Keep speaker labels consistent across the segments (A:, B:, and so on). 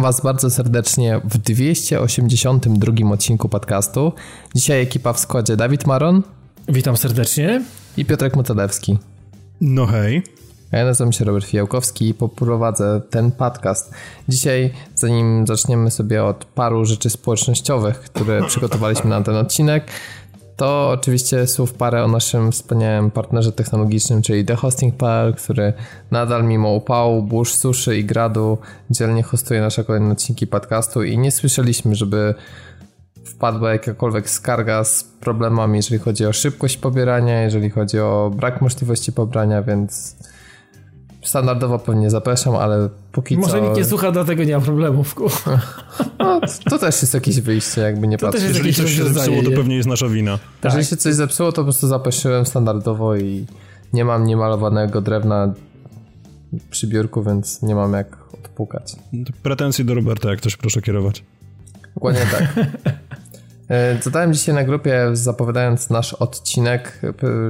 A: Witam Was bardzo serdecznie w 282 odcinku podcastu. Dzisiaj ekipa w składzie Dawid Maron.
B: Witam serdecznie.
A: I Piotrek Motadewski.
C: No hej.
A: A ja nazywam się Robert Fijałkowski i poprowadzę ten podcast. Dzisiaj, zanim zaczniemy sobie od paru rzeczy społecznościowych, które przygotowaliśmy na ten odcinek, to oczywiście słów parę o naszym wspaniałym partnerze technologicznym, czyli The Hosting który nadal mimo upału, burz, suszy i gradu dzielnie hostuje nasze kolejne odcinki podcastu i nie słyszeliśmy, żeby wpadła jakakolwiek skarga z problemami, jeżeli chodzi o szybkość pobierania, jeżeli chodzi o brak możliwości pobrania, więc standardowo pewnie zapraszam, ale póki
B: Może
A: co...
B: Może nikt nie słucha, dlatego nie ma problemów.
A: No, to też jest jakieś wyjście, jakby nie patrzeć.
C: Jeżeli coś się zepsuło, to pewnie jest nasza wina.
A: Tak. Jeżeli się coś zepsuło, to po prostu zapeszyłem standardowo i nie mam niemalowanego drewna przy biurku, więc nie mam jak odpukać.
C: Pretensje do Roberta, jak ktoś proszę kierować.
A: Dokładnie tak. Zadałem dzisiaj na grupie, zapowiadając nasz odcinek,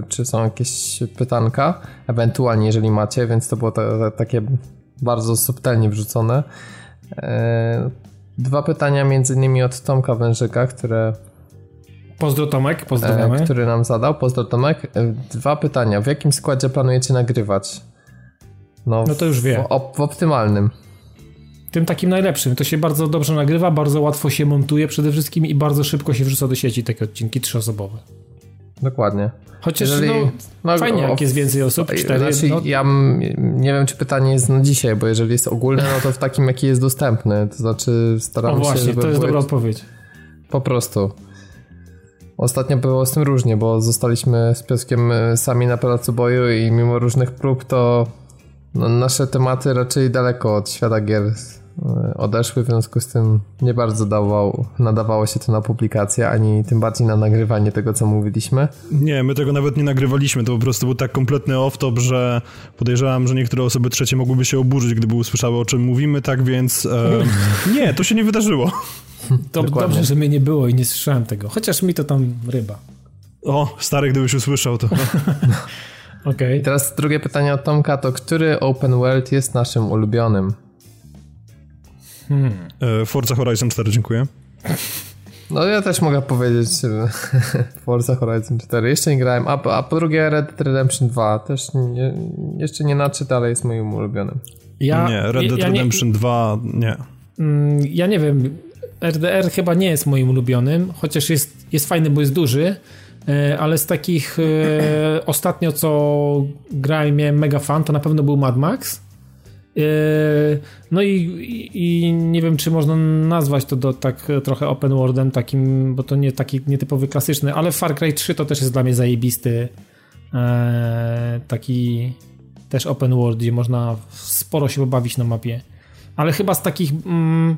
A: czy są jakieś pytanka, ewentualnie jeżeli macie, więc to było to, takie bardzo subtelnie wrzucone. Dwa pytania między innymi od Tomka Wężyka, które...
B: Pozdro Tomek, pozdrawiamy.
A: Który nam zadał, pozdro Tomek. Dwa pytania. W jakim składzie planujecie nagrywać?
B: No, no to już wie.
A: W, w optymalnym
B: tym takim najlepszym. To się bardzo dobrze nagrywa, bardzo łatwo się montuje przede wszystkim i bardzo szybko się wrzuca do sieci takie odcinki trzyosobowe.
A: Dokładnie.
B: Chociaż Jeżeli, no, no, fajnie, jak jest więcej osób, cztery.
A: Znaczy, no. Ja nie wiem, czy pytanie jest na dzisiaj, bo jeżeli jest ogólne, no to w takim, jaki jest dostępny. To znaczy staramy
B: o, właśnie,
A: się, żeby
B: to jest dobra odpowiedź.
A: Po prostu. Ostatnio było z tym różnie, bo zostaliśmy z pieskiem e, sami na placu boju i mimo różnych prób to no, nasze tematy raczej daleko od świata gier odeszły, w związku z tym nie bardzo dawał, nadawało się to na publikację, ani tym bardziej na nagrywanie tego, co mówiliśmy.
C: Nie, my tego nawet nie nagrywaliśmy, to po prostu był tak kompletny off-top, że podejrzewam, że niektóre osoby trzecie mogłyby się oburzyć, gdyby usłyszały, o czym mówimy, tak więc e, nie, to się nie wydarzyło.
B: To dobrze, że mnie nie było i nie słyszałem tego, chociaż mi to tam ryba.
C: O, stary, gdybyś usłyszał to.
B: Okej. Okay.
A: Teraz drugie pytanie od Tomka, to który open world jest naszym ulubionym?
C: Hmm. Forza Horizon 4, dziękuję.
A: No ja też mogę powiedzieć Forza Horizon 4. Jeszcze nie grałem, a, a po drugie Red Dead Redemption 2 też nie, jeszcze nie naczyta, ale jest moim ulubionym.
C: Ja, nie, Red Dead ja Redemption nie, 2 nie.
B: Mm, ja nie wiem, RDR chyba nie jest moim ulubionym, chociaż jest, jest fajny, bo jest duży, e, ale z takich e, ostatnio co grałem miałem mega fan, to na pewno był Mad Max. Yy, no i, i, nie wiem, czy można nazwać to do, tak trochę open worldem takim, bo to nie taki nietypowy klasyczny, ale Far Cry 3 to też jest dla mnie zajebisty e, taki też open world, gdzie można sporo się pobawić na mapie. Ale chyba z takich mm,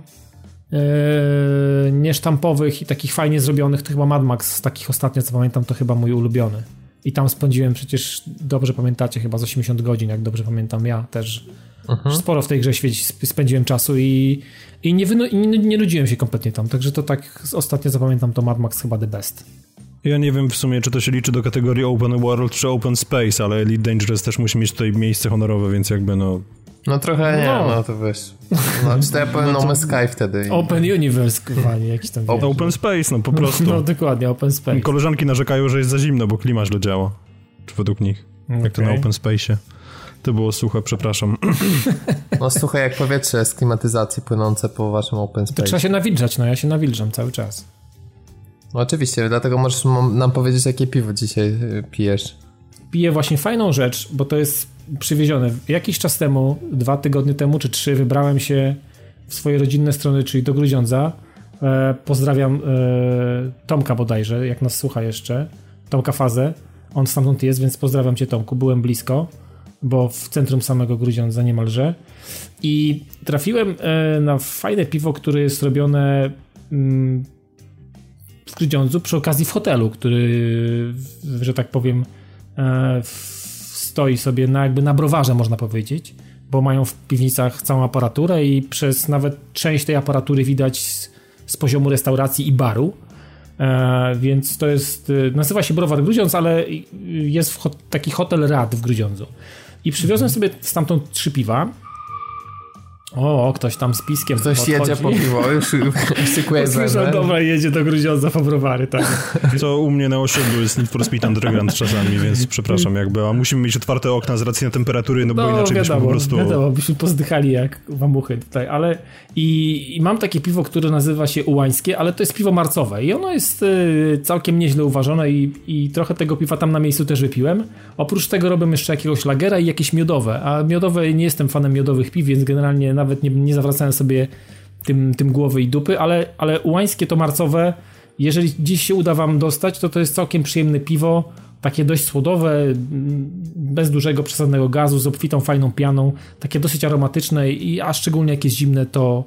B: e, niesztampowych i takich fajnie zrobionych, to chyba Mad Max z takich ostatnio, co pamiętam, to chyba mój ulubiony. I tam spędziłem przecież, dobrze pamiętacie, chyba z 80 godzin, jak dobrze pamiętam ja też Mhm. Sporo w tej grze spędziłem czasu i, i, nie, nie, nie nudziłem się kompletnie tam. Także to tak ostatnio zapamiętam to Mad Max chyba the best.
C: Ja nie wiem w sumie, czy to się liczy do kategorii Open World czy Open Space, ale Elite Dangerous też musi mieć tutaj miejsce honorowe, więc jakby no...
A: No trochę nie, no, no to wiesz. No, czy to ja powiem no, No Sky wtedy.
B: Open Universe, kochani, jakiś tam
C: wiesz. Open Space, no po prostu.
B: No, dokładnie, Open Space.
C: Koleżanki narzekają, że jest za zimno, bo klima źle działa. Czy według nich. Okay. Jak to na Open Space. To było suche, przepraszam.
A: No suche jak powietrze z klimatyzacji płynące po waszym open space.
B: To trzeba się nawilżać, no ja się nawilżam cały czas.
A: No oczywiście, dlatego możesz nam powiedzieć, jakie piwo dzisiaj y, pijesz.
B: Piję właśnie fajną rzecz, bo to jest przywiezione. Jakiś czas temu, dwa tygodnie temu czy trzy, wybrałem się w swoje rodzinne strony, czyli do Grudziądza. E, pozdrawiam e, Tomka bodajże, jak nas słucha jeszcze. Tomka Fazę. On stamtąd jest, więc pozdrawiam cię Tomku, byłem blisko bo w centrum samego Grudziądza niemalże. I trafiłem e, na fajne piwo, które jest robione mm, w Grudziądzu przy okazji w hotelu, który, że tak powiem, stoi sobie na, jakby na browarze, można powiedzieć, bo mają w piwnicach całą aparaturę i przez nawet część tej aparatury widać z poziomu restauracji i baru. E, więc to jest, nazywa się Browar Grudziądz, ale jest taki hotel Rad w Grudziądzu. I przywiozłem sobie stamtąd trzy piwa. O, ktoś tam z piskiem
A: Ktoś
B: podchodzi.
A: jedzie po piwo, już szykuje
B: Słyszał, dobra, jedzie do Grudziądza po browary, tak.
C: To u mnie na osiedlu jest Need for Speed Underground czasami, więc przepraszam jakby, a musimy mieć otwarte okna z racji na temperatury, no bo
B: No,
C: inaczej byśmy
B: wiadomo,
C: po prostu...
B: wiadomo, byśmy pozdychali jak wamuchy tutaj, ale i, i mam takie piwo, które nazywa się Ułańskie, ale to jest piwo marcowe i ono jest y, całkiem nieźle uważone i, i trochę tego piwa tam na miejscu też wypiłem. Oprócz tego robię jeszcze jakiegoś lagera i jakieś miodowe, a miodowe nie jestem fanem miodowych piw, więc generalnie nawet nie, nie zawracałem sobie tym, tym głowy i dupy, ale, ale Ułańskie to marcowe, jeżeli dziś się uda wam dostać, to to jest całkiem przyjemne piwo, takie dość słodowe, mm, bez dużego przesadnego gazu, z obfitą fajną pianą, takie dosyć aromatyczne i a szczególnie jak jest zimne, to,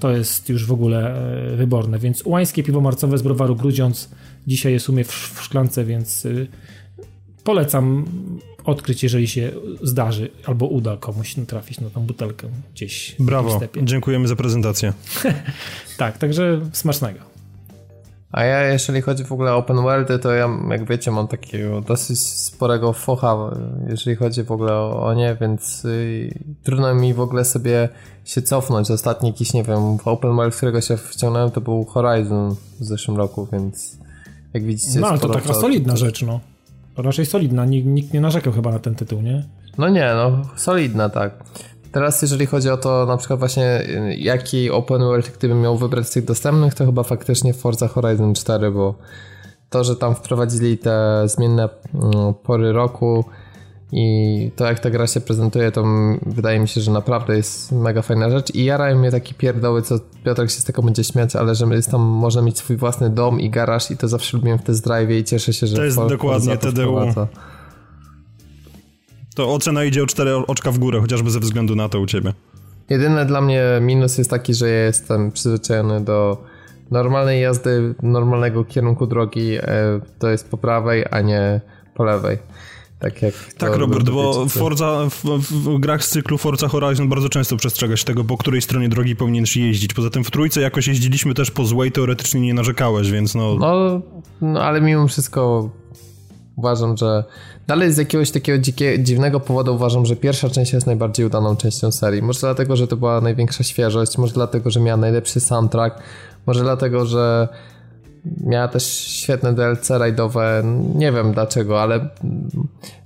B: to jest już w ogóle e, wyborne. Więc ułańskie piwo marcowe z browaru Grudziądz dzisiaj jest u mnie w, szklance, więc y, polecam odkryć, jeżeli się zdarzy albo uda komuś trafić na tą butelkę gdzieś w
C: Brawo, dziękujemy za prezentację.
B: Tak, także smacznego.
A: A ja, jeżeli chodzi w ogóle o open worldy, to ja, jak wiecie, mam takiego dosyć sporego focha, jeżeli chodzi w ogóle o, o nie, więc y, trudno mi w ogóle sobie się cofnąć. Ostatni jakiś, nie wiem, open world, w którego się wciągnąłem, to był Horizon w zeszłym roku, więc jak widzicie...
B: No ale to taka
A: to-
B: solidna rzecz, no. Raczej solidna, nikt, nikt nie narzekał chyba na ten tytuł, nie?
A: No nie, no solidna, tak. Teraz jeżeli chodzi o to na przykład właśnie y, jaki open world gdybym miał wybrać z tych dostępnych, to chyba faktycznie Forza Horizon 4, bo to, że tam wprowadzili te zmienne mm, pory roku i to jak ta gra się prezentuje, to wydaje mi się, że naprawdę jest mega fajna rzecz i jarają mnie takie pierdoły, co Piotrek się z tego będzie śmiać, ale że jest tam, można mieć swój własny dom i garaż i to zawsze lubiłem w test drive i cieszę się, że
C: To jest dokładnie
A: to
C: TDU.
A: wprowadza.
C: To ocena idzie o cztery oczka w górę, chociażby ze względu na to u ciebie.
A: Jedyny dla mnie minus jest taki, że ja jestem przyzwyczajony do normalnej jazdy, normalnego kierunku drogi, e, to jest po prawej, a nie po lewej. Tak jak
C: Tak, Robert, bo. Forza, w, w grach z cyklu Forza Horizon bardzo często przestrzega się tego, po której stronie drogi powinieneś jeździć. Poza tym w trójce jakoś jeździliśmy też po złej, teoretycznie nie narzekałeś, więc no...
A: No, no, ale mimo wszystko uważam, że dalej z jakiegoś takiego dzikie, dziwnego powodu uważam, że pierwsza część jest najbardziej udaną częścią serii. Może dlatego, że to była największa świeżość, może dlatego, że miała najlepszy soundtrack, może dlatego, że miała też świetne DLC rajdowe, nie wiem dlaczego, ale,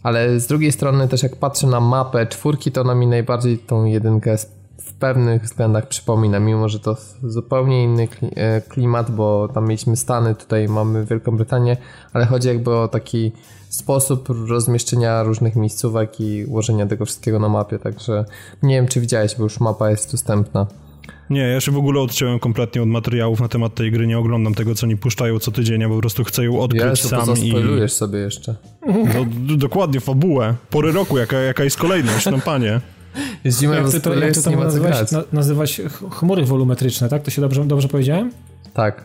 A: ale z drugiej strony też jak patrzę na mapę czwórki, to ona mi najbardziej tą jedynkę w pewnych względach przypomina, mimo że to zupełnie inny e, klimat, bo tam mieliśmy Stany, tutaj mamy Wielką Brytanię, ale chodzi jakby o taki sposób rozmieszczenia różnych miejscówek i ułożenia tego wszystkiego na mapie, także nie wiem czy widziałeś, bo już mapa jest dostępna.
C: Nie, ja się w ogóle odciąłem kompletnie od materiałów na temat tej gry, nie oglądam tego, co oni puszczają co tydzień, ja po prostu chcę ją odkryć
A: Ja to
C: sam i...
A: spoilujesz sobie jeszcze.
C: No, d- dokładnie, fabułę, pory roku, jaka, jaka jest kolejność, no panie.
A: Zimę
B: Jak ty to, jak ty to
A: nie grać.
B: na, chmury wolumetryczne, tak? To się dobrze, dobrze powiedziałem?
A: Tak.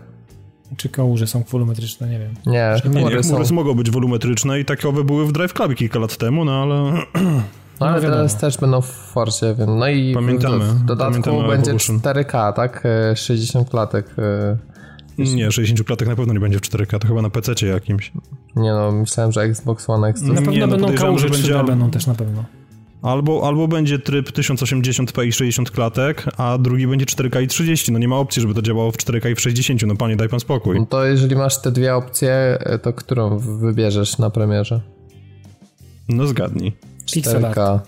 B: Czy kałuże są wolumetryczne, nie wiem.
A: Nie,
C: Nie,
A: chmury
C: nie,
A: są.
C: chmury mogą być wolumetryczne i takowe były w Drive Clubie kilka lat temu, no ale...
A: No ale
B: No
A: teraz też będą w Forcie, więc no i
C: Pamiętamy,
A: w dodatku
C: pamiętamy
A: będzie
C: Evolution.
A: 4K, tak? E, 60 klatek. e,
C: Nie, 60 klatek na pewno nie będzie w 4K, to chyba na PC jakimś.
A: Nie no, myślałem, że Xbox One X to
B: Na
C: Nie,
B: pewno
C: no
B: będą
C: podejrzewam,
B: kałuże
C: że
B: 3D
C: będzie
B: będą też na pewno.
C: Albo, albo będzie tryb 1080p i 60 klatek, a drugi będzie 4K i 30. No nie ma opcji, żeby to działało w 4K i w 60. No panie, daj pan spokój.
A: No to jeżeli masz te dwie opcje, e, to którą wybierzesz na premierze?
C: No zgadnij.
B: Pixel art.
A: 4K.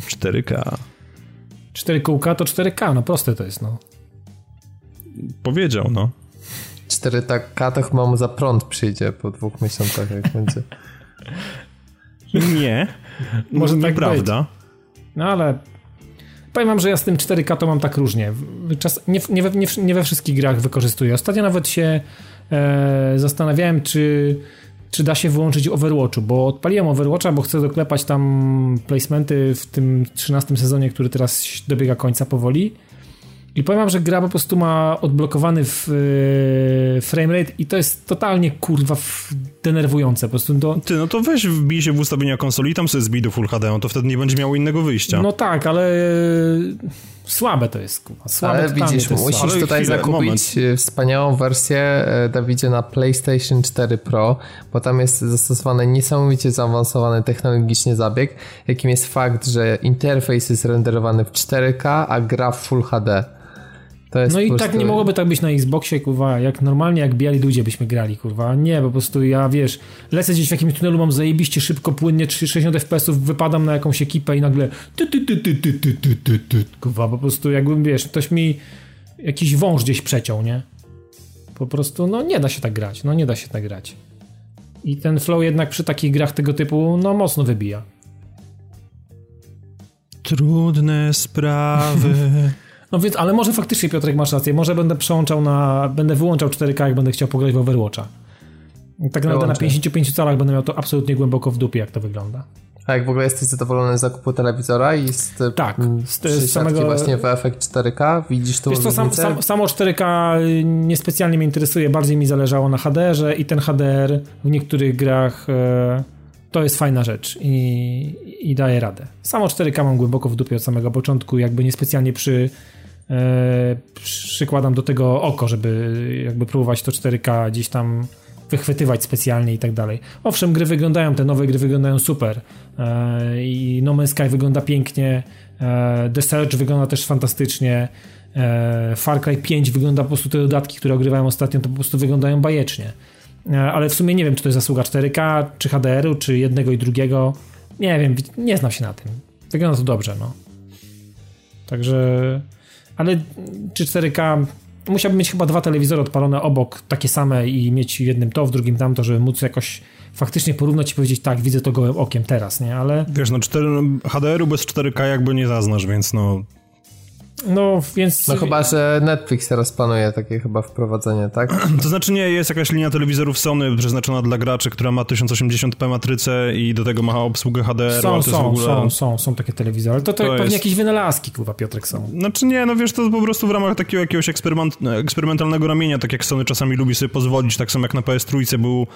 C: 4K.
B: 4 kółka to 4K, no proste to jest, no.
C: Powiedział, no.
A: 4K to chyba mu za prąd przyjdzie po dwóch miesiącach, jak będzie.
C: Nie.
B: Może tak
C: Nieprawda.
B: No ale powiem wam, że ja z tym 4K to mam tak różnie. Czas, nie, w- nie, we, nie, w- nie we wszystkich grach wykorzystuję. Ostatnio nawet się e, zastanawiałem, czy, czy da się wyłączyć Overwatchu, bo odpaliłem Overwatcha, bo chcę doklepać tam placementy w tym 13 sezonie, który teraz dobiega końca powoli. I powiem wam, że gra po prostu ma odblokowany w, yy, framerate i to jest totalnie kurwa denerwujące. Po prostu do...
C: Ty, no to weź wbij się w ustawienia konsoli i tam sobie zbij do Full HD, no to wtedy nie będzie miało innego wyjścia.
B: No tak, ale słabe to jest, kurwa. Słabe
A: ale widzisz, musisz słabe. tutaj chwilę, zakupić moment. Wspaniałą wersję, e, Dawidzie, na PlayStation 4 Pro, bo tam jest zastosowany niesamowicie zaawansowany technologicznie zabieg, jakim jest fakt, że interfejs jest renderowany w 4K, a gra w Full HD
B: no i tak nie mogłoby tak być na Xboxie, kurwa, jak normalnie jak biali ludzie byśmy grali, kurwa. Nie, po prostu ja, wiesz, lecę gdzieś w jakimś tunelu, mam zajebiście szybko, płynnie 60 FPS-ów, wypadam na jakąś ekipę i nagle ty, ty, ty, ty, ty, ty, ty, ty, ty, kurwa, po prostu jakbym, wiesz, ktoś mi jakiś wąż gdzieś przeciął, nie? Po prostu, no nie da się tak grać, no nie da się tak grać. I ten flow jednak przy takich grach tego typu, no mocno wybija.
C: Trudne sprawy.
B: No więc, ale może faktycznie Piotrek masz rację, może będę przełączał na, będę wyłączał 4K, jak będę chciał pograć w Overwatcha. Tak naprawdę na 55 calach będę miał to absolutnie głęboko w dupie, jak to wygląda.
A: A jak w ogóle jesteś zadowolony z zakupu telewizora i z,
B: tak,
A: z, z samego właśnie w efekt 4K? Widzisz
B: Wiesz co, sam, sam, samo 4K niespecjalnie mnie interesuje, bardziej mi zależało na HDR-ze i ten HDR w niektórych grach e, to jest fajna rzecz i, i daje radę. Samo 4K mam głęboko w dupie od samego początku, jakby niespecjalnie przy E, przykładam do tego oko, żeby jakby próbować to 4K gdzieś tam wychwytywać specjalnie i tak dalej. Owszem, gry wyglądają, te nowe gry wyglądają super e, i No Man's Sky wygląda pięknie, e, The Search wygląda też fantastycznie, Far Cry 5 wygląda po prostu te dodatki, które ogrywałem ostatnio, to po prostu wyglądają bajecznie. Ale w sumie nie wiem, czy to jest zasługa 4K, czy HDR-u, czy jednego i drugiego. Nie wiem, nie znam się na tym. Wygląda to dobrze, no. Także ale czy 4K musiałbym mieć chyba dwa telewizory odpalone obok, takie same i mieć w jednym to, w drugim tamto, żeby móc jakoś faktycznie porównać i powiedzieć, tak, widzę to gołym okiem teraz, nie? Ale...
C: Wiesz, no 4, HDR-u bez 4K jakby nie zaznasz, więc no
B: no, więc...
A: No chyba, że Netflix teraz planuje takie chyba wprowadzenie, tak?
C: To znaczy nie, jest jakaś linia telewizorów Sony przeznaczona dla graczy, która ma 1080p matrycę i do tego ma obsługę HDR.
B: Są, są, ogóle... są, są, są takie telewizory. To, to, to pewnie jest... jakieś wynalazki, kurwa, Piotrek, są.
C: Znaczy nie, no wiesz, to po prostu w ramach takiego jakiegoś eksperyment, eksperymentalnego ramienia, tak jak Sony czasami lubi sobie pozwolić, tak samo jak na PS3 był e,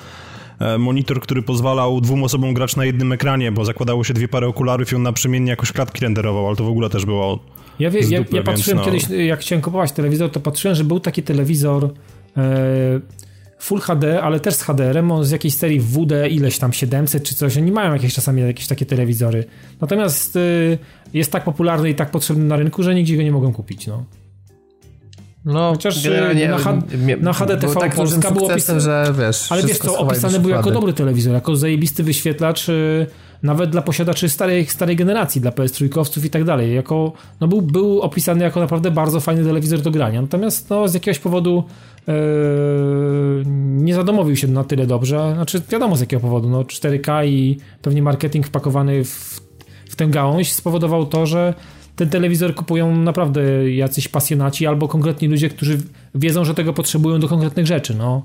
C: monitor, który pozwalał dwóm osobom grać na jednym ekranie, bo zakładało się dwie pary okularów i on naprzemiennie jakoś klatki renderował, ale to w ogóle też było
B: ja, wie, ja, ja patrzyłem no. kiedyś, jak chciałem kupować telewizor, to patrzyłem, że był taki telewizor e, Full HD, ale też z HDR-em, z jakiejś serii WD ileś tam 700 czy coś, oni mają jakieś czasami jakieś takie telewizory. Natomiast e, jest tak popularny i tak potrzebny na rynku, że nigdzie go nie mogą kupić, no.
A: No, Chociaż e,
B: na, H, na HDTV
A: tak
B: Polska
A: był opisany, że wiesz,
B: ale wiesz co, opisany był jako dobry telewizor, jako zajebisty wyświetlacz e, nawet dla posiadaczy starej, starej generacji, dla PS3 i tak dalej. Jako, no był, był opisany jako naprawdę bardzo fajny telewizor do grania. Natomiast no, z jakiegoś powodu yy, nie zadomowił się na tyle dobrze. Znaczy, wiadomo z jakiego powodu. No, 4K i pewnie marketing wpakowany w, w tę gałąź spowodował to, że ten telewizor kupują naprawdę jacyś pasjonaci albo konkretni ludzie, którzy wiedzą, że tego potrzebują do konkretnych rzeczy. No.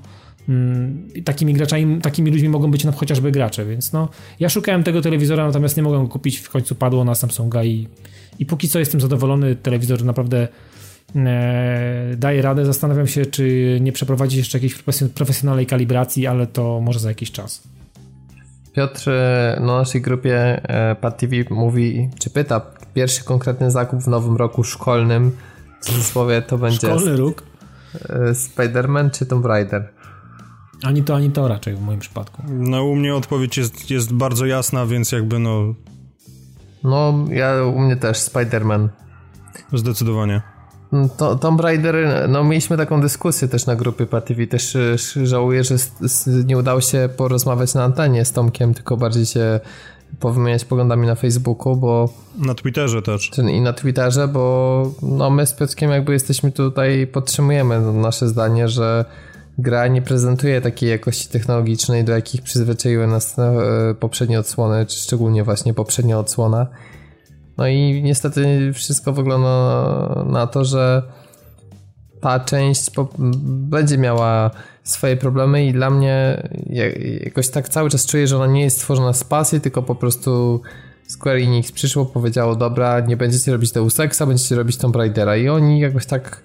B: Mm, takimi graczami, takimi ludźmi mogą być chociażby gracze, więc no ja szukałem tego telewizora, natomiast nie mogłem go kupić, w końcu padło na Samsunga i, i póki co jestem zadowolony, telewizor naprawdę e, daje radę, zastanawiam się, czy nie przeprowadzić jeszcze jakiejś profesjonalnej kalibracji, ale to może za jakiś czas.
A: Piotr e, na naszej grupie e, Pad TV mówi, czy pyta, pierwszy konkretny zakup w nowym roku szkolnym, w cudzysłowie to będzie
B: Szkolny róg?
A: E, Spider-Man czy Tomb Raider?
B: Ani to, ani to raczej w moim przypadku.
C: No u mnie odpowiedź jest, jest bardzo jasna, więc jakby no...
A: No, ja u mnie też Spider-Man.
C: Zdecydowanie.
A: To, Tomb Raider, no mieliśmy taką dyskusję też na grupie PATV, też żałuję, że nie udało się porozmawiać na antenie z Tomkiem, tylko bardziej się powymieniać poglądami na Facebooku, bo...
C: Na Twitterze też.
A: I na Twitterze, bo no my z Piotrkiem jakby jesteśmy tutaj, podtrzymujemy nasze zdanie, że gra nie prezentuje takiej jakości technologicznej, do jakich przyzwyczaiły nas e, poprzednie odsłony, czy szczególnie właśnie poprzednia odsłona. No i niestety wszystko wygląda na to, że ta część będzie miała swoje problemy i dla mnie jakoś tak cały czas czuję, że ona nie jest stworzona z pasji, tylko po prostu Square Enix przyszło, powiedziało, dobra, nie będziecie robić Deus Exa, będziecie robić Tomb Raidera. I oni jakoś tak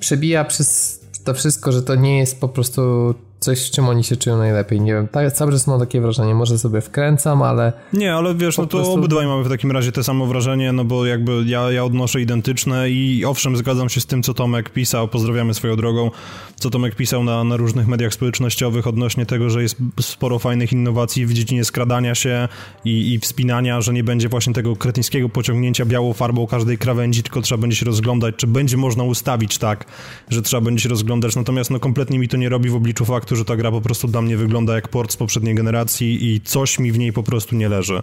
A: przebija przez to wszystko, że to nie jest po prostu coś, w czym oni się czują najlepiej. Nie wiem, tak, cały czas mam takie wrażenie, może sobie wkręcam, ale...
C: Nie, ale wiesz, no to prostu... obydwaj mamy w takim razie te samo wrażenie, no bo jakby ja, ja odnoszę identyczne i owszem, zgadzam się z tym, co Tomek pisał, pozdrawiamy swoją drogą, co Tomek pisał na, na różnych mediach społecznościowych odnośnie tego, że jest sporo fajnych innowacji w dziedzinie skradania się i, i wspinania, że nie będzie właśnie tego kretyńskiego pociągnięcia białą farbą każdej krawędzi, tylko trzeba będzie się rozglądać, czy będzie można ustawić tak, że trzeba będzie się rozglądać, natomiast no kompletnie mi to nie robi w obliczu faktu, że ta gra po prostu dla mnie wygląda jak port z poprzedniej generacji i coś mi w niej po prostu nie leży.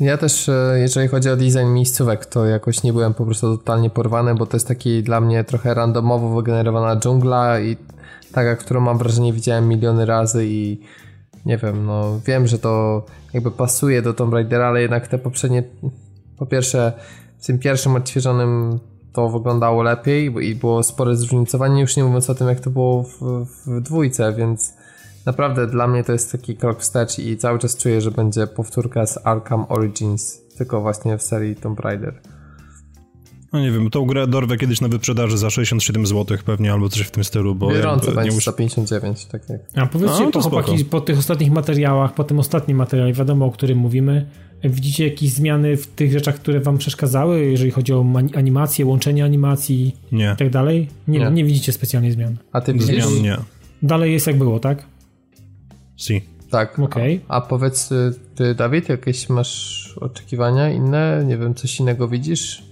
A: Ja też, e, jeżeli chodzi o design miejscówek, to jakoś nie byłem po prostu totalnie porwany, bo to jest taki dla mnie trochę randomowo wygenerowana dżungla i taka, którą mam wrażenie widziałem miliony razy i nie wiem, no wiem, że to jakby pasuje do Tomb Raidera, ale jednak te poprzednie, po pierwsze w tym pierwszym odświeżonym to wyglądało lepiej i było spore zróżnicowanie, już nie mówiąc o tym, jak to było w, w dwójce, więc naprawdę dla mnie to jest taki krok wstecz i cały czas czuję, że będzie powtórka z Arkham Origins, tylko właśnie w serii Tomb Raider.
C: No nie wiem, tą grę dorwę kiedyś na wyprzedaży za 67 zł pewnie, albo coś w tym stylu, bo...
A: Biorące będzie muszę... za 59, tak jak...
B: A powiedzcie, no, po, chłopaki, po tych ostatnich materiałach, po tym ostatnim materiale, wiadomo o którym mówimy, Widzicie jakieś zmiany w tych rzeczach, które wam przeszkadzały, jeżeli chodzi o animację, łączenie animacji nie. i tak dalej? Nie, nie, nie widzicie specjalnie zmian.
A: A ty widzisz?
C: Zmian nie.
B: Dalej jest jak było, tak?
C: Si.
A: Tak.
B: Okay.
A: A, a powiedz y, ty, Dawid, jakieś masz oczekiwania inne? Nie wiem, coś innego widzisz?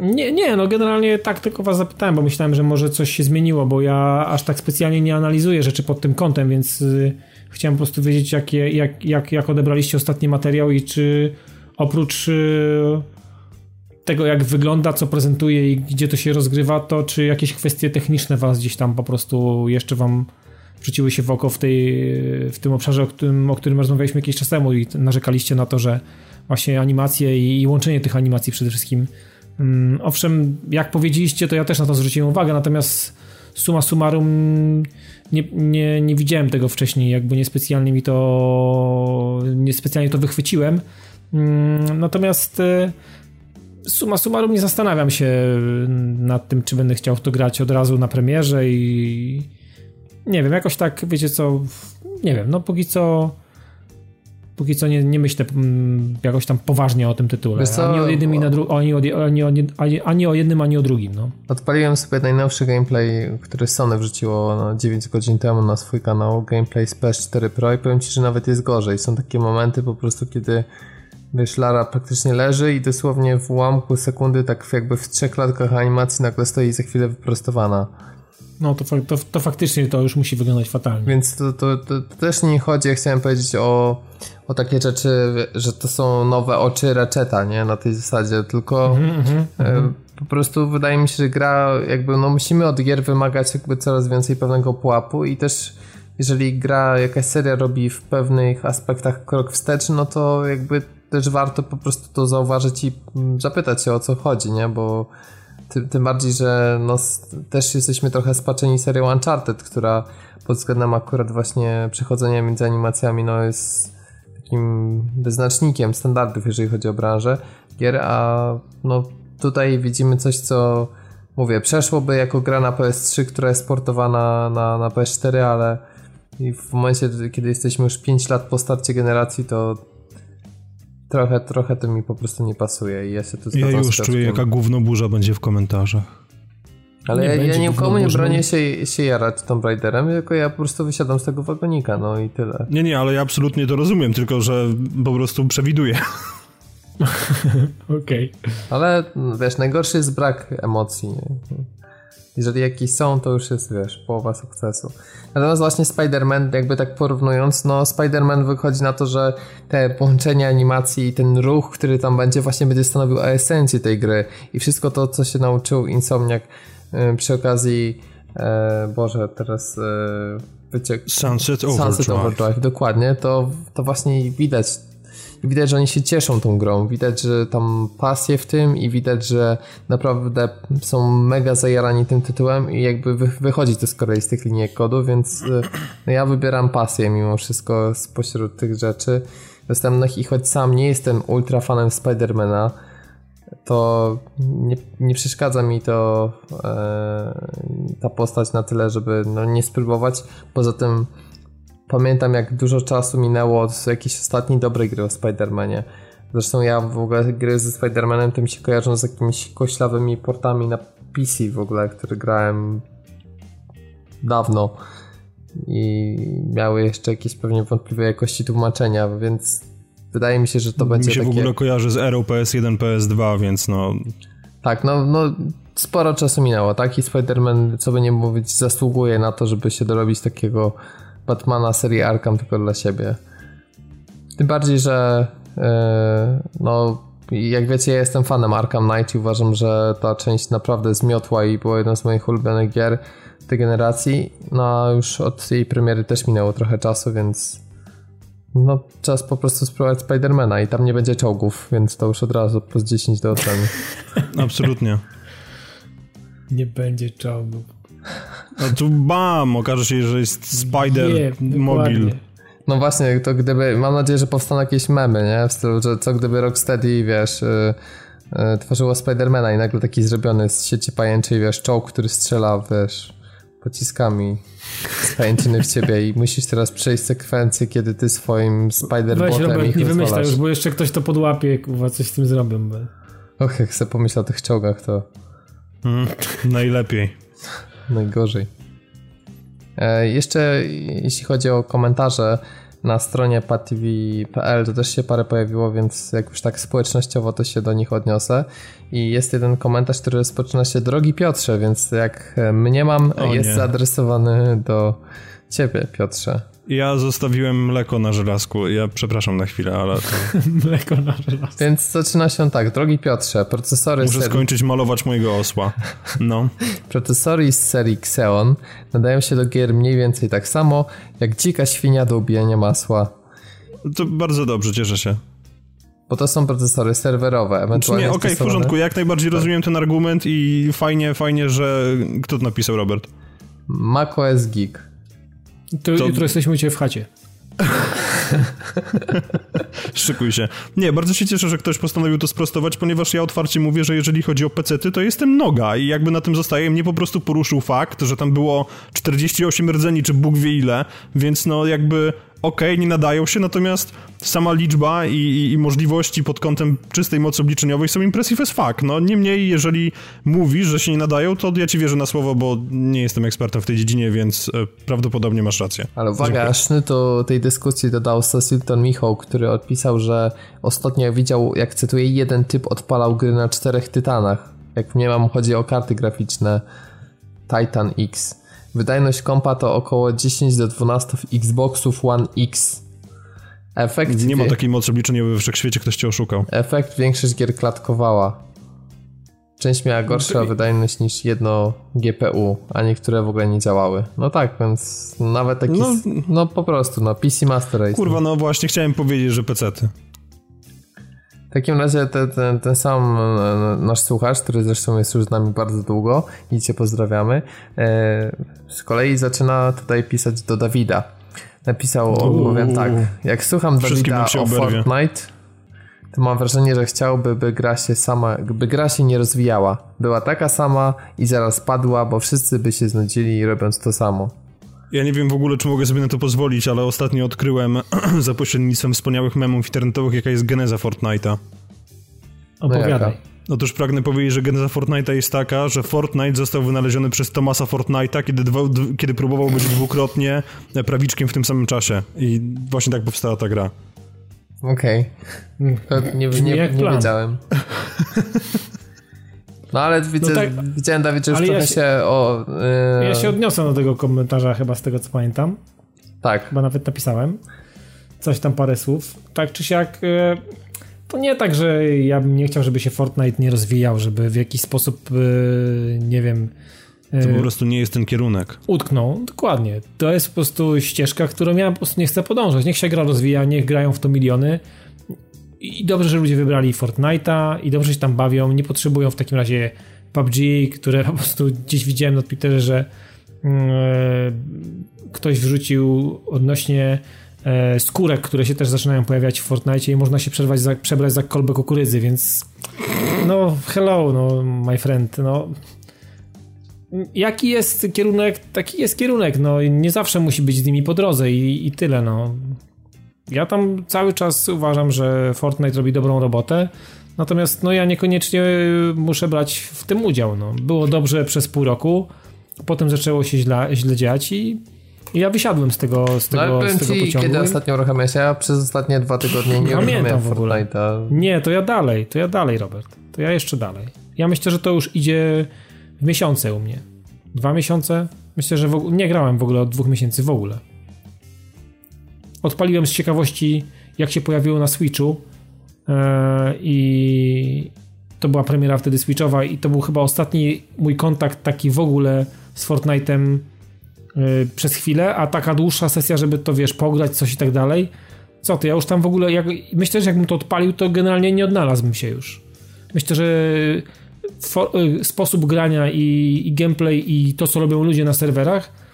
B: Nie, nie, no generalnie tak tylko was zapytałem, bo myślałem, że może coś się zmieniło, bo ja aż tak specjalnie nie analizuję rzeczy pod tym kątem, więc y, Chciałem po prostu wiedzieć, jakie, jak, jak, jak odebraliście ostatni materiał i czy oprócz y, tego, jak wygląda, co prezentuje i gdzie to się rozgrywa, to czy jakieś kwestie techniczne was gdzieś tam po prostu jeszcze wam rzuciły się w oko w, tej, w tym obszarze, o którym, o którym rozmawialiśmy jakiś czas temu i narzekaliście na to, że właśnie animacje i, i łączenie tych animacji przede wszystkim. Um, owszem, jak powiedzieliście, to ja też na to zwróciłem uwagę, natomiast suma summarum nie, nie, nie widziałem tego wcześniej, jakby niespecjalnie mi to niespecjalnie to wychwyciłem. Mm, natomiast e, suma summarum nie zastanawiam się nad tym, czy będę chciał to grać od razu na premierze i nie wiem, jakoś tak, wiecie co, nie wiem, no póki co póki co nie, nie myślę mm, jakoś tam poważnie o tym tytule. Ani o jednym, ani, o, ani, ani, ani, ani o jednym, ani o drugim. No.
A: Odpaliłem sobie najnowszy gameplay, który Sony wrzuciło no, 9 godzin temu na swój kanał, gameplay z PS4 Pro i powiem Ci, że nawet jest gorzej. Są takie momenty po prostu, kiedy wiesz, Lara praktycznie leży i dosłownie w ułamku sekundy, tak jakby w trzech klatkach animacji nagle stoi za chwilę wyprostowana.
B: No to, to, to faktycznie to już musi wyglądać fatalnie.
A: Więc to, to, to, też nie chodzi, ja chciałem powiedzieć o o takie rzeczy, że to są nowe oczy Ratcheta, nie? Na tej zasadzie, tylko mm -hmm, po prostu wydaje mi się, że gra jakby, no musimy od gier wymagać jakby coraz więcej pewnego pułapu i też jeżeli gra, jakaś seria robi w pewnych aspektach krok wstecz, no to jakby też warto po prostu to zauważyć i mm, zapytać się o co chodzi, nie? Bo tym, tym bardziej, że no, też jesteśmy trochę spaczeni serią Uncharted, która pod względem akurat właśnie przechodzenia między animacjami no jest takim wyznacznikiem standardów, jeżeli chodzi o branżę gier, a no tutaj widzimy coś, co mówię, przeszłoby jako gra na PS3, która jest portowana na, na PS4, ale w momencie, kiedy jesteśmy już 5 lat po starcie generacji, to trochę, trochę to mi po prostu nie pasuje i ja się tu
C: Ja już czuję, jaka gówno burza będzie w komentarzach.
A: Ale nie ja, ja nikomu nie bronię się, się jarać Tomb Raiderem, tylko ja po prostu wysiadam z tego wagonika, no i tyle.
C: Nie, nie, ale ja absolutnie to rozumiem, tylko że po prostu przewiduję.
B: Okej. Okay.
A: Ale wiesz, najgorszy jest brak emocji. Nie? Jeżeli jakieś są, to już jest, wiesz, połowa sukcesu. Natomiast właśnie Spider-Man, jakby tak porównując, no Spider-Man wychodzi na to, że te połączenie animacji i ten ruch, który tam będzie, właśnie będzie stanowił esencję tej gry i wszystko to, co się nauczył Insomniak E, przy okazji, e, Boże, teraz e, wyciek...
C: Sunset Overdrive.
A: Sunset Overdrive, dokładnie, to, to właśnie widać widać, że oni się cieszą tą grą, widać, że tam pasję w tym i widać, że naprawdę są mega zajarani tym tytułem i jakby wychodzi to z kolei z tych linii kodu, więc no ja wybieram pasję mimo wszystko spośród tych rzeczy. dostępnych i choć sam nie jestem ultra fanem Spidermana, to nie, nie przeszkadza mi to e, ta postać na tyle, żeby no, nie spróbować. Poza tym pamiętam jak dużo czasu minęło od jakiejś ostatniej dobrej gry o Spidermanie. Zresztą ja w ogóle gry ze Spidermanem to mi się kojarzą z jakimiś koślawymi portami na PC w ogóle, które grałem dawno i miały jeszcze jakieś pewnie wątpliwe jakości tłumaczenia, więc wydaje mi się, że to będzie
C: Mi się
A: takie...
C: w ogóle kojarzy z erą PS1, PS2, więc no...
A: Tak, no, no sporo czasu minęło, tak? I Spider-Man, co by nie mówić, zasługuje na to, żeby się dorobić takiego Batmana serii Arkham tylko dla siebie. Tym bardziej, że yy, no jak wiecie, ja jestem fanem Arkham Knight i uważam, że ta część naprawdę zmiotła i była jedną z moich ulubionych gier tej generacji. No już od jej premiery też minęło trochę czasu, więc no czas po prostu spróbować Spidermana i tam nie będzie czołgów, więc to już od razu plus 10 do oceny.
C: Absolutnie.
B: Nie będzie czołgów.
C: No tu bam, okaże się, że jest Spider
B: Nie,
C: Mobil.
A: No właśnie, to gdyby, mam nadzieję, że powstaną jakieś memy, nie? W stylu, że co gdyby Rocksteady, wiesz, yy, yy, tworzyło Spidermana i nagle taki zrobiony z sieci pajęczej, wiesz, czołg, który strzela, wiesz, pociskami z pajęczyny w ciebie i musisz teraz przejść sekwencję, kiedy ty swoim
B: Weź
A: Spider-Botem
B: Robert,
A: ich
B: nie wymyślaj
A: rozwalasz.
B: już, bo jeszcze ktoś to podłapie, kurwa, coś z tym zrobią. Bo...
A: Och, jak sobie pomyślę o tych czołgach, to
C: Mm, najlepiej.
A: Najgorzej. E, jeszcze jeśli chodzi o komentarze na stronie patv.pl, to też się parę pojawiło, więc jak już tak społecznościowo to się do nich odniosę. I jest jeden komentarz, który rozpoczyna się Drogi Piotrze, więc jak e, mnie mam,
C: O
A: jest
C: nie.
A: zaadresowany do ciebie, Piotrze.
C: Ja zostawiłem mleko na żelazku. Ja przepraszam na chwilę, ale to
B: Mleko na żelaz.
A: Więc zaczyna się tak, drogi Piotrze, procesory
C: muszę
A: serii,
C: skończyć malować mojego osła. No.
A: procesory z serii Xeon nadają się do gier mniej więcej tak samo, jak dzika świnia do ubijania masła.
C: To bardzo dobrze, cieszę się.
A: Bo to są procesory serwerowe,
C: Czy
A: ewentualnie
C: nie, okej, w
A: stosowane-
C: porządku, jak najbardziej rozumiem ten argument i fajnie, fajnie, że... Kto to napisał, Robert?
A: macOS Geek.
B: To,
C: To-
B: jutro jesteśmy u ciebie w chacie.
C: Szykuj się. Nie, bardzo się cieszę, że ktoś postanowił to sprostować, ponieważ ja otwarcie mówię, że jeżeli chodzi o pecety, to jestem noga i jakby na tym zostaje. Mnie po prostu poruszył fakt, że tam było 48 rdzeni, czy Bóg wie ile, więc no jakby okej, nie nadają się, natomiast sama liczba i, i, i możliwości pod kątem czystej mocy obliczeniowej są impressive as fuck. No niemniej, jeżeli mówisz, że się nie nadają, to ja ci wierzę na słowo, bo nie jestem ekspertem w tej dziedzinie, więc e, prawdopodobnie masz rację.
A: Ale uwaga, sznytu tej dyskusji dodał Silton Michał, który odpisał, że ostatnio widział, jak cytuję, jeden typ odpalał gry na czterech tytanach. Jak nie mam, chodzi o karty graficzne Titan X. Wydajność kompa to około 10 do 12 Xboxów One X. Efekt,
C: Nie ma takiej mocy obliczeniowej we wszechświecie, ktoś cię oszukał.
A: efekt większość gier klatkowała. Część miała gorszą wydajność niż jedno GPU, a niektóre w ogóle nie działały. No tak, więc nawet taki.
C: No-
A: No, no po prostu, no PC Master Race.
C: Kurwa, no właśnie, chciałem powiedzieć, że pecety.
A: W takim razie te, ten, ten sam e, nasz słuchacz, który zresztą jest już z nami bardzo długo i cię pozdrawiamy, e, z kolei zaczyna tutaj pisać do Dawida. Napisał, powiem tak, jak słucham Dawida o. Fortnite, to mam wrażenie, że chciałby, by gra się sama, by gra się nie rozwijała. Była taka sama i zaraz padła, bo wszyscy by się znudzili robiąc to samo.
C: Ja nie wiem w ogóle, czy mogę sobie na to pozwolić, ale ostatnio odkryłem za pośrednictwem wspaniałych memów internetowych, jaka jest geneza Fortnite'a.
B: Opowiadaj.
C: Otóż pragnę powiedzieć, że geneza Fortnite'a jest taka, że Fortnite został wynaleziony przez Thomasa Fortnite'a, kiedy, dwa, kiedy próbował być dwukrotnie prawiczkiem w tym samym czasie. I właśnie tak powstała ta gra.
A: Okej. To Nie, nie,
B: jak
A: nie
B: plan.
A: wiedziałem. No ale widzę,
B: tak,
A: widziałem Dawid, że już
B: ale ja
A: trochę
B: się-
A: się, o... Yy,
B: Ja się odniosę do tego komentarza chyba z tego co pamiętam.
A: Tak.
B: Chyba nawet napisałem. Coś tam parę słów. Tak czy siak. e, To nie tak, że ja bym nie chciał, żeby się Fortnite nie rozwijał, żeby w jakiś sposób, e, nie wiem,
C: To po prostu nie jest ten kierunek.
B: utknął. Dokładnie. To jest po prostu ścieżka, którą ja po prostu nie chcę podążać. Niech się gra rozwija, niech grają w to miliony. I dobrze, że ludzie wybrali Fortnite'a i dobrze się tam bawią. Nie potrzebują w takim razie PUBG, które po prostu gdzieś widziałem na Twitterze, że mm, e, ktoś wrzucił odnośnie e, skórek, które się też zaczynają pojawiać w Fortnite i można się przebrać za, przebrać za kolbę kukurydzy, więc no hello, no my friend, no jaki jest kierunek, taki jest kierunek, no nie zawsze musi być z nimi po drodze i, i tyle, no. Ja tam cały czas uważam, że Fortnite robi dobrą robotę, natomiast no ja niekoniecznie muszę brać w tym udział, no. Było dobrze przez pół roku, potem zaczęło się źle, źle dziać i ja wysiadłem z tego, z tego, no, z tego ci, pociągu.
A: Kiedy ostatnio uruchamiałeś? Ja przez ostatnie dwa tygodnie nie
B: pamiętam w ogóle. Nie, to ja dalej, to ja dalej, Robert. To ja jeszcze dalej. Ja myślę, że to już idzie w miesiące u mnie. Dwa miesiące? Myślę, że ogóle, nie grałem w ogóle od dwóch miesięcy w ogóle. Odpaliłem z ciekawości, jak się pojawiło na Switchu yy, i to była premiera wtedy Switchowa i to był chyba ostatni mój kontakt taki w ogóle z Fortnite'em yy, przez chwilę, a taka dłuższa sesja, żeby to wiesz, pograć coś i tak dalej. Co ty, ja już tam w ogóle, jak, myślę, że jakbym to odpalił, to generalnie nie odnalazłbym się już. Myślę, że for, y, sposób grania i, i, gameplay i to, co robią ludzie na serwerach,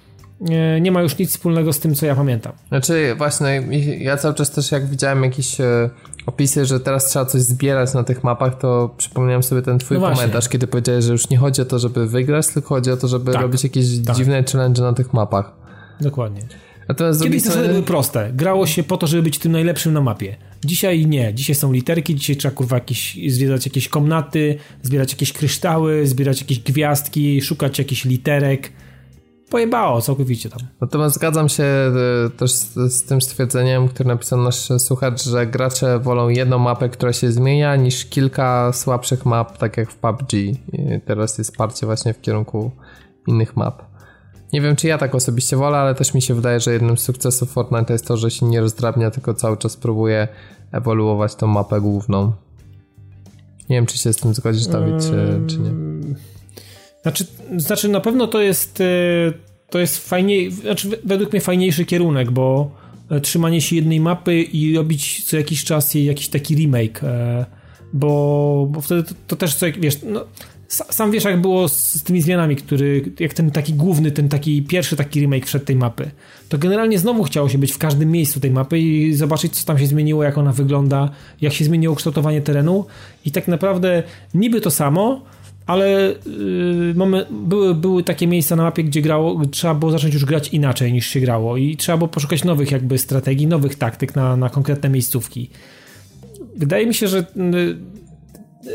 B: nie, ma już nic wspólnego z tym, co ja pamiętam.
A: Znaczy, właśnie, ja cały czas też jak widziałem jakieś e, opisy, że teraz trzeba coś zbierać na tych mapach, to przypomniałem sobie ten twój no komentarz, kiedy powiedziałeś, że już nie chodzi o to, żeby wygrać, tylko chodzi o to, żeby tak, robić jakieś tak. dziwne challenge na tych mapach.
B: Dokładnie. Natomiast Kiedyś zasady były proste. Grało się po to, żeby być tym najlepszym na mapie. Dzisiaj nie. Dzisiaj są literki, dzisiaj trzeba kurwa jakieś, zwiedzać jakieś komnaty, zbierać jakieś kryształy, zbierać jakieś gwiazdki, szukać jakichś literek. Pojebało całkowicie tam.
A: Natomiast zgadzam się e, też z, z, tym stwierdzeniem, które napisał nasz słuchacz, że gracze wolą jedną mapę, która się zmienia, niż kilka słabszych map, tak jak w PUBG. I teraz jest wsparcie właśnie w kierunku innych map. Nie wiem, czy ja tak osobiście wolę, ale też mi się wydaje, że jednym z sukcesów Fortnite jest to, że się nie rozdrabnia, tylko cały czas próbuje ewoluować tą mapę główną. Nie wiem, czy się z tym zgodzisz, Dawid, czy, czy nie.
B: Znaczy, znaczy, na pewno to jest e, to jest fajniej, znaczy według mnie fajniejszy kierunek, bo e, trzymanie się jednej mapy i robić co jakiś czas jej jakiś taki remake, e, bo, bo wtedy to, to też co, wiesz, no, sam wiesz, jak było z tymi zmianami, który, jak ten taki główny, ten taki pierwszy taki remake wszedł tej mapy, to generalnie znowu chciało się być w każdym miejscu tej mapy i zobaczyć, co tam się zmieniło, jak ona wygląda, jak się zmieniło kształtowanie terenu. I tak naprawdę niby to samo, ale yy, mamy, były, były takie miejsca na mapie, gdzie grało, trzeba było zacząć już grać inaczej niż się grało i trzeba było poszukać nowych jakby strategii, nowych taktyk na, na konkretne miejscówki. Wydaje mi się, że yy,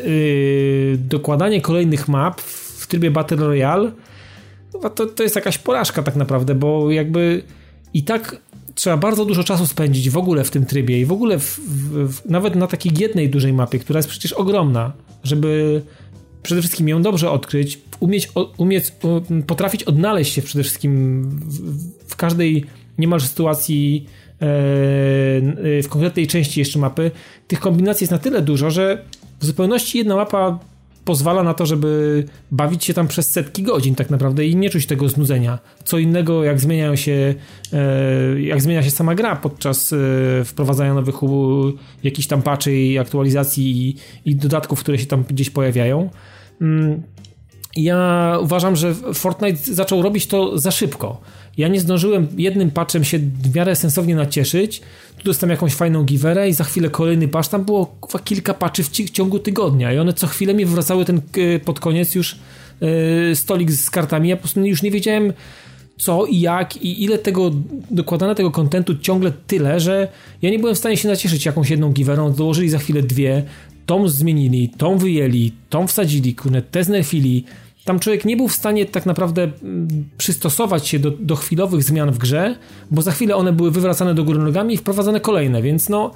B: yy, dokładanie kolejnych map w trybie Battle Royale to, to jest jakaś porażka tak naprawdę, bo jakby i tak trzeba bardzo dużo czasu spędzić w ogóle w tym trybie i w ogóle w, w, nawet na takiej jednej dużej mapie, która jest przecież ogromna, żeby przede wszystkim ją dobrze odkryć, umieć, umieć potrafić odnaleźć się przede wszystkim w, w każdej niemalże sytuacji e, w konkretnej części jeszcze mapy. Tych kombinacji jest na tyle dużo, że w zupełności jedna mapa pozwala na to, żeby bawić się tam przez setki godzin tak naprawdę i nie czuć tego znudzenia. Co innego jak zmieniają się e, jak zmienia się sama gra podczas e, wprowadzania nowych jakichś tam patchy i aktualizacji i, i dodatków, które się tam gdzieś pojawiają. Mm, ja uważam, że Fortnite zaczął robić to za szybko. Ja nie zdążyłem jednym patchem się w miarę sensownie nacieszyć. Tu dostałem jakąś fajną giwerę i za chwilę kolejny patch. Tam było kilka patchy w ciągu tygodnia i one co chwilę mi wracały ten pod koniec już yy, stolik z kartami. Ja po prostu już nie wiedziałem co i jak i ile tego dokładane tego kontentu ciągle tyle, że ja nie byłem w stanie się nacieszyć jakąś jedną giwerą. Dołożyli za chwilę dwie, tą zmienili, tą wyjęli, tą wsadzili, kurde, te znerfili tam człowiek nie był w stanie tak naprawdę mm, przystosować się do, do chwilowych zmian w grze, bo za chwilę one były wywracane do góry nogami i wprowadzane kolejne, więc no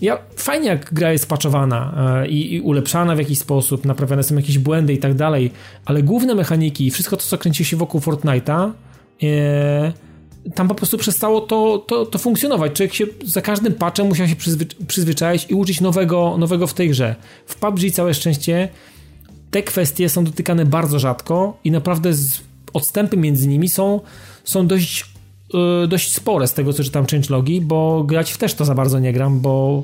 B: ja, fajnie jak gra jest paczowana e, i, i, ulepszana w jakiś sposób, naprawiane są jakieś błędy i tak dalej, ale główne mechaniki i wszystko to, co kręci się wokół Fortnite'a, e, tam po prostu przestało to, to, to funkcjonować. Człowiek się za każdym patchem musiał się przyzwy, przyzwyczaić i uczyć nowego, nowego w tej grze. W PUBG całe szczęście te kwestie są dotykane bardzo rzadko i naprawdę odstępy między nimi są, są dość, yy, dość spore z tego, co czytam changelogi, bo grać w też to za bardzo nie gram, bo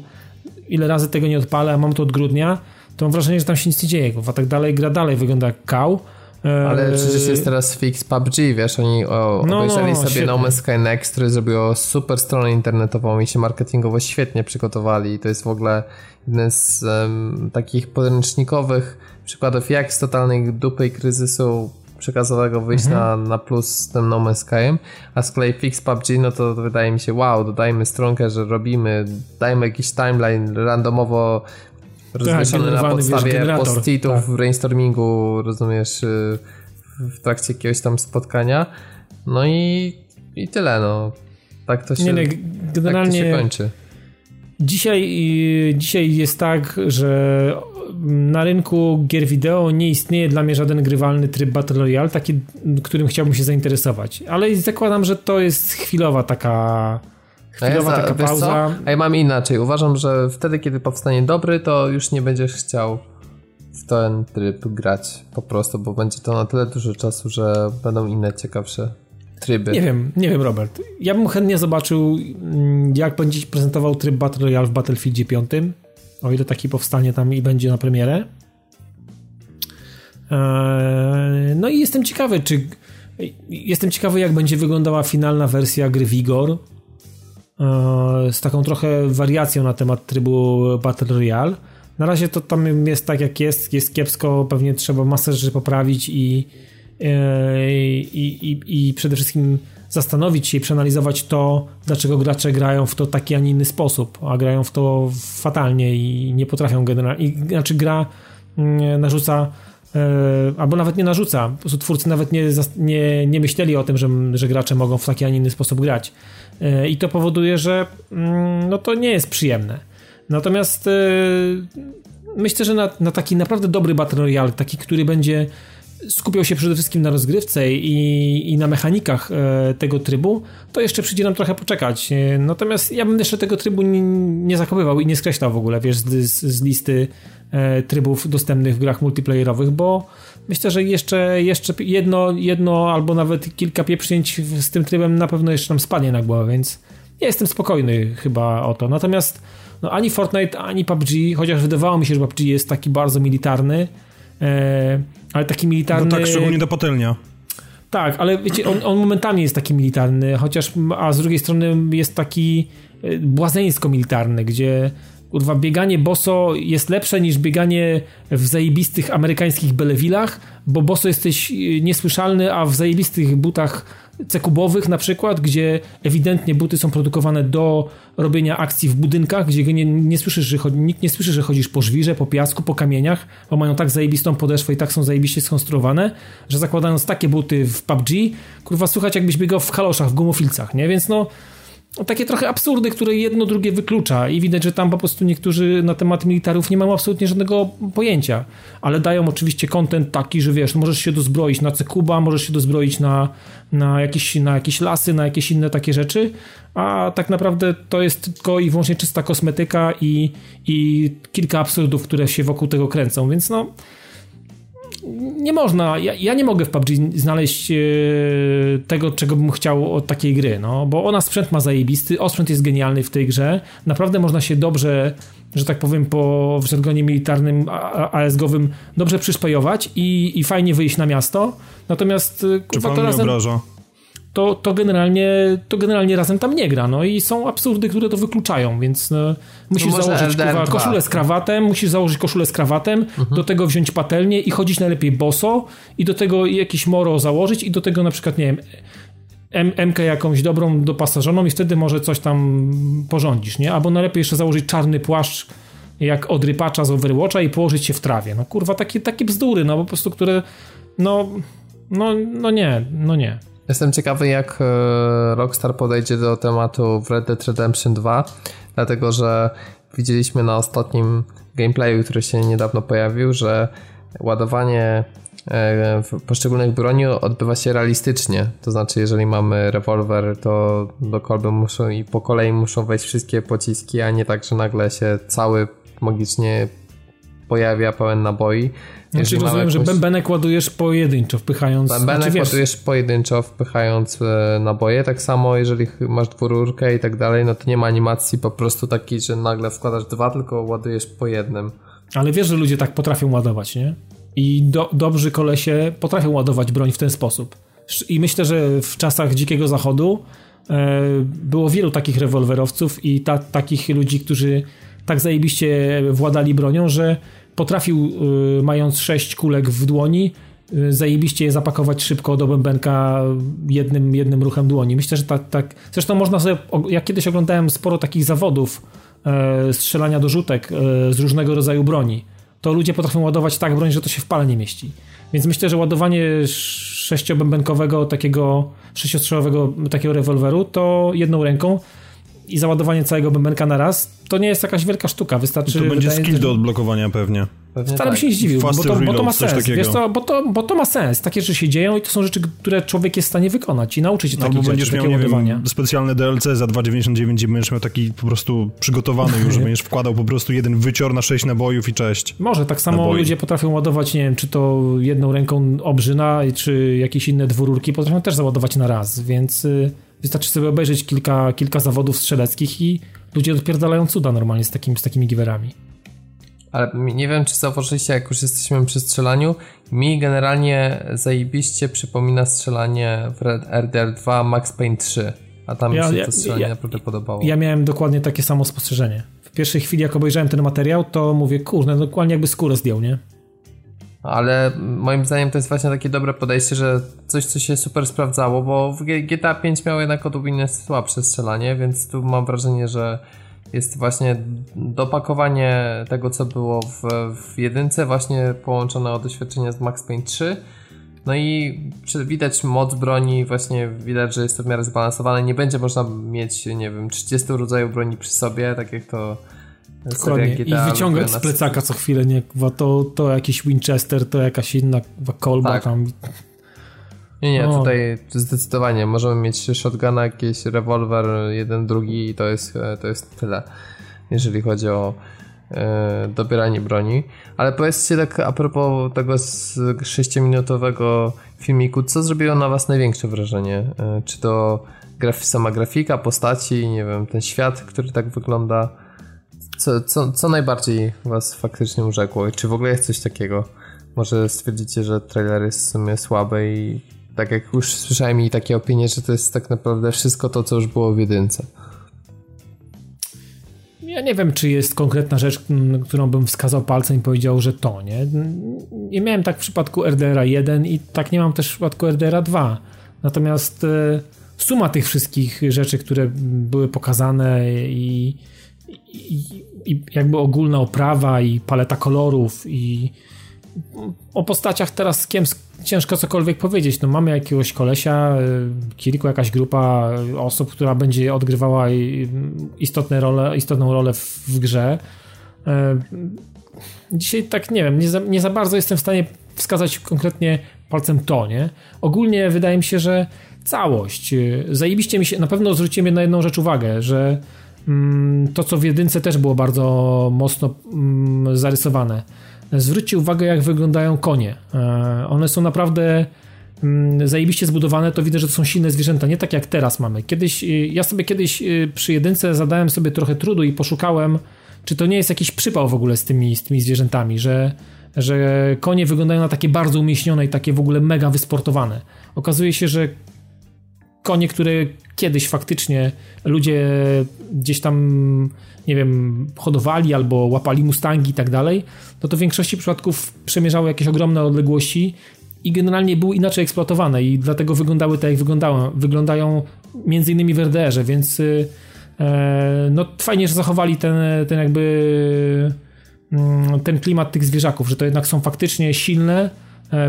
B: ile razy tego nie odpalę, a mam to od grudnia, to mam wrażenie, że tam się nic nie dzieje, a tak dalej gra dalej wygląda jak kał.
A: Ale przecież jest teraz fix PUBG, wiesz, oni o, no, obejrzeli no, sobie świetnie. No Man's Sky Next, który zrobiło super stronę internetową i się marketingowo świetnie przygotowali i to jest w ogóle jeden z um, takich podręcznikowych przykładów jak z totalnej dupy i kryzysu przekazowego wyjść mhm. na, na plus z tym No Man's Skyem, a z kolei Fix PUBG, no to wydaje mi się, wow, dodajmy stronkę, że robimy, dajmy jakiś timeline randomowo rozmieszczony tak, na podstawie post-itów tak. w brainstormingu, rozumiesz, y, w trakcie jakiegoś tam spotkania. No i, i tyle, no. Tak to się, nie, nie, generalnie tak to się kończy.
B: Dzisiaj, dzisiaj jest tak, że na rynku gier wideo nie istnieje dla mnie żaden grywalny tryb Battle Royale, taki, którym chciałbym się zainteresować. Ale zakładam, że to jest chwilowa taka chwilowa ja taka pauza. Co?
A: A ja mam inaczej. Uważam, że wtedy, kiedy powstanie dobry, to już nie będziesz chciał w ten tryb grać po prostu, bo będzie to na tyle dużo czasu, że będą inne ciekawsze tryby.
B: Nie wiem, nie wiem Robert. Ja bym chętnie zobaczył mm, jak będzie prezentował tryb Battle Royale w Battlefieldzie 5 o ile taki powstanie tam i będzie na premierę. Eee, no i jestem ciekawy, czy jestem ciekawy, jak będzie wyglądała finalna wersja gry Vigor eee, z taką trochę wariacją na temat trybu Battle Royale. Na razie to tam jest tak jak jest, jest kiepsko, pewnie trzeba masę rzeczy poprawić i, eee, i, i, i przede wszystkim zastanowić się i przeanalizować to, dlaczego gracze grają w to taki, a nie inny sposób, a grają w to fatalnie i nie potrafią generalnie. Znaczy, gra mm, narzuca e, albo nawet nie narzuca. Po prostu twórcy nawet nie, nie, nie myśleli o tym, że, że gracze mogą w taki, a nie inny sposób grać. E, I to powoduje, że mm, no to nie jest przyjemne. Natomiast e, myślę, że na, na taki naprawdę dobry Battle Royale, taki, który będzie skupiał się przede wszystkim na rozgrywce i, i na mechanikach e, tego trybu, to jeszcze przyjdzie nam trochę poczekać. E, natomiast ja bym jeszcze tego trybu nie, nie zakopywał i nie skreślał w ogóle, wiesz, z, z listy e, trybów dostępnych w grach multiplayerowych, bo myślę, że jeszcze, jeszcze jedno, jedno albo nawet kilka pieprznięć z tym trybem na pewno jeszcze nam spadnie na głowę, więc ja jestem spokojny chyba o to. Natomiast no, ani Fortnite, ani PUBG, chociaż wydawało mi się, że PUBG jest taki bardzo militarny, ale taki militarny...
C: No tak, szczególnie do patelnia.
B: Tak, ale wiecie, on, on, momentami jest taki militarny, chociaż, a z drugiej strony jest taki e, błazeńsko-militarny, gdzie kurwa, bieganie boso jest lepsze niż bieganie w zajebistych amerykańskich belewilach, bo boso jesteś e, niesłyszalny, a w zajebistych butach cekubowych na przykład, gdzie ewidentnie buty są produkowane do robienia akcji w budynkach, gdzie nie, nie słyszysz, że chodzi, nikt nie słyszy, że chodzisz po żwirze, po piasku, po kamieniach, bo mają tak zajebistą podeszwę i tak są zajebiście skonstruowane, że zakładając takie buty w PUBG, kurwa słuchać jakbyś biegał w kaloszach, w gumofilcach, nie? Więc no takie trochę absurdy, które jedno drugie wyklucza i widać, że tam po prostu niektórzy na temat militarów nie mają absolutnie żadnego pojęcia, ale dają oczywiście kontent taki, że wiesz, możesz się dozbroić na Cekuba, możesz się dozbroić na, na, jakieś, na jakieś lasy, na jakieś inne takie rzeczy, a tak naprawdę to jest tylko i wyłącznie czysta kosmetyka i, i kilka absurdów, które się wokół tego kręcą, więc no nie można, ja, ja, nie mogę w PUBG znaleźć e, tego, czego bym chciał od takiej gry, no, bo ona sprzęt ma zajebisty, osprzęt jest genialny w tej grze, naprawdę można się dobrze, że tak powiem po w żargonie militarnym ASG-owym dobrze przyszpajować i, i fajnie wyjść na miasto, natomiast
C: e, Czy pan to razem... obraża?
B: To, to, generalnie, to generalnie razem tam nie gra. No i są absurdy, które to wykluczają, więc no, musisz no założyć kurwa, koszulę z krawatem, musisz założyć koszulę z krawatem, mhm. do tego wziąć patelnię i chodzić najlepiej boso i do tego jakiś moro założyć i do tego na przykład, nie wiem, MK jakąś dobrą, dopasażoną i wtedy może coś tam porządzisz, nie? Albo najlepiej jeszcze założyć czarny płaszcz jak od rypacza z Overwatcha i położyć się w trawie. No kurwa, takie, takie bzdury, no po prostu, które no, no, no nie, no nie.
A: Jestem ciekawy, jak e, Rockstar podejdzie do tematu w Red Dead Redemption 2, dlatego że widzieliśmy na ostatnim gameplayu, który się niedawno pojawił, że ładowanie e, poszczególnych broni odbywa się realistycznie. To znaczy, jeżeli mamy rewolwer, to do kolby muszą i po kolei muszą wejść wszystkie pociski, a nie tak, że nagle się cały magicznie pojawia pełen naboi.
B: Znaczy rozumiem, jakąś... że bębenek ładujesz pojedynczo, wpychając...
A: Bębenek znaczy, ładujesz pojedynczo, wpychając e, naboje. Tak samo, jeżeli masz dwururkę i tak dalej, no to nie ma animacji po prostu takiej, że nagle wkładasz dwa, tylko ładujesz po jednym.
B: Ale wiesz, że ludzie tak potrafią ładować, nie? I do, dobrzy kolesie potrafią ładować broń w ten sposób. I myślę, że w czasach Dzikiego Zachodu e, było wielu takich rewolwerowców i ta, takich ludzi, którzy tak zajebiście władali bronią, że potrafił, y, mając sześć kulek w dłoni, y, zajebiście je zapakować szybko do bębenka jednym, jednym ruchem dłoni. Myślę, że tak, tak. Zresztą można sobie, ja kiedyś oglądałem sporo takich zawodów e, strzelania do rzutek e, z różnego rodzaju broni. To ludzie potrafią ładować tak broń, że to się w pale nie mieści. Więc myślę, że ładowanie sześciobębenkowego takiego, sześciostrzelowego takiego rewolweru to jedną ręką i załadowanie całego bębenka na raz, to nie jest jakaś wielka sztuka. Wystarczy.
C: To będzie skill do odblokowania pewnie.
B: pewnie Wcale tak. się nie zdziwił, bo to, bo to, ma sens. Wiesz co, bo, to, bo to ma sens. Takie rzeczy się dzieją i to są rzeczy, które człowiek jest w stanie wykonać i nauczyć się no, takich
C: będziesz miał, nie wiem, specjalne DLC za 2,99 i będziesz miał taki po prostu przygotowany już, że będziesz wkładał po prostu jeden wycior na 6 nabojów i cześć.
B: Może, tak samo Naboi. ludzie potrafią ładować, nie wiem, czy to jedną ręką obrzyna, czy jakieś inne dwururki, potrafią też załadować na raz, więc... Wystarczy sobie obejrzeć kilka, kilka zawodów strzeleckich i ludzie odpierdalają cuda normalnie z, takim, z takimi giwerami.
A: Ale nie wiem, czy zauważyliście, jak już jesteśmy przy strzelaniu, mi generalnie zajebiście przypomina strzelanie w RDR 2 Max Payne 3. A tam ja, mi się to strzelanie ja, naprawdę podobało.
B: Ja miałem dokładnie takie samo spostrzeżenie. W pierwszej chwili, jak obejrzałem ten materiał, to mówię, kurde, dokładnie jakby skórę zdjął, nie?
A: Ale moim zdaniem to jest właśnie takie dobre podejście, że coś, co się super sprawdzało, bo w GTA 5 miał jednak odrobinę słabsze strzelanie, więc tu mam wrażenie, że jest właśnie dopakowanie tego, co było w, w jedynce, właśnie połączone o doświadczenie z Max Payne 3. No i widać moc broni, właśnie widać, że jest to w miarę zbalansowane. Nie będzie można mieć, nie wiem, 30 rodzajów broni przy sobie, tak jak to
B: Dokładnie. I wyciągać z plecaka co chwilę, nie? To, to jakiś Winchester, to jakaś inna kolba tak. tam.
A: Nie, nie, o. tutaj zdecydowanie możemy mieć shotguna, jakiś rewolwer, jeden, drugi i to jest, to jest tyle, jeżeli chodzi o e, dobieranie broni. Ale powiedzcie tak a propos tego z 6-minutowego filmiku, co zrobiło na was największe wrażenie? E, czy to graf sama grafika, postaci, nie wiem, ten świat, który tak wygląda? Co, co, co najbardziej was faktycznie urzekło? Czy w ogóle jest coś takiego? Może stwierdzicie, że trailer jest w sumie słaby i tak jak już słyszałem i takie opinie, że to jest tak naprawdę wszystko to, co już było w jedynce.
B: Ja nie wiem, czy jest konkretna rzecz, którą bym wskazał palcem i powiedział, że to, nie? Nie miałem tak w przypadku RDR 1 i tak nie mam też w przypadku RDR 2. Natomiast e, suma tych wszystkich rzeczy, które były pokazane i, i, i jakby ogólna oprawa i paleta kolorów i o postaciach teraz kiem ciężko cokolwiek powiedzieć. No mamy jakiegoś kolesia, y, kilku, jakaś grupa osób, która będzie odgrywała istotne role, istotną rolę w, w grze. Y, dzisiaj tak nie wiem, nie za, nie za bardzo jestem w stanie wskazać konkretnie palcem to, nie? Ogólnie wydaje mi się, że całość. Y, zajebiście mi się, na pewno zwróciłem na jedną rzecz uwagę, że to, co w jedynce też było bardzo mocno mm, zarysowane. Zwróćcie uwagę, jak wyglądają konie. E, one są naprawdę mm, zajebiście zbudowane, to widać, że to są silne zwierzęta, nie tak jak teraz mamy. Kiedyś, y, ja sobie kiedyś y, przy jedynce zadałem sobie trochę trudu i poszukałem, czy to nie jest jakiś przypał w ogóle z tymi, z tymi zwierzętami, że, że konie wyglądają na takie bardzo umieśnione i takie w ogóle mega wysportowane. Okazuje się, że konie, które kiedyś faktycznie ludzie gdzieś tam, nie wiem, hodowali albo łapali mustangi i tak dalej, no to w większości przypadków przemierzały jakieś ogromne odległości i generalnie były inaczej eksploatowane i dlatego wyglądały tak, jak wyglądały, wyglądają między innymi w RDR-ze, więc e, no fajnie, że zachowali ten, ten jakby mm, ten klimat tych zwierzaków, że to jednak są faktycznie silne,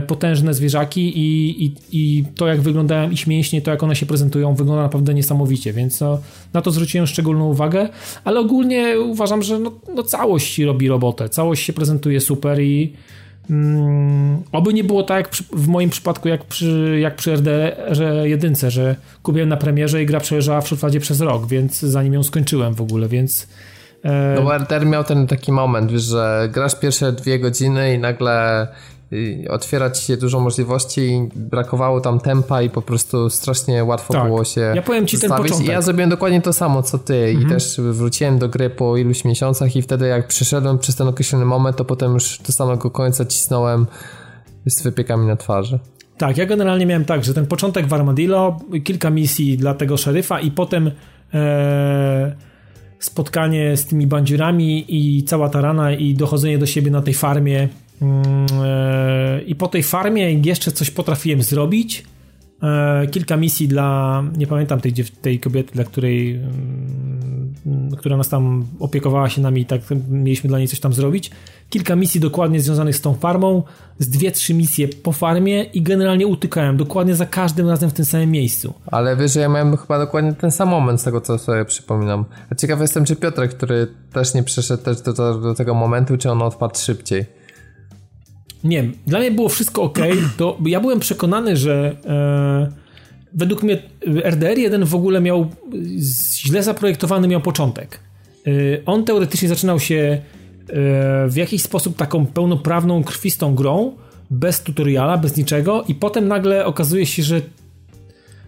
B: potężne zwierzaki i, i, i to jak wyglądają ich mięśnie, to jak one się prezentują wygląda naprawdę niesamowicie, więc no, na to zwróciłem szczególną uwagę, ale ogólnie uważam, że no, no całość robi robotę, całość się prezentuje super i mm, oby nie było tak jak przy, w moim przypadku jak przy, jak przy RDR 1, że kupiłem na premierze i gra przejeżdżała w szufladzie przez rok, więc zanim ją skończyłem w ogóle, więc
A: e, no RDR miał ten taki moment, wiesz, że grasz pierwsze dwie godziny i nagle y, otwiera ci się dużo możliwości i brakowało tam tempa i po prostu strasznie łatwo tak. było się
B: Ja powiem ci ten początek.
A: I ja zrobiłem dokładnie to samo, co ty mhm. i też wróciłem do gry po iluś miesiącach i wtedy jak przyszedłem przez ten określony moment, to potem już do samego końca cisnąłem z wypiekami na twarzy.
B: Tak, ja generalnie miałem tak, że ten początek w Armadillo, kilka misji dla tego szeryfa i potem e, spotkanie z tymi bandziurami i cała tarana i dochodzenie do siebie na tej farmie i po tej farmie jeszcze coś potrafiłem zrobić E, kilka misji dla, nie pamiętam tej, tej kobiety, dla której, mm, która nas tam opiekowała się nami i tak mieliśmy dla niej coś tam zrobić. Kilka misji dokładnie związanych z tą farmą, z dwie, trzy misje po farmie i generalnie utykałem dokładnie za każdym razem w tym samym miejscu.
A: Ale wiesz, że ja miałem chyba dokładnie ten sam moment z tego, co sobie przypominam. A ciekawy jestem, czy Piotrek, który też nie przeszedł też do, do tego momentu, czy on odpadł szybciej
B: nie wiem, dla mnie było wszystko ok, to ja byłem przekonany, że e, według mnie RDR 1 w ogóle miał źle zaprojektowany miał początek. E, on teoretycznie zaczynał się e, w jakiś sposób taką pełnoprawną, krwistą grą, bez tutoriala, bez niczego i potem nagle okazuje się, że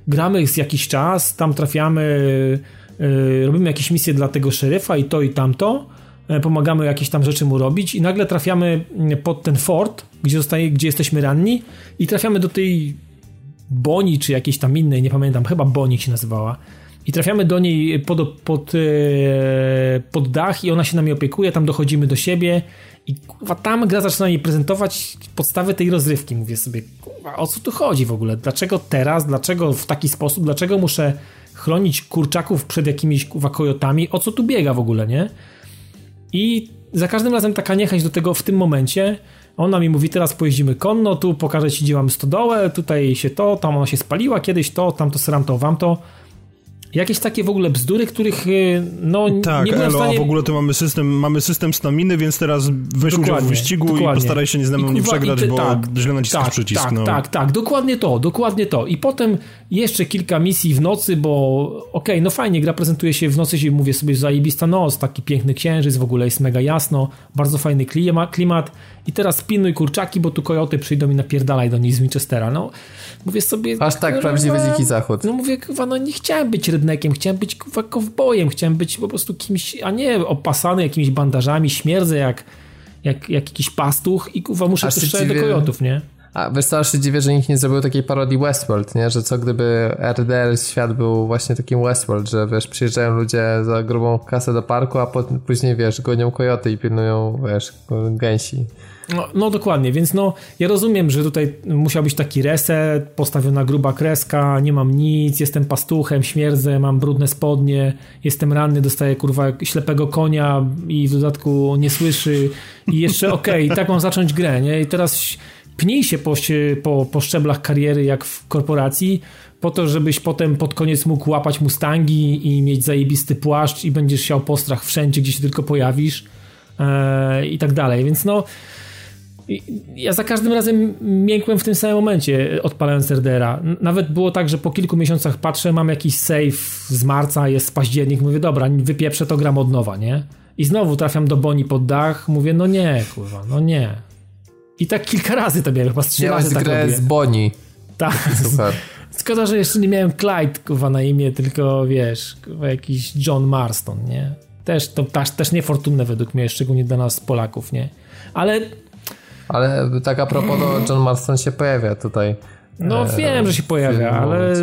B: gramy z jakiś czas, tam trafiamy, e, robimy jakieś misje dla tego szeryfa i to i tamto E, pomagamy jakieś tam rzeczy mu robić i nagle trafiamy mm, pod ten fort, gdzie, zostaje, gdzie jesteśmy ranni i trafiamy do tej Boni, czy jakiejś tam innej, nie pamiętam, chyba Boni się nazywała. I trafiamy do niej pod, pod, e, pod dach i ona się nami opiekuje, tam dochodzimy do siebie i kurwa, tam gra zaczyna mi prezentować podstawy tej rozrywki. Mówię sobie, kurwa, o co tu chodzi w ogóle? Dlaczego teraz? Dlaczego w taki sposób? Dlaczego muszę chronić kurczaków przed jakimiś kurwa kojotami? O co tu biega w ogóle, nie? I za każdym razem taka niechęć do tego w tym momencie. Ona mi mówi, teraz pojeździmy konno, tu pokażę ci, gdzie mamy stodołę, tutaj się to, tam ona się spaliła kiedyś, to, tam to seram to, wam to. Jakieś takie w ogóle bzdury, których y, no
C: tak,
B: nie byłem
C: Elo,
B: w stanie...
C: a w ogóle to mamy system, mamy system staminy, więc teraz weź udział w wyścigu dokładnie. i postaraj się nie z nami nie przegrać, ty, bo tak, źle naciskasz
B: tak,
C: przycisk.
B: Tak,
C: no.
B: tak, tak, dokładnie to, dokładnie to. I potem jeszcze kilka misji w nocy, bo okej, okay, no fajnie, gra prezentuje się w nocy, się mówię sobie, zajebista noc, taki piękny księżyc, w ogóle jest mega jasno, bardzo fajny klimat i teraz pilnuj kurczaki, bo tu kojoty przyjdą i napierdalaj do nich z Winchestera. No, mówię sobie...
A: Aż tak, prawdziwy dziki zachód.
B: No mówię, kurwa, no nie chciałem być rednekiem, chciałem być kurwa kowbojem, chciałem być po prostu kimś, a nie opasany jakimiś bandażami, śmierdzę jak, jak, jak jakiś pastuch i kurwa muszę strzelać do kojotów, nie?
A: A wiesz co, aż się dziwię, że nikt nie zrobił takiej parodii Westworld, nie? Że co gdyby RDR świat był właśnie takim Westworld, że wiesz, przyjeżdżają ludzie za grubą kasę do parku, a potem, później wiesz, gonią kojoty i pilnują, wiesz, gęsi.
B: No, no, dokładnie, więc no ja rozumiem, że tutaj musiał być taki reset, postawiona gruba kreska, nie mam nic, jestem pastuchem, śmierdzę, mam brudne spodnie, jestem ranny, dostaję kurwa ślepego konia i w dodatku nie słyszy i jeszcze okej, okay, tak mam zacząć grę, nie? I teraz pnij się po, po, po szczeblach kariery jak w korporacji, po to, żebyś potem pod koniec mógł łapać mustangi i mieć zajebisty płaszcz i będziesz siał postrach wszędzie, gdzie się tylko pojawisz e, i tak dalej, więc no ja za każdym razem miękłem w tym samym momencie, odpalając RDR-a. Nawet było tak, że po kilku miesiącach patrzę, mam jakiś save z marca, jest październik, mówię, dobra, wypieprzę to, gram od nowa, nie? I znowu trafiam do Boni pod dach, mówię, no nie, kurwa, no nie. I tak kilka razy to miałem, chyba z trzy Miałeś razy tak grę
A: z Boni.
B: Tak. Super. Szkoda, że jeszcze nie miałem Clyde, kurwa, na imię, tylko, wiesz, kurwa, jakiś John Marston, nie? Też, to też, też niefortunne według mnie, szczególnie dla nas Polaków, nie? Ale
A: ale tak a propos, no, John Marston się pojawia tutaj.
B: No e, wiem, że się pojawia, ale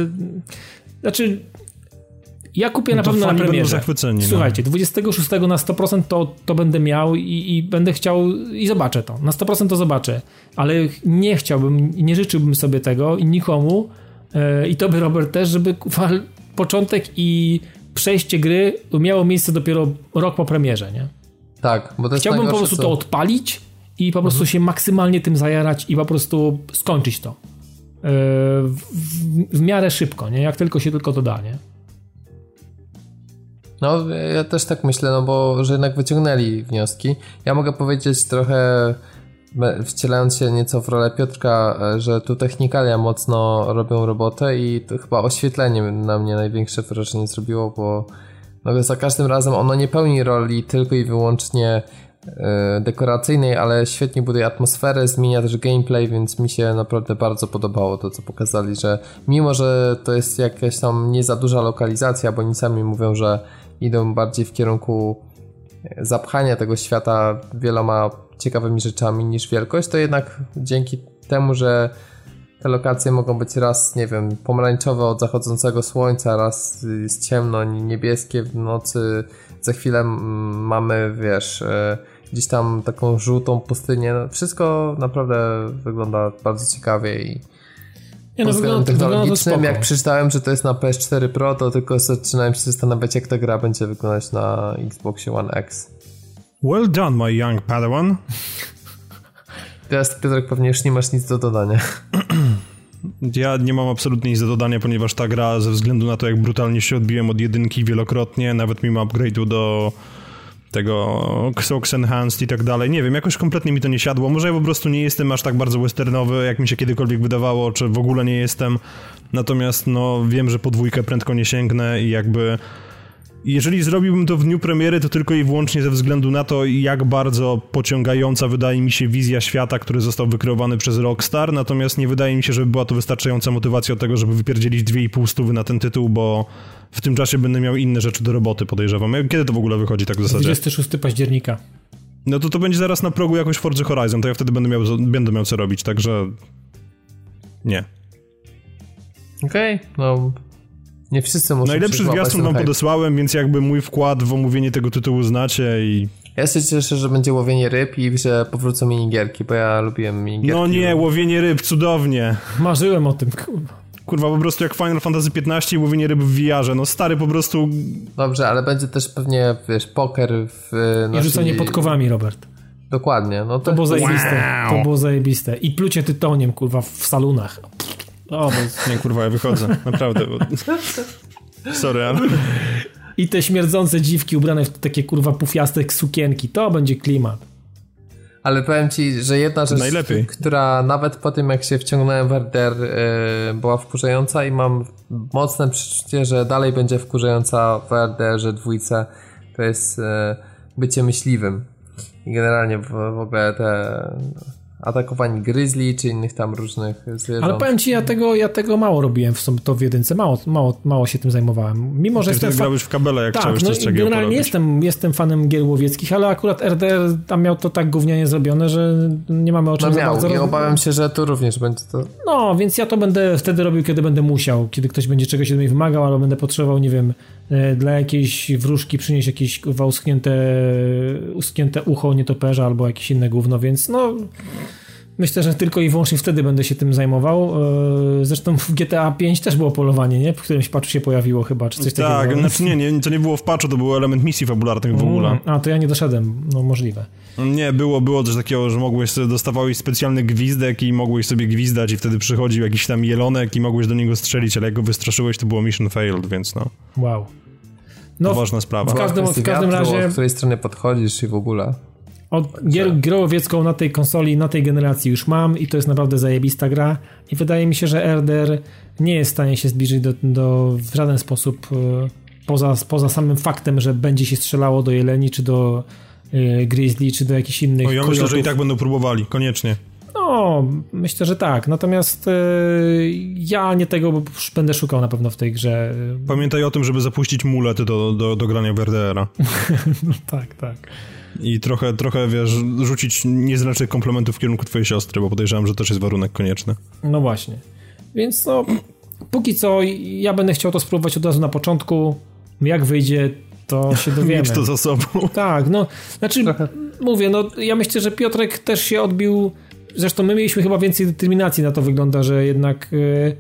B: znaczy ja kupię no na pewno na premierze.
C: No.
B: Słuchajcie, 26 na 100% to, to będę miał i, i, będę chciał i zobaczę to. Na 100% to zobaczę, ale nie chciałbym, nie życzyłbym sobie tego i nikomu e, i by Robert też, żeby początek i przejście gry miało miejsce dopiero rok po premierze, nie?
A: Tak, bo to jest
B: Chciałbym po prostu co... to odpalić i po prostu mhm. się maksymalnie tym zajarać i po prostu skończyć to. E, w, w, w, miarę szybko, nie? Jak tylko się tylko to da, nie?
A: No, ja też tak myślę, no bo że jednak wyciągnęli wnioski. Ja mogę powiedzieć trochę, wcielając się nieco w rolę Piotrka, że tu technikalia mocno robią robotę i to chyba oświetlenie na mnie największe wrażenie zrobiło, bo no, za każdym razem ono nie pełni roli tylko i wyłącznie e, dekoracyjnej, ale świetnie buduje atmosferę, zmienia też gameplay, więc mi się naprawdę bardzo podobało to, co pokazali, że mimo, że to jest jakaś tam nie za duża lokalizacja, bo oni sami mówią, że idą bardziej w kierunku zapchania tego świata wieloma ciekawymi rzeczami niż wielkość, to jednak dzięki temu, że te lokacje mogą być raz, nie wiem, pomarańczowe od zachodzącego słońca, raz jest ciemno, niebieskie w nocy, za chwilę mamy, wiesz, e, gdzieś tam taką żółtą pustynię. Wszystko naprawdę wygląda bardzo ciekawie i nie, no, wygląda, technologicznym, jak przeczytałem, że to jest na PS4 Pro, to tylko zaczynałem się zastanawiać, jak ta gra będzie wyglądać na Xbox One X.
C: Well done, my young Padawan.
A: Teraz, Piotrek, pewnie już nie masz nic do dodania.
C: Ja nie mam absolutnie nic do dodania, ponieważ ta gra, ze względu na to, jak brutalnie się odbiłem od jedynki wielokrotnie, nawet mimo upgrade'u do tego Xox Enhanced i tak dalej. Nie wiem, jakoś kompletnie mi to nie siadło. Może ja po prostu nie jestem aż tak bardzo westernowy, jak mi się kiedykolwiek wydawało, czy w ogóle nie jestem. Natomiast no wiem, że podwójkę prędko nie sięgnę i jakby jeżeli zrobiłbym to w dniu premiery, to tylko i wyłącznie ze względu na to, jak bardzo pociągająca wydaje mi się wizja świata, który został wykreowany przez Rockstar, natomiast nie wydaje mi się, żeby była to wystarczająca motywacja do tego, żeby wypierdzielić 2,5 stówy na ten tytuł, bo w tym czasie będę miał inne rzeczy do roboty, podejrzewam. Kiedy to w ogóle wychodzi tak w zasadzie?
B: 26 października.
C: No to to będzie zaraz na progu jakoś Forza Horizon, to ja wtedy będę miał, będę miał co robić, także nie.
A: Okej, okay, no nie wszyscy muszą
C: Najlepszy zwiastun wam podesłałem, więc jakby mój wkład w omówienie tego tytułu znacie i...
A: Ja się cieszę, że będzie łowienie ryb i że powrócą minigierki, bo ja lubiłem minigierki.
C: No nie, łowienie ryb, cudownie.
B: Marzyłem o tym, kurwa.
C: Kurwa, po prostu jak Final Fantasy XV i łowienie ryb w VR-ze. No stary, po prostu...
A: Dobrze, ale będzie też pewnie, wiesz, poker w...
B: I rzucanie podkowami, Robert.
A: Dokładnie. No
B: to, to było zajebiste. Wow. To było zajebiste. I plucie tytoniem, kurwa, w salunach.
C: O, bo... Nie, kurwa, ja wychodzę. Naprawdę. Bo... Sorry, ale...
B: I te śmierdzące dziwki ubrane w takie kurwa pufiaste sukienki. To będzie klimat.
A: Ale powiem ci, że jedna rzecz, Najlepiej. która nawet po tym jak się wciągnąłem w RDR yy, była wkurzająca i mam mocne przeczucie, że dalej będzie wkurzająca w RDR-ze dwójce, to jest yy, bycie myśliwym. I generalnie w, w ogóle te atakowań grizzly czy innych tam różnych zwierząt.
B: Ale powiem ci, ja tego, ja tego mało robiłem w to w jedynce, mało, mało, mało się tym zajmowałem. Mimo, że
C: Ty jestem grałeś w kabele, jak
B: tak,
C: chciałeś
B: no,
C: coś
B: generalnie jestem, jestem fanem gier łowieckich, ale akurat RDR tam miał to tak gównianie zrobione, że nie mamy o czym
A: no miał, i obawiam się, że tu również będzie to...
B: No, więc ja to będę wtedy robił, kiedy będę musiał, kiedy ktoś będzie czegoś od mnie wymagał, albo będę potrzebował, nie wiem, e, dla jakiejś wróżki przynieść jakieś uschnięte, uschnięte ucho nietoperza albo jakieś inne gówno, więc no Myślę, że tylko i wyłącznie wtedy będę się tym zajmował. E, zresztą w GTA 5 też było polowanie, nie? W którymś patchu się pojawiło chyba, czy coś
C: tak,
B: takiego.
C: Tak, znaczy nie, nie, to nie było w patchu, to był element misji fabularnych w ogóle. Mm,
B: a, to ja nie doszedłem, no możliwe.
C: Nie, było, było coś takiego, że mogłeś sobie, dostawałeś specjalny gwizdek i mogłeś sobie gwizdać i wtedy przychodził jakiś tam jelonek i mogłeś do niego strzelić, ale jak go wystraszyłeś, to było mission failed, więc no.
B: Wow.
C: No, ważna sprawa.
B: W każdym, w każdym razie...
A: Od której strony podchodzisz i w ogóle.
B: Od gier, grę łowiecką na tej konsoli, na tej generacji już mam i to jest naprawdę zajebista gra i wydaje mi się, że RDR nie jest w stanie się zbliżyć do, do w żaden sposób e, poza, poza samym faktem, że będzie się strzelało do jeleni, czy do y, grizzly, czy do jakichś innych
C: No ja myślę, że i tak będą próbowali, koniecznie.
B: No, myślę, że tak. Natomiast y, ja nie tego będę szukał na pewno w tej grze.
C: Pamiętaj o tym, żeby zapuścić mulet do, do, do grania w RDR-a.
B: no tak, tak
C: i trochę, trochę, wiesz, rzucić niezręcznych komplementów w kierunku twojej siostry, bo podejrzewam, że też jest warunek konieczny.
B: No właśnie. Więc no, póki co ja będę chciał to spróbować od razu na początku. Jak wyjdzie, to się dowiemy. Mieć
C: to za sobą.
B: Tak, no, znaczy, trochę. mówię, no, ja myślę, że Piotrek też się odbił, zresztą my mieliśmy chyba więcej determinacji na to wygląda, że jednak yy,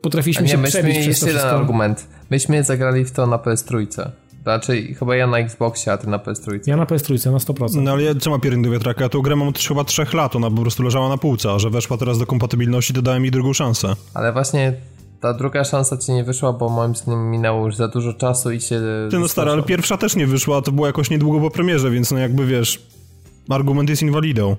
B: potrafiliśmy nie, się przebić przez to
A: jeden argument. Myśmy zagrali w to na PS3. Raczej chyba ja na Xboxie, a ty na PS3.
B: Ja na PS3 na 100%.
C: No ale co ma pierin do wiatraka? Ja tą grę mam od chyba 3 lat, ona po prostu leżała na półce, a że weszła teraz do kompatybilności, to dałem mi drugą szansę.
A: Ale właśnie ta druga szansa ci nie wyszła, bo moim zdaniem minęło już za dużo czasu i się...
C: Ty no stary, ale pierwsza też nie wyszła, to było jakoś niedługo po premierze, więc no jakby wiesz, argument jest inwalidą.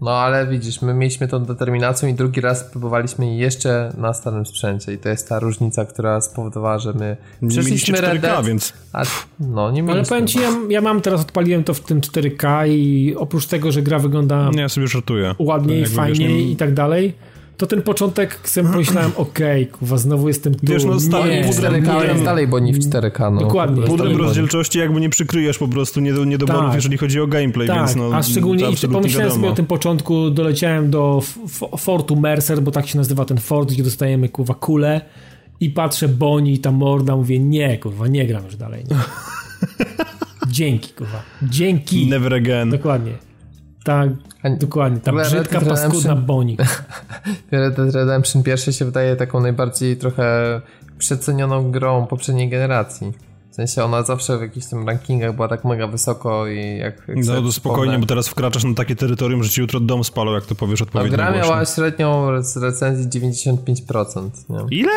A: No ale widzisz, my mieliśmy tą determinacją i drugi raz próbowaliśmy jeszcze na starym sprzęcie i to jest ta różnica, która spowodowała, że my przeszliśmy
C: 4K,
A: Red Dead,
C: więc...
A: a, no nie
B: Ale powiem ci, ja, ja mam teraz, odpaliłem to w tym 4K i oprócz tego, że gra wygląda
C: Nie, ja sobie żartuję.
B: ładniej,
C: Jakby,
B: fajniej
C: wiesz, nie-
B: i tak dalej, to ten początek sobie pomyślałem, okej, kuwa, znowu jestem tu.
C: Wiesz, no, stary,
B: nie,
C: w
A: 4K
C: nie.
A: jest dalej, bo nie w 4K. No.
B: Dokładnie.
C: Pudrem rozdzielczości jakby nie przykryjesz po prostu niedo, niedoborów,
B: Tak.
C: jeżeli chodzi o gameplay,
B: Tak,
C: więc no...
B: a szczególnie i pomyślałem sobie o tym początku, doleciałem do f- f- Fortu Mercer, bo tak się nazywa ten fort, gdzie dostajemy kurwa kulę i patrzę Boni i ta morda, mówię nie kurwa, nie gram już dalej. Nie. Dzięki kurwa, dzięki.
C: Never again.
B: Dokładnie. Tak, dokładnie. Ta brzydka, paskudna
A: Redemption-
B: Boni.
A: Red Dead Redemption pierwszy się wydaje taką najbardziej trochę przecenioną grą poprzedniej generacji. W sensie ona zawsze w jakichś tam rankingach była tak mega wysoko i jak... jak
C: No to spokojnie, bo teraz wkraczasz na takie terytorium, że ci jutro dom spalą, jak to powiesz odpowiednio
A: gra
C: głośno.
A: miała średnią z recenzji 95%. Nie?
C: Ile?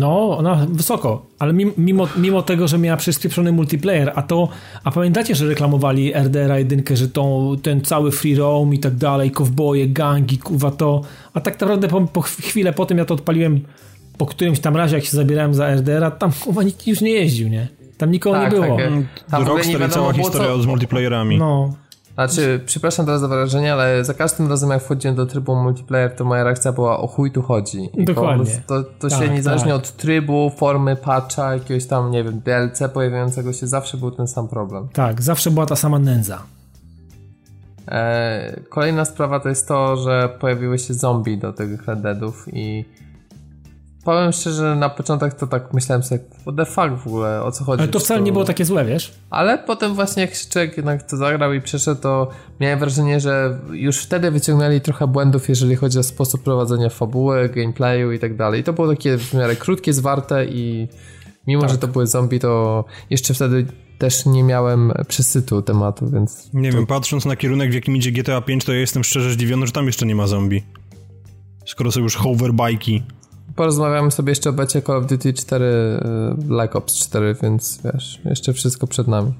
B: No, ona wysoko, ale mimo, mimo, tego, że miała przyspieszony multiplayer, a to, a pamiętacie, że reklamowali RDR 1, że tą, ten cały free roam i tak dalej, kowboje, gangi, kuwa to, a tak naprawdę po, po chwilę po tym ja to odpaliłem po którymś tam razie, jak się zabierałem za RDR-a, tam kuwa nikt już nie jeździł, nie? Tam nikogo
A: Tak,
B: nie było.
A: tak, Tam ogóle nie
C: Rockstar i
A: wiadomo
C: cała
A: było,
C: historia
A: co-
C: z multiplayerami.
B: No,
A: Znaczy, przepraszam teraz za wrażenie, ale za każdym razem jak wchodziłem do trybu multiplayer, to moja reakcja była o chuj tu chodzi. I
B: Dokładnie.
A: To, to,
B: Tak,
A: się niezależnie
B: tak.
A: od trybu, formy patcha, jakiegoś tam, nie wiem, DLC pojawiającego się, zawsze był ten sam problem.
B: tak, zawsze była ta sama nędza.
A: E, kolejna sprawa to jest to, że pojawiły się zombie do tych Red Deadów i powiem szczerze, na początek to tak myślałem sobie, what the fuck w ogóle, o co chodzi?
B: Ale to wcale nie było takie złe, wiesz?
A: Ale potem właśnie jak się człowiek jednak to zagrał i przeszedł, to miałem wrażenie, że już wtedy wyciągnęli trochę błędów, jeżeli chodzi o sposób prowadzenia fabuły, gameplayu i tak dalej. I to było takie w miarę krótkie, zwarte i mimo,
B: Tak.
A: że to były zombie, to jeszcze wtedy też nie miałem przesytu tematu, więc
C: Nie wiem, patrząc na kierunek, w jakim idzie GTA 5, to ja jestem szczerze zdziwiony, że tam jeszcze nie ma zombie. Skoro są już hoverbike'i.
A: Porozmawiamy sobie jeszcze o becie Call of Duty 4 y, Black Ops 4, więc wiesz, jeszcze wszystko przed nami.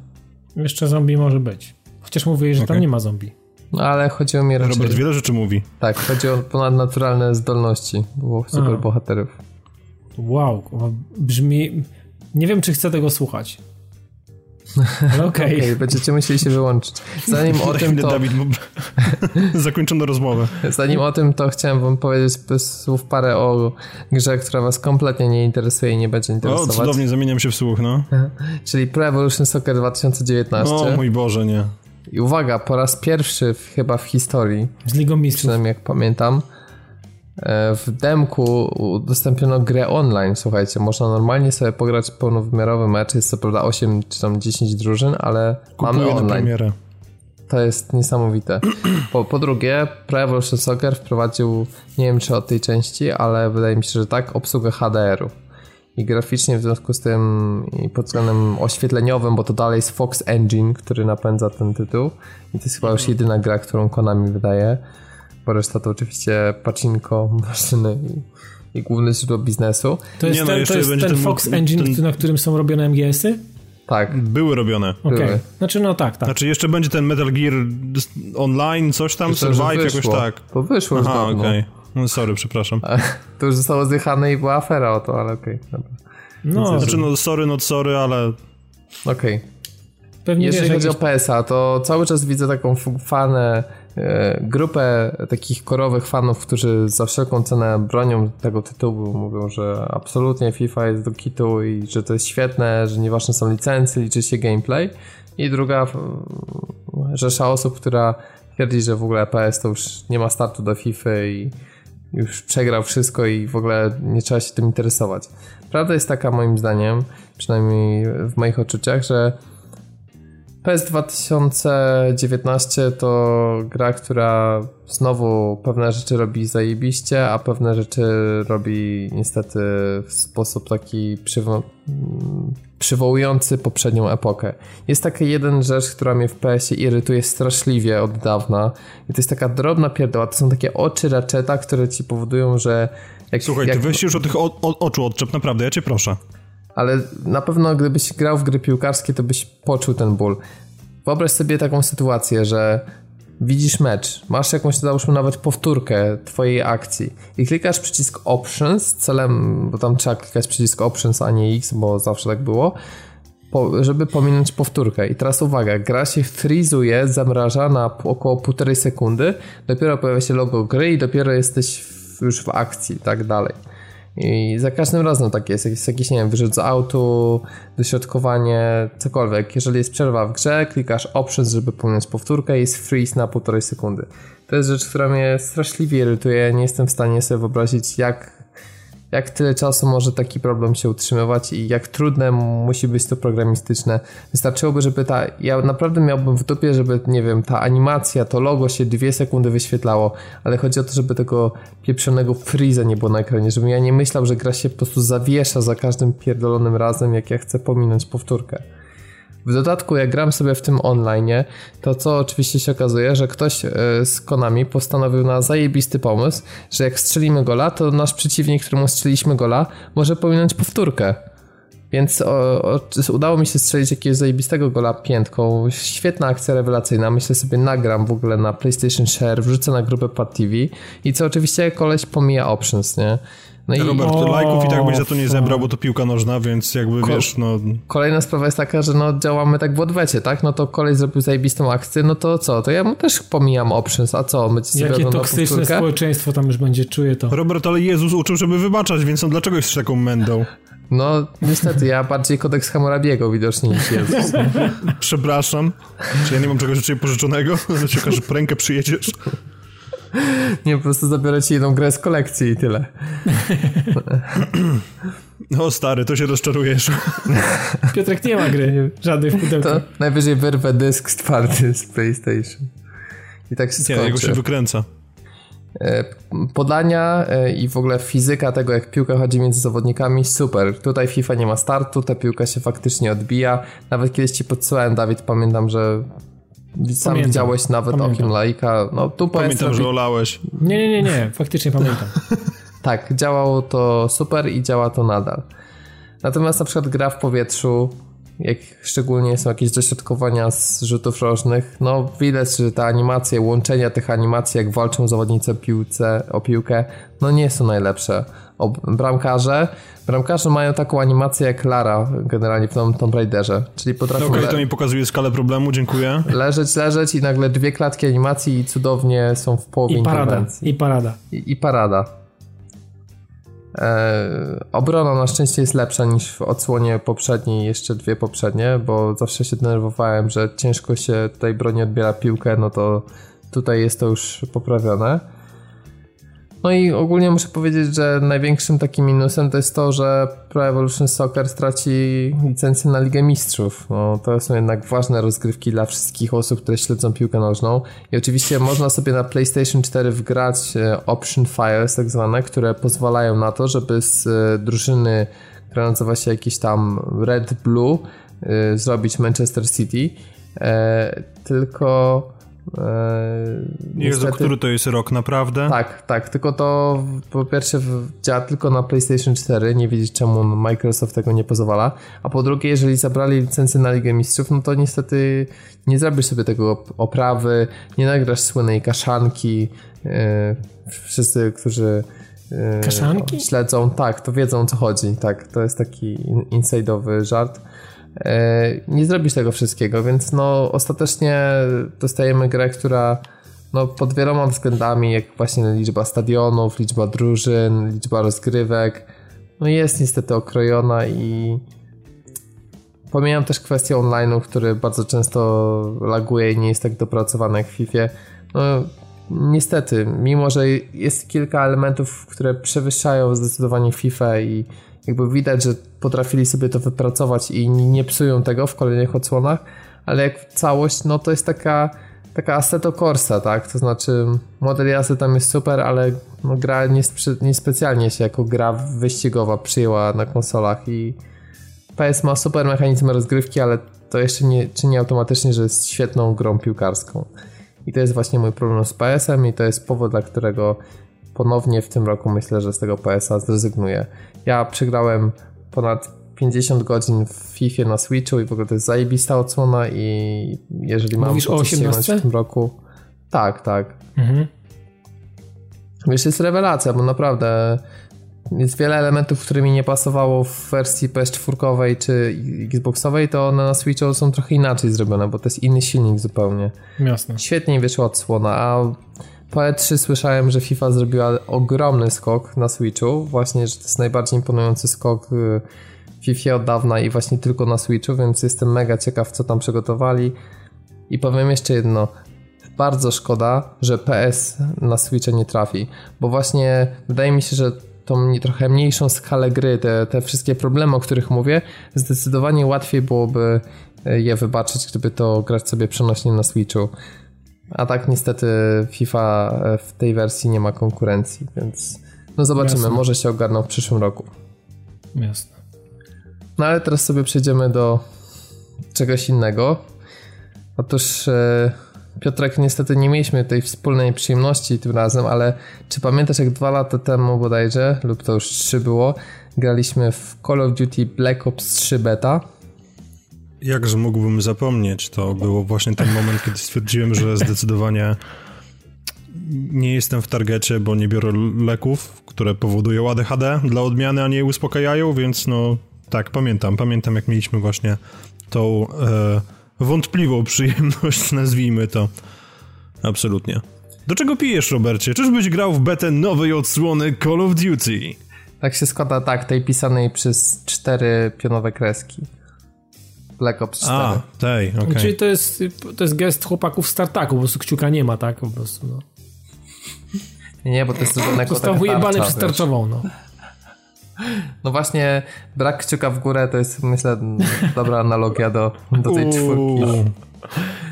B: Jeszcze zombie może być. Chociaż mówię, że tam
C: Okej.
B: nie ma zombie.
A: No ale chodziło mi raczej...
C: Robert wiele rzeczy mówi.
A: Tak, chodzi o ponadnaturalne zdolności, było super
B: A.
A: bohaterów.
B: Wow, brzmi... Nie wiem, czy chcę tego słuchać. Ale okej.
A: Okej, będziecie musieli się wyłączyć. Zanim o
C: Daj
A: tym to,
C: Dawid, bo... zakończono rozmowę.
A: zanim o tym to chciałem wam powiedzieć słów parę o grze, która was kompletnie nie interesuje i nie będzie
C: O,
A: interesować.
C: cudownie, zamieniam się w słuch, no.
A: Czyli Pro Evolution Soccer 2019.
C: O mój Boże, nie.
A: I uwaga, po raz pierwszy w, chyba w historii,
B: Z Ligą Mistrzów.
A: przynajmniej jak pamiętam, w demku udostępniono grę online, słuchajcie, można normalnie sobie pograć pełnowymiarowy mecz, jest co prawda 8 czy tam 10 drużyn, ale mamy
C: Kupuję na
A: online.
C: premierę.
A: To jest niesamowite. Po, po drugie, Pro Evolution Soccer wprowadził, nie wiem czy od tej części, ale wydaje mi się, że tak, obsługę HDR-u. I graficznie w związku z tym i pod względem oświetleniowym, bo to dalej jest Fox Engine, który napędza ten tytuł. I to jest chyba już jedyna gra, którą Konami wydaje, bo reszta to oczywiście pacinko, maszyny i, i główne źródło biznesu.
B: To jest
C: Nie, no,
B: ten, to
C: jeszcze
B: jest ten
C: ten-
B: Fox
C: ten-
B: Engine, na którym są robione MGS-y?
A: Tak,
C: Były robione.
B: Okej.
A: Były.
B: Znaczy, no tak, tak.
C: Znaczy jeszcze będzie ten Metal Gear Online, coś tam,
A: Myślę,
C: Survive, jakoś tak.
A: To wyszło już
C: Aha,
A: dawno.
C: okej. No sorry, przepraszam.
A: To już zostało zjechane i była afera o to, ale okej. dobra.
B: No,
C: Znaczy no sorry, not sorry, ale
A: Okej.
B: pewnie
A: Jeżeli chodzi o
B: jakieś...
A: PSA, to cały czas widzę taką fanę, grupę takich korowych fanów, którzy za wszelką cenę bronią tego tytułu. Mówią, że absolutnie FIFA jest do kitu i że to jest świetne, że nieważne są licencje, liczy się gameplay. I druga f- rzesza osób, która twierdzi, że w ogóle PS to już nie ma startu do FIFA i już przegrał wszystko i w ogóle nie trzeba się tym interesować. Prawda jest taka moim zdaniem, przynajmniej w moich odczuciach, że PS 2019 to gra, która znowu pewne rzeczy robi zajebiście, a pewne rzeczy robi niestety w sposób taki przywo- przywołujący poprzednią epokę. Jest taka jeden rzecz, która mnie w PS-ie irytuje straszliwie od dawna i to jest taka drobna pierdoła, to są takie oczy Ratcheta, które ci powodują, że jak,
C: słuchaj,
A: jak,
C: ty weź już od tych o, o, oczu odczep, naprawdę, ja cię proszę.
A: Ale na pewno gdybyś grał w gry piłkarskie, to byś poczuł ten ból. Wyobraź sobie taką sytuację, że widzisz mecz, masz jakąś, załóżmy nawet powtórkę twojej akcji i klikasz przycisk Options celem, bo tam trzeba klikać przycisk Options, a nie X, bo zawsze tak było, po, żeby pominąć powtórkę. I teraz uwaga, gra się frizuje, zamraża na około półtorej sekundy, dopiero pojawia się logo gry i dopiero jesteś w, już w akcji, tak dalej. I za każdym razem tak jest. Jest jakiś, nie wiem, wyrzut z autu, dośrodkowanie, cokolwiek. Jeżeli jest przerwa w grze, klikasz options, żeby pominąć powtórkę i jest freeze na półtorej sekundy. To jest rzecz, która mnie straszliwie irytuje. Nie jestem w stanie sobie wyobrazić, jak jak tyle czasu może taki problem się utrzymywać i jak trudne musi być to programistyczne. Wystarczyłoby, żeby ta, ja naprawdę miałbym w dupie, żeby, nie wiem, ta animacja, to logo się dwie sekundy wyświetlało, ale chodzi o to, żeby tego pieprzonego freeza nie było na ekranie, żebym ja nie myślał, że gra się po prostu zawiesza za każdym pierdolonym razem, jak ja chcę pominąć powtórkę. W dodatku, jak gram sobie w tym online, to co oczywiście się okazuje, że ktoś e, z Konami postanowił na zajebisty pomysł, że jak strzelimy gola, to nasz przeciwnik, któremu strzeliliśmy gola, może pominąć powtórkę. Więc o, o, udało mi się strzelić jakiegoś zajebistego gola piętką. Świetna akcja rewelacyjna. Myślę sobie nagram w ogóle na PlayStation Share, wrzucę na grupę Pad TV i co oczywiście koleś pomija options, nie?
C: No i... Robert, o, lajków i tak byś za to nie zebrał, bo to piłka nożna, więc jakby Ko wiesz, no...
A: Kolejna sprawa jest taka, że no działamy tak w odwecie, tak? No to kolej zrobił zajebistą akcję, no to co? To ja mu też pomijam options, a co?
B: My Jakie toksyczne społeczeństwo tam już będzie, czuje to.
C: Robert, ale Jezus uczył, żeby wybaczać, więc on dlaczego jest taką mędą?
A: No, niestety, ja bardziej kodeks Hammurabiego widocznie niż Jezus.
C: Przepraszam. Czy ja nie mam czegoś od ciebie pożyczonego? Że ci okaże, rękę przyjedziesz?
A: Nie, po prostu zabiorę ci jedną grę z kolekcji i tyle.
C: No stary, to się rozczarujesz.
B: Piotrek nie ma gry, żadnej w pudełku. To
A: najwyżej wyrwę dysk twardy z PlayStation. I tak się skończy. Nie,
C: jego się wykręca.
A: E, podania e, i w ogóle fizyka tego, jak piłka chodzi między zawodnikami, super. Tutaj FIFA nie ma startu, ta piłka się faktycznie odbija. Nawet kiedyś ci podsyłałem, Dawid, pamiętam, że sam pamiętam, widziałeś nawet pamiętam. okiem laika. No, tu
C: pamiętam, robi... że olałeś.
B: Nie, nie, nie, nie, faktycznie pamiętam.
A: tak, działało to super i działa to nadal. Natomiast na przykład gra w powietrzu, jak szczególnie są jakieś dośrodkowania z rzutów rożnych, no widać, że te animacje, łączenia tych animacji, jak walczą zawodnicy o, piłce, o piłkę, no nie są najlepsze. O bramkarze, bramkarze mają taką animację jak Lara generalnie w Tomb, Tomb Raiderze, czyli potrafią...
C: Okej, okay, to mi pokazuje skalę problemu, dziękuję.
A: Leżeć, leżeć i nagle dwie klatki animacji i cudownie są w połowie
B: I parada, i parada.
A: I, i parada. E, obrona na szczęście jest lepsza niż w odsłonie poprzedniej, jeszcze dwie poprzednie, bo zawsze się denerwowałem, że ciężko się tutaj broni odbiera piłkę, no to tutaj jest to już poprawione. No i ogólnie muszę powiedzieć, że największym takim minusem to jest to, że Pro Evolution Soccer straci licencję na Ligę Mistrzów. No, to są jednak ważne rozgrywki dla wszystkich osób, które śledzą piłkę nożną. I oczywiście można sobie na PlayStation 4 wgrać e, Option Files tak zwane, które pozwalają na to, żeby z e, drużyny, która nazywa się jakiś tam Red Blue, e, zrobić Manchester City. Tylko
C: nie. Jezu, który to jest rok, naprawdę?
A: Tak, tak, tylko to po pierwsze działa tylko na PlayStation 4, nie wiedzieć czemu Microsoft tego nie pozwala, a po drugie, jeżeli zabrali licencję na Ligę Mistrzów, no to niestety nie zrobisz sobie tego oprawy, nie nagrasz słynnej kaszanki, e, wszyscy, którzy
B: e, Kaszanki?
A: śledzą, tak, to wiedzą o co chodzi, tak, to jest taki inside'owy żart. E, nie zrobisz tego wszystkiego, więc no ostatecznie dostajemy grę, która no pod wieloma względami, jak właśnie liczba stadionów, liczba drużyn, liczba rozgrywek, no jest niestety okrojona i pomijam też kwestię online'u, który bardzo często laguje i nie jest tak dopracowany jak w FIFA. No niestety, mimo że jest kilka elementów, które przewyższają zdecydowanie FIFA i jakby widać, że potrafili sobie to wypracować i nie psują tego w kolejnych odsłonach, ale jak całość, no to jest taka taka Assetto Corsa, tak? To znaczy model jazdy tam jest super, ale no, gra niespecjalnie nie się jako gra wyścigowa przyjęła na konsolach i PS ma super mechanizm rozgrywki, ale to jeszcze nie czyni automatycznie, że jest świetną grą piłkarską. I to jest właśnie mój problem z PS-em i to jest powód, dla którego ponownie w tym roku myślę, że z tego PS-a zrezygnuję. Ja przegrałem ponad 50 godzin w FIFA na Switchu i w ogóle to jest zajebista odsłona i jeżeli mam
B: Mówisz o 18?
A: w tym roku Tak, tak. Mhm. Wiesz, jest rewelacja, bo naprawdę jest wiele elementów, które mi nie pasowało w wersji PS4 czy Xboxowej, to one na Switchu są trochę inaczej zrobione, bo to jest inny silnik zupełnie.
B: Jasne.
A: Świetniej wyszła odsłona, a po E3 słyszałem, że FIFA zrobiła ogromny skok na Switchu, właśnie, że to jest najbardziej imponujący skok w FIFA od dawna i właśnie tylko na Switchu, więc jestem mega ciekaw, co tam przygotowali. I powiem jeszcze jedno, bardzo szkoda, że PS na Switcha nie trafi, bo właśnie wydaje mi się, że tą trochę mniejszą skalę gry, te, te wszystkie problemy, o których mówię, zdecydowanie łatwiej byłoby e, je wybaczyć, gdyby to grać sobie przenośnie na Switchu. A tak niestety FIFA e, w tej wersji nie ma konkurencji, więc no zobaczymy, Jasne. może się ogarną w przyszłym roku.
B: Jasne.
A: No ale teraz sobie przejdziemy do czegoś innego. Otóż e, Piotrek, niestety nie mieliśmy tej wspólnej przyjemności tym razem, ale czy pamiętasz jak dwa lata temu bodajże, lub to już trzy było, graliśmy w Call of Duty Black Ops 3 Beta?
C: Jakże mógłbym zapomnieć, to było właśnie ten moment, kiedy stwierdziłem, że zdecydowanie nie jestem w targecie, bo nie biorę leków, które powodują ADHD dla odmiany, a nie uspokajają, więc no tak, pamiętam, pamiętam jak mieliśmy właśnie tą... E, wątpliwą przyjemność, nazwijmy to. Absolutnie. Do czego pijesz, Robercie? Czyżbyś grał w betę nowej odsłony Call of Duty?
A: Tak się składa, tak, tej pisanej przez cztery pionowe kreski. Black Ops 4. A,
C: tej. Okay.
B: Czyli to jest, to jest gest chłopaków z tartaku, po prostu kciuka nie ma, tak? Po prostu, no.
A: Nie, bo to jest zrobione
B: Został wyjebany przez tarczową, no.
A: No właśnie, brak kciuka w górę to jest, myślę, dobra analogia do, do tej czwórki.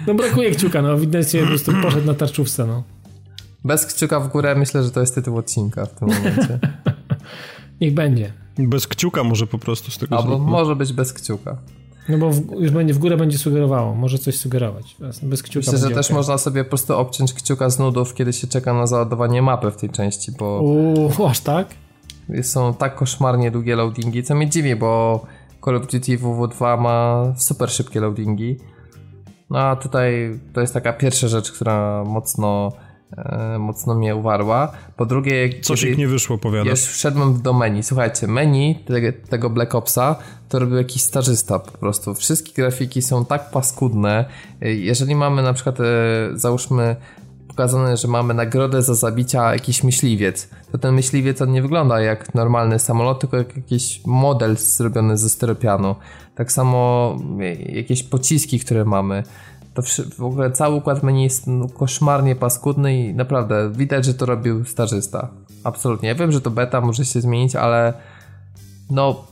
B: No brakuje kciuka, no widać, po prostu poszedł na tarczówce, no.
A: Bez kciuka w górę myślę, że to jest tytuł odcinka w tym momencie.
B: Niech będzie.
C: Bez kciuka może po prostu z tego
A: Albo może być bez kciuka.
B: No bo w, już będzie w górę będzie sugerowało, może coś sugerować. Bez kciuka
A: Myślę, że też okay. można sobie po prostu obciąć kciuka z nudów, kiedy się czeka na załadowanie mapy w tej części, bo...
B: Uuu, aż tak?
A: są tak koszmarnie długie loadingi, co mnie dziwi, bo Call of Duty WW2 ma super szybkie loadingi. No a tutaj to jest taka pierwsza rzecz, która mocno mocno mnie uwarła. Po drugie,
C: coś ich nie wyszło, powiadasz. Już
A: wszedłem do menu. Słuchajcie, menu te, tego Black Opsa to robił jakiś stażysta po prostu. Wszystkie grafiki są tak paskudne. E, jeżeli mamy na przykład, e, załóżmy pokazane, że mamy nagrodę za zabicia jakiś myśliwiec. To ten myśliwiec on nie wygląda jak normalny samolot, tylko jak jakiś model zrobiony ze styropianu. Tak samo jakieś pociski, które mamy. To w ogóle cały układ menu jest no, koszmarnie paskudny i naprawdę widać, że to robił starzysta. Absolutnie. Ja wiem, że to beta może się zmienić, ale no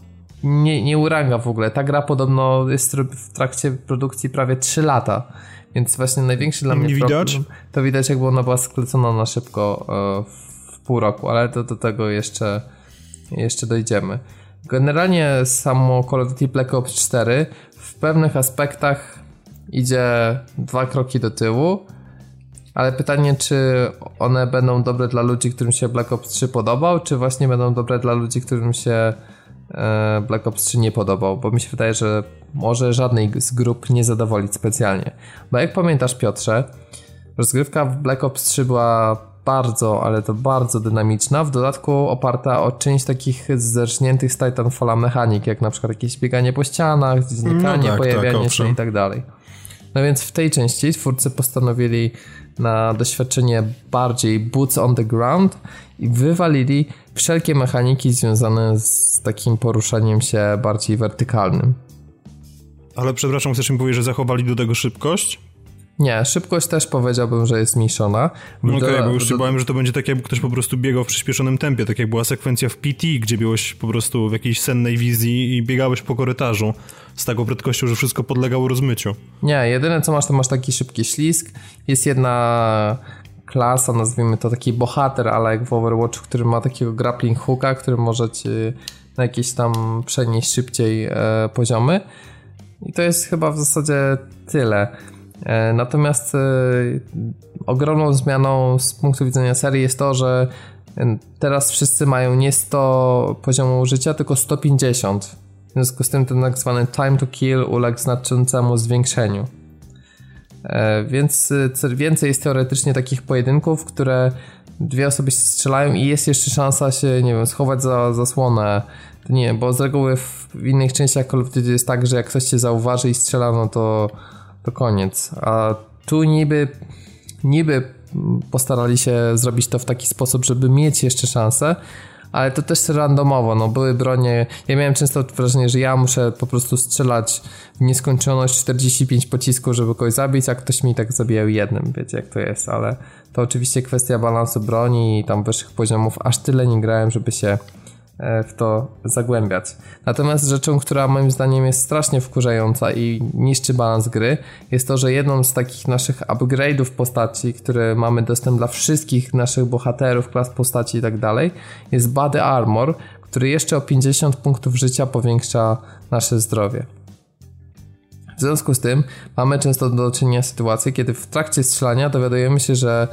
A: nie, nie uranga w ogóle. Ta gra podobno jest w trakcie produkcji prawie 3 lata. Więc właśnie największy dla mnie
C: nie
A: problem
C: widać?
A: to widać jakby ona była sklecona na szybko e, w pół roku, ale to do tego jeszcze, jeszcze dojdziemy. Generalnie samo Call of Duty Black Ops 4 w pewnych aspektach idzie dwa kroki do tyłu, ale pytanie, czy one będą dobre dla ludzi, którym się Black Ops 3 podobał, czy właśnie będą dobre dla ludzi, którym się e, Black Ops 3 nie podobał, bo mi się wydaje, że może żadnej z grup nie zadowolić specjalnie. Bo jak pamiętasz, Piotrze, rozgrywka w Black Ops 3 była bardzo, ale to bardzo dynamiczna, w dodatku oparta o część takich zerżniętych z Titanfalla mechanik, jak na przykład jakieś bieganie po ścianach, znikanie, no tak, pojawianie tak, się i tak dalej. No więc w tej części twórcy postanowili na doświadczenie bardziej boots on the ground i wywalili wszelkie mechaniki związane z takim poruszaniem się bardziej wertykalnym.
C: Ale przepraszam, chcesz mi powiedzieć, że zachowali do tego szybkość?
A: Nie, szybkość też powiedziałbym, że jest zmniejszona.
C: Okej, okay, bo już się bałem, że to będzie tak, jakby ktoś po prostu biegał w przyspieszonym tempie, tak jak była sekwencja w PT, gdzie byłeś po prostu w jakiejś sennej wizji i biegałeś po korytarzu z taką prędkością, że wszystko podlegało rozmyciu.
A: Nie, jedyne co masz, to masz taki szybki ślizg. Jest jedna klasa, nazwijmy to taki bohater, ale jak w Overwatch, który ma takiego grappling hooka, który może ci na jakieś tam przenieść szybciej e, poziomy. I to jest chyba w zasadzie tyle. E, natomiast e, ogromną zmianą z punktu widzenia serii jest to, że teraz wszyscy mają nie 100 poziomu życia, tylko 150. W związku z tym ten tak zwany time to kill uległ znaczącemu zwiększeniu. E, więc więcej jest teoretycznie takich pojedynków, które dwie osoby się strzelają i jest jeszcze szansa się, nie wiem, schować za zasłonę. Nie, bo z reguły w innych częściach Call of Duty jest tak, że jak ktoś cię zauważy i strzela, no to, to koniec. A tu niby, niby postarali się zrobić to w taki sposób, żeby mieć jeszcze szansę, ale to też randomowo, no były bronie, ja miałem często wrażenie, że ja muszę po prostu strzelać w nieskończoność 45 pocisków, żeby kogoś zabić, a ktoś mi tak zabijał jednym, wiecie jak to jest, ale to oczywiście kwestia balansu broni i tam wyższych poziomów, aż tyle nie grałem, żeby się w to zagłębiać. Natomiast rzeczą, która moim zdaniem jest strasznie wkurzająca i niszczy balans gry, jest to, że jedną z takich naszych upgrade'ów postaci, które mamy dostęp dla wszystkich naszych bohaterów, klas postaci i tak dalej, jest Body Armor, który jeszcze o 50 punktów życia powiększa nasze zdrowie. W związku z tym mamy często do czynienia z sytuacją, kiedy w trakcie strzelania dowiadujemy się, że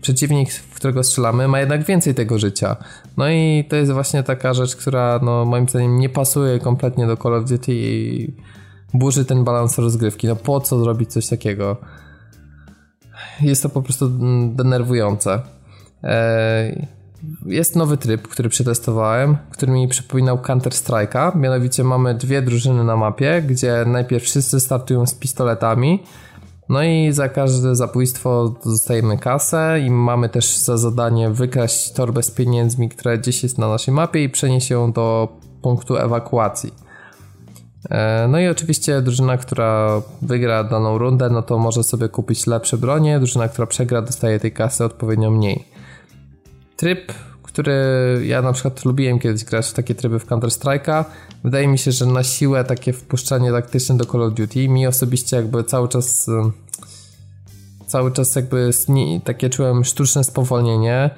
A: przeciwnik, w którego strzelamy, ma jednak więcej tego życia. No i to jest właśnie taka rzecz, która no, moim zdaniem nie pasuje kompletnie do Call of Duty i burzy ten balans rozgrywki. No po co zrobić coś takiego? Jest to po prostu denerwujące. Eee, jest nowy tryb, który przetestowałem, który mi przypominał Counter-Strike'a. Mianowicie mamy dwie drużyny na mapie, gdzie najpierw wszyscy startują z pistoletami, no i za każde zabójstwo dostajemy kasę i mamy też za zadanie wykraść torbę z pieniędzmi, która gdzieś jest na naszej mapie i przenieść ją do punktu ewakuacji. E, no i oczywiście drużyna, która wygra daną rundę, no to może sobie kupić lepsze bronie, drużyna, która przegra dostaje tej kasy odpowiednio mniej. Tryb który ja na przykład lubiłem kiedyś grać w takie tryby w Counter-Strike'a. Wydaje mi się, że na siłę takie wpuszczanie taktyczne do Call of Duty mi osobiście jakby cały czas cały czas jakby takie czułem sztuczne spowolnienie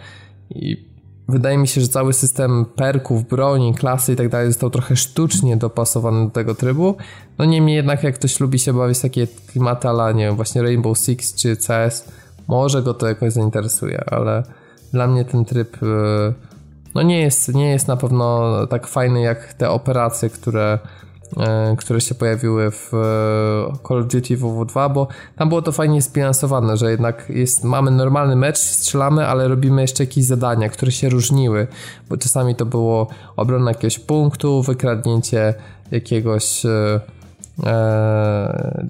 A: i wydaje mi się, że cały system perków, broni, klasy i tak dalej został trochę sztucznie dopasowany do tego trybu. No niemniej jednak jak ktoś lubi się bawić takie klimaty ale nie wiem, właśnie Rainbow Six czy CS, może go to jakoś zainteresuje, ale dla mnie ten tryb e, no nie jest, nie jest na pewno tak fajny jak te operacje, które, e, które się pojawiły w e, Call of Duty WW2, bo tam było to fajnie zbilansowane, że jednak jest, mamy normalny mecz, strzelamy, ale robimy jeszcze jakieś zadania, które się różniły, bo czasami to było obrona jakiegoś punktu, wykradnięcie jakiegoś e,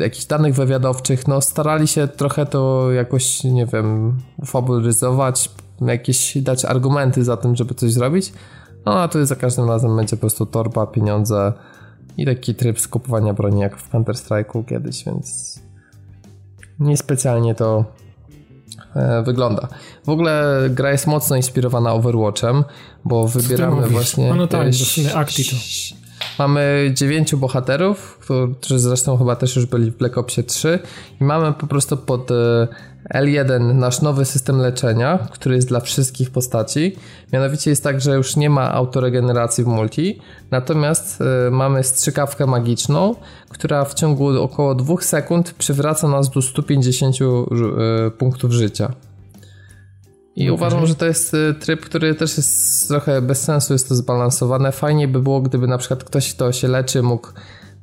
A: jakichś danych wywiadowczych, no starali się trochę to jakoś, nie wiem, fabulyzować, jakieś dać argumenty za tym, żeby coś zrobić. No a tu za każdym razem będzie po prostu torba, pieniądze i taki tryb skupowania broni jak w Counter-Strike'u kiedyś, więc niespecjalnie to e, wygląda. W ogóle gra jest mocno inspirowana Overwatchem, bo wybieramy właśnie...
B: No, tak, e, akty to.
A: Mamy dziewięciu bohaterów, którzy zresztą chyba też już byli w Black Opsie 3 i mamy po prostu pod e, L1 nasz nowy system leczenia, który jest dla wszystkich postaci. Mianowicie jest tak, że już nie ma autoregeneracji w multi, natomiast y, mamy strzykawkę magiczną, która w ciągu około 2 sekund przywraca nas do 150 y, punktów życia. I okay. uważam, że to jest y, tryb, który też jest trochę bez sensu, jest to zbalansowane. Fajnie by było, gdyby na przykład ktoś, kto się leczy, mógł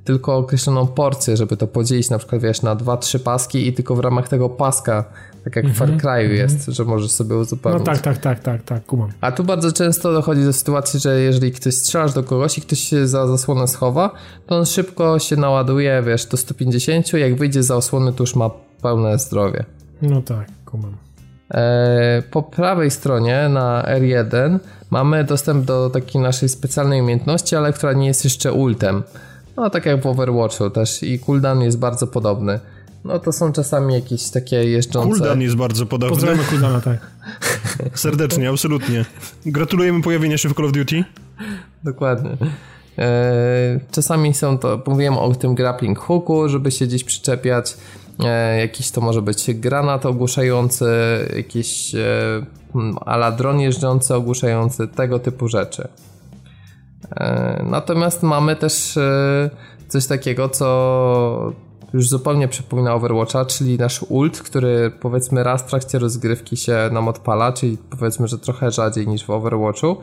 A: tylko określoną porcję, żeby to podzielić na przykład wiesz na dwa, trzy paski i tylko w ramach tego paska, tak jak w Far mhm, Cry'u jest, mhm. że możesz sobie uzupełnić.
B: No tak, tak, tak, tak, tak, kumam.
A: A tu bardzo często dochodzi do sytuacji, że jeżeli ktoś strzelasz do kogoś i ktoś się za zasłonę schowa, to on szybko się naładuje, wiesz, do 150, jak wyjdzie za osłony, to już ma pełne zdrowie.
B: No tak, kumam.
A: E, po prawej stronie na R1 mamy dostęp do takiej naszej specjalnej umiejętności, ale która nie jest jeszcze ultem. No tak jak w Overwatchu też i cooldown jest bardzo podobny. No to są czasami jakieś takie jeżdżące...
C: Cooldown jest bardzo podobny.
B: Pozdrawiamy cooldowna, tak.
C: Serdecznie, absolutnie. Gratulujemy pojawienia się w Call of Duty.
A: Dokładnie. E, czasami są to, mówiłem o tym grappling hooku, żeby się gdzieś przyczepiać. E, jakiś to może być granat ogłuszający, jakiś e, ala dron jeżdżący ogłuszający, tego typu rzeczy. E, natomiast mamy też coś takiego, co już zupełnie przypomina Overwatcha, czyli nasz ult, który powiedzmy raz w trakcie rozgrywki się nam odpala, czyli powiedzmy, że trochę rzadziej niż w Overwatchu.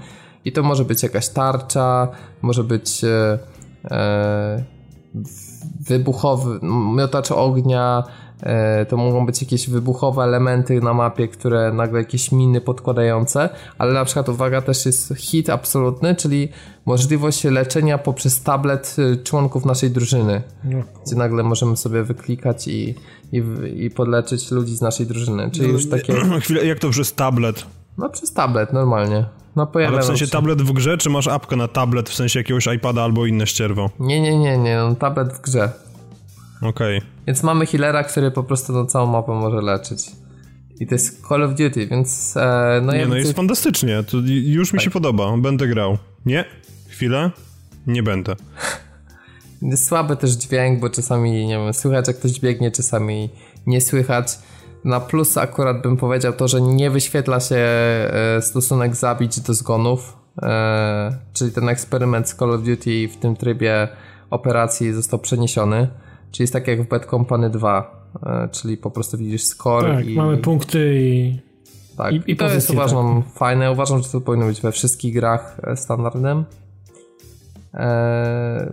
A: I to może być jakaś tarcza, może być e, wybuchowy miotacz ognia, E, to mogą być jakieś wybuchowe elementy na mapie, które nagle jakieś miny podkładające, ale na przykład uwaga też jest hit absolutny, czyli możliwość leczenia poprzez tablet y, członków naszej drużyny, no. gdzie nagle możemy sobie wyklikać i, i, i podleczyć ludzi z naszej drużyny, czyli no, już takie...
C: Chwilę, jak to przez tablet?
A: No przez tablet, normalnie. No,
C: Ale w sensie się. tablet w grze, czy masz apkę na tablet, w sensie jakiegoś iPada albo inne ścierwo?
A: Nie, nie, nie, nie, no, tablet w grze.
C: Okej. Okay.
A: Więc mamy healera, który po prostu na całą mapę może leczyć. I to jest Call of Duty, więc... E,
C: no nie, no jest fantastycznie, to już mi tak. się podoba, będę grał. Nie? Chwilę? Nie będę.
A: Słaby też dźwięk, bo czasami, nie wiem, słychać jak ktoś biegnie, czasami nie słychać. Na plus akurat bym powiedział to, że nie wyświetla się e, stosunek zabić do zgonów, e, czyli ten eksperyment z Call of Duty w tym trybie operacji został przeniesiony. Czyli jest tak jak w Bad Company 2, e, czyli po prostu widzisz score
B: tak, i... mamy punkty i...
A: Tak, i, i to jest uważam tak. fajne. Uważam, że to powinno być we wszystkich grach standardem. Eee,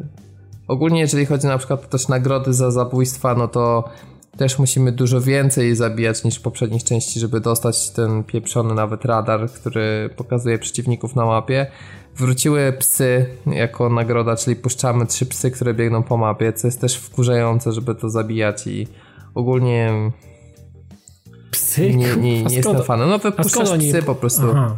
A: ogólnie jeżeli chodzi na przykład też nagrody za zabójstwa, no to też musimy dużo więcej zabijać niż w poprzednich części, żeby dostać ten pieprzony nawet radar, który pokazuje przeciwników na mapie. Wróciły psy jako nagroda, czyli puszczamy trzy psy, które biegną po mapie, co jest też wkurzające, żeby to zabijać i ogólnie
B: psy?
A: Nie, nie, nie jestem fanem. No wypuszczasz psy po prostu. Aha.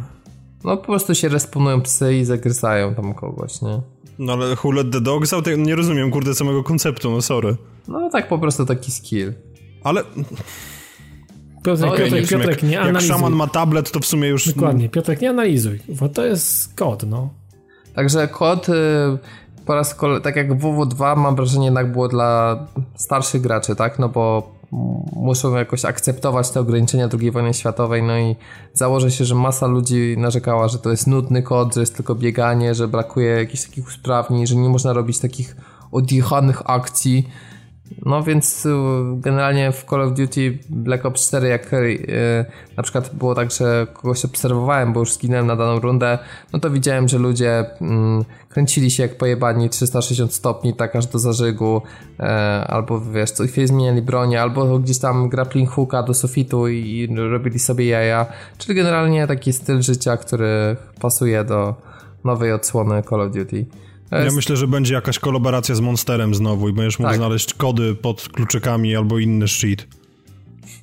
A: No po prostu się responują psy i zagryzają tam kogoś, nie?
C: No ale Who Let The Dogs Out? nie rozumiem, kurde, samego konceptu, no sorry.
A: No tak po prostu taki skill.
C: Ale...
B: Piotrek, okay, Piotrek, Piotrek, nie
C: jak,
B: analizuj.
C: Jak szaman ma tablet, to w sumie już...
B: Dokładnie, Piotrek, nie analizuj, bo to jest kod, no.
A: Także kod y, po raz kolejny, tak jak WW2 mam wrażenie jednak było dla starszych graczy, tak? No bo muszą jakoś akceptować te ograniczenia II wojny światowej, no i założę się, że masa ludzi narzekała, że to jest nudny kod, że jest tylko bieganie, że brakuje jakichś takich usprawnień, że nie można robić takich odjechanych akcji, no więc y, generalnie w Call of Duty Black Ops 4 jak y, na przykład było tak, że kogoś obserwowałem, bo już zginąłem na daną rundę, no to widziałem, że ludzie mm, kręcili się jak pojebani 360 stopni, tak aż do zażygu, e, albo wiesz, co chwilę zmieniali bronię, albo gdzieś tam grappling hooka do sufitu i, i robili sobie jaja, czyli generalnie taki styl życia, który pasuje do nowej odsłony Call of Duty.
C: Ja myślę, że będzie jakaś kolaboracja z Monsterem znowu i będziesz mógł tak. znaleźć kody pod kluczykami albo inny shit.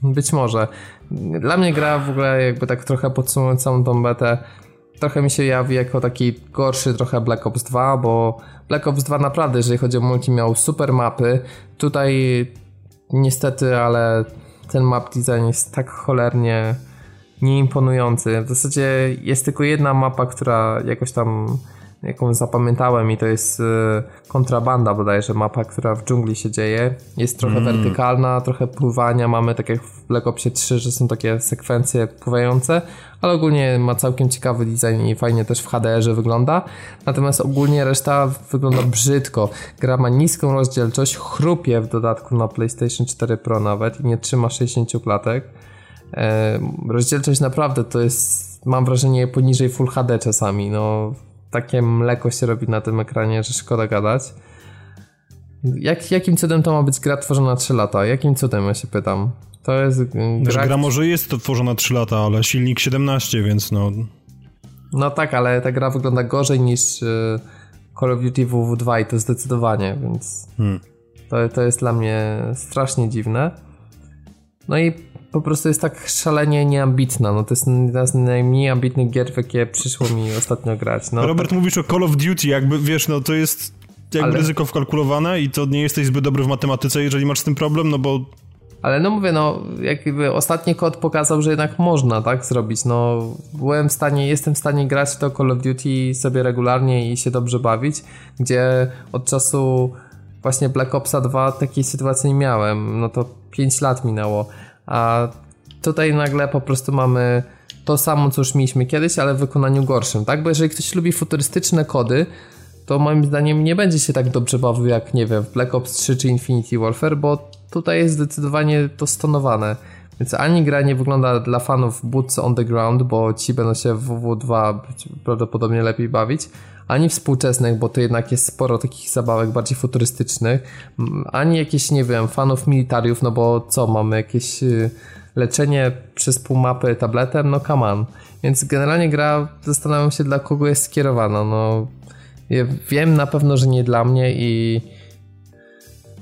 A: Być może. Dla mnie gra w ogóle jakby tak trochę podsumowując całą tą betę trochę mi się jawi jako taki gorszy trochę Black Ops 2, bo Black Ops 2 naprawdę, jeżeli chodzi o multi, miał super mapy. Tutaj niestety, ale ten map design jest tak cholernie nieimponujący. W zasadzie jest tylko jedna mapa, która jakoś tam jaką zapamiętałem i to jest e, kontrabanda bodajże, mapa, która w dżungli się dzieje. Jest trochę mm. wertykalna, trochę pływania, mamy tak jak w Black Opsie 3, że są takie sekwencje pływające, ale ogólnie ma całkiem ciekawy design i fajnie też w HDR-ze wygląda. Natomiast ogólnie reszta wygląda brzydko. Gra ma niską rozdzielczość, chrupie w dodatku na PlayStation 4 Pro nawet i nie trzyma 60 klatek. E, rozdzielczość naprawdę to jest, mam wrażenie, poniżej Full HD czasami. No, takie mleko się robi na tym ekranie, że szkoda gadać. Jak, jakim cudem to ma być gra tworzona 3 lata? Jakim cudem, ja się pytam? To jest
C: gra... gra może jest to tworzona 3 lata, ale silnik 17, więc no...
A: No tak, ale ta gra wygląda gorzej niż y, Call of Duty WW2 i to zdecydowanie, więc hmm. to, to jest dla mnie strasznie dziwne. No i po prostu jest tak szalenie nieambitna. No to jest jedna z najmniej ambitnych gier, w jakie przyszło mi ostatnio grać. No,
C: Robert, tak... mówisz o Call of Duty, jakby wiesz, no to jest jakby Ale... ryzyko wkalkulowane i to nie jesteś zbyt dobry w matematyce, jeżeli masz z tym problem, no bo
A: ale no mówię, no jakby ostatni kod pokazał, że jednak można tak zrobić. No byłem w stanie, jestem w stanie grać to Call of Duty sobie regularnie i się dobrze bawić, gdzie od czasu właśnie Black Opsa 2 takiej sytuacji nie miałem. No to 5 lat minęło. A tutaj nagle po prostu mamy to samo, co już mieliśmy kiedyś, ale w wykonaniu gorszym, tak? Bo jeżeli ktoś lubi futurystyczne kody, to moim zdaniem nie będzie się tak dobrze bawił jak, nie wiem, w Black Ops 3 czy Infinity Warfare, bo tutaj jest zdecydowanie to stonowane. Więc ani gra nie wygląda dla fanów boots on the ground, bo ci będą się w WW2 prawdopodobnie lepiej bawić, ani współczesnych, bo to jednak jest sporo takich zabawek bardziej futurystycznych, ani jakieś, nie wiem, fanów militariów, no bo co, mamy jakieś y, leczenie przez pół mapy tabletem, no come on. Więc generalnie gra, zastanawiam się dla kogo jest skierowana, no ja wiem na pewno, że nie dla mnie i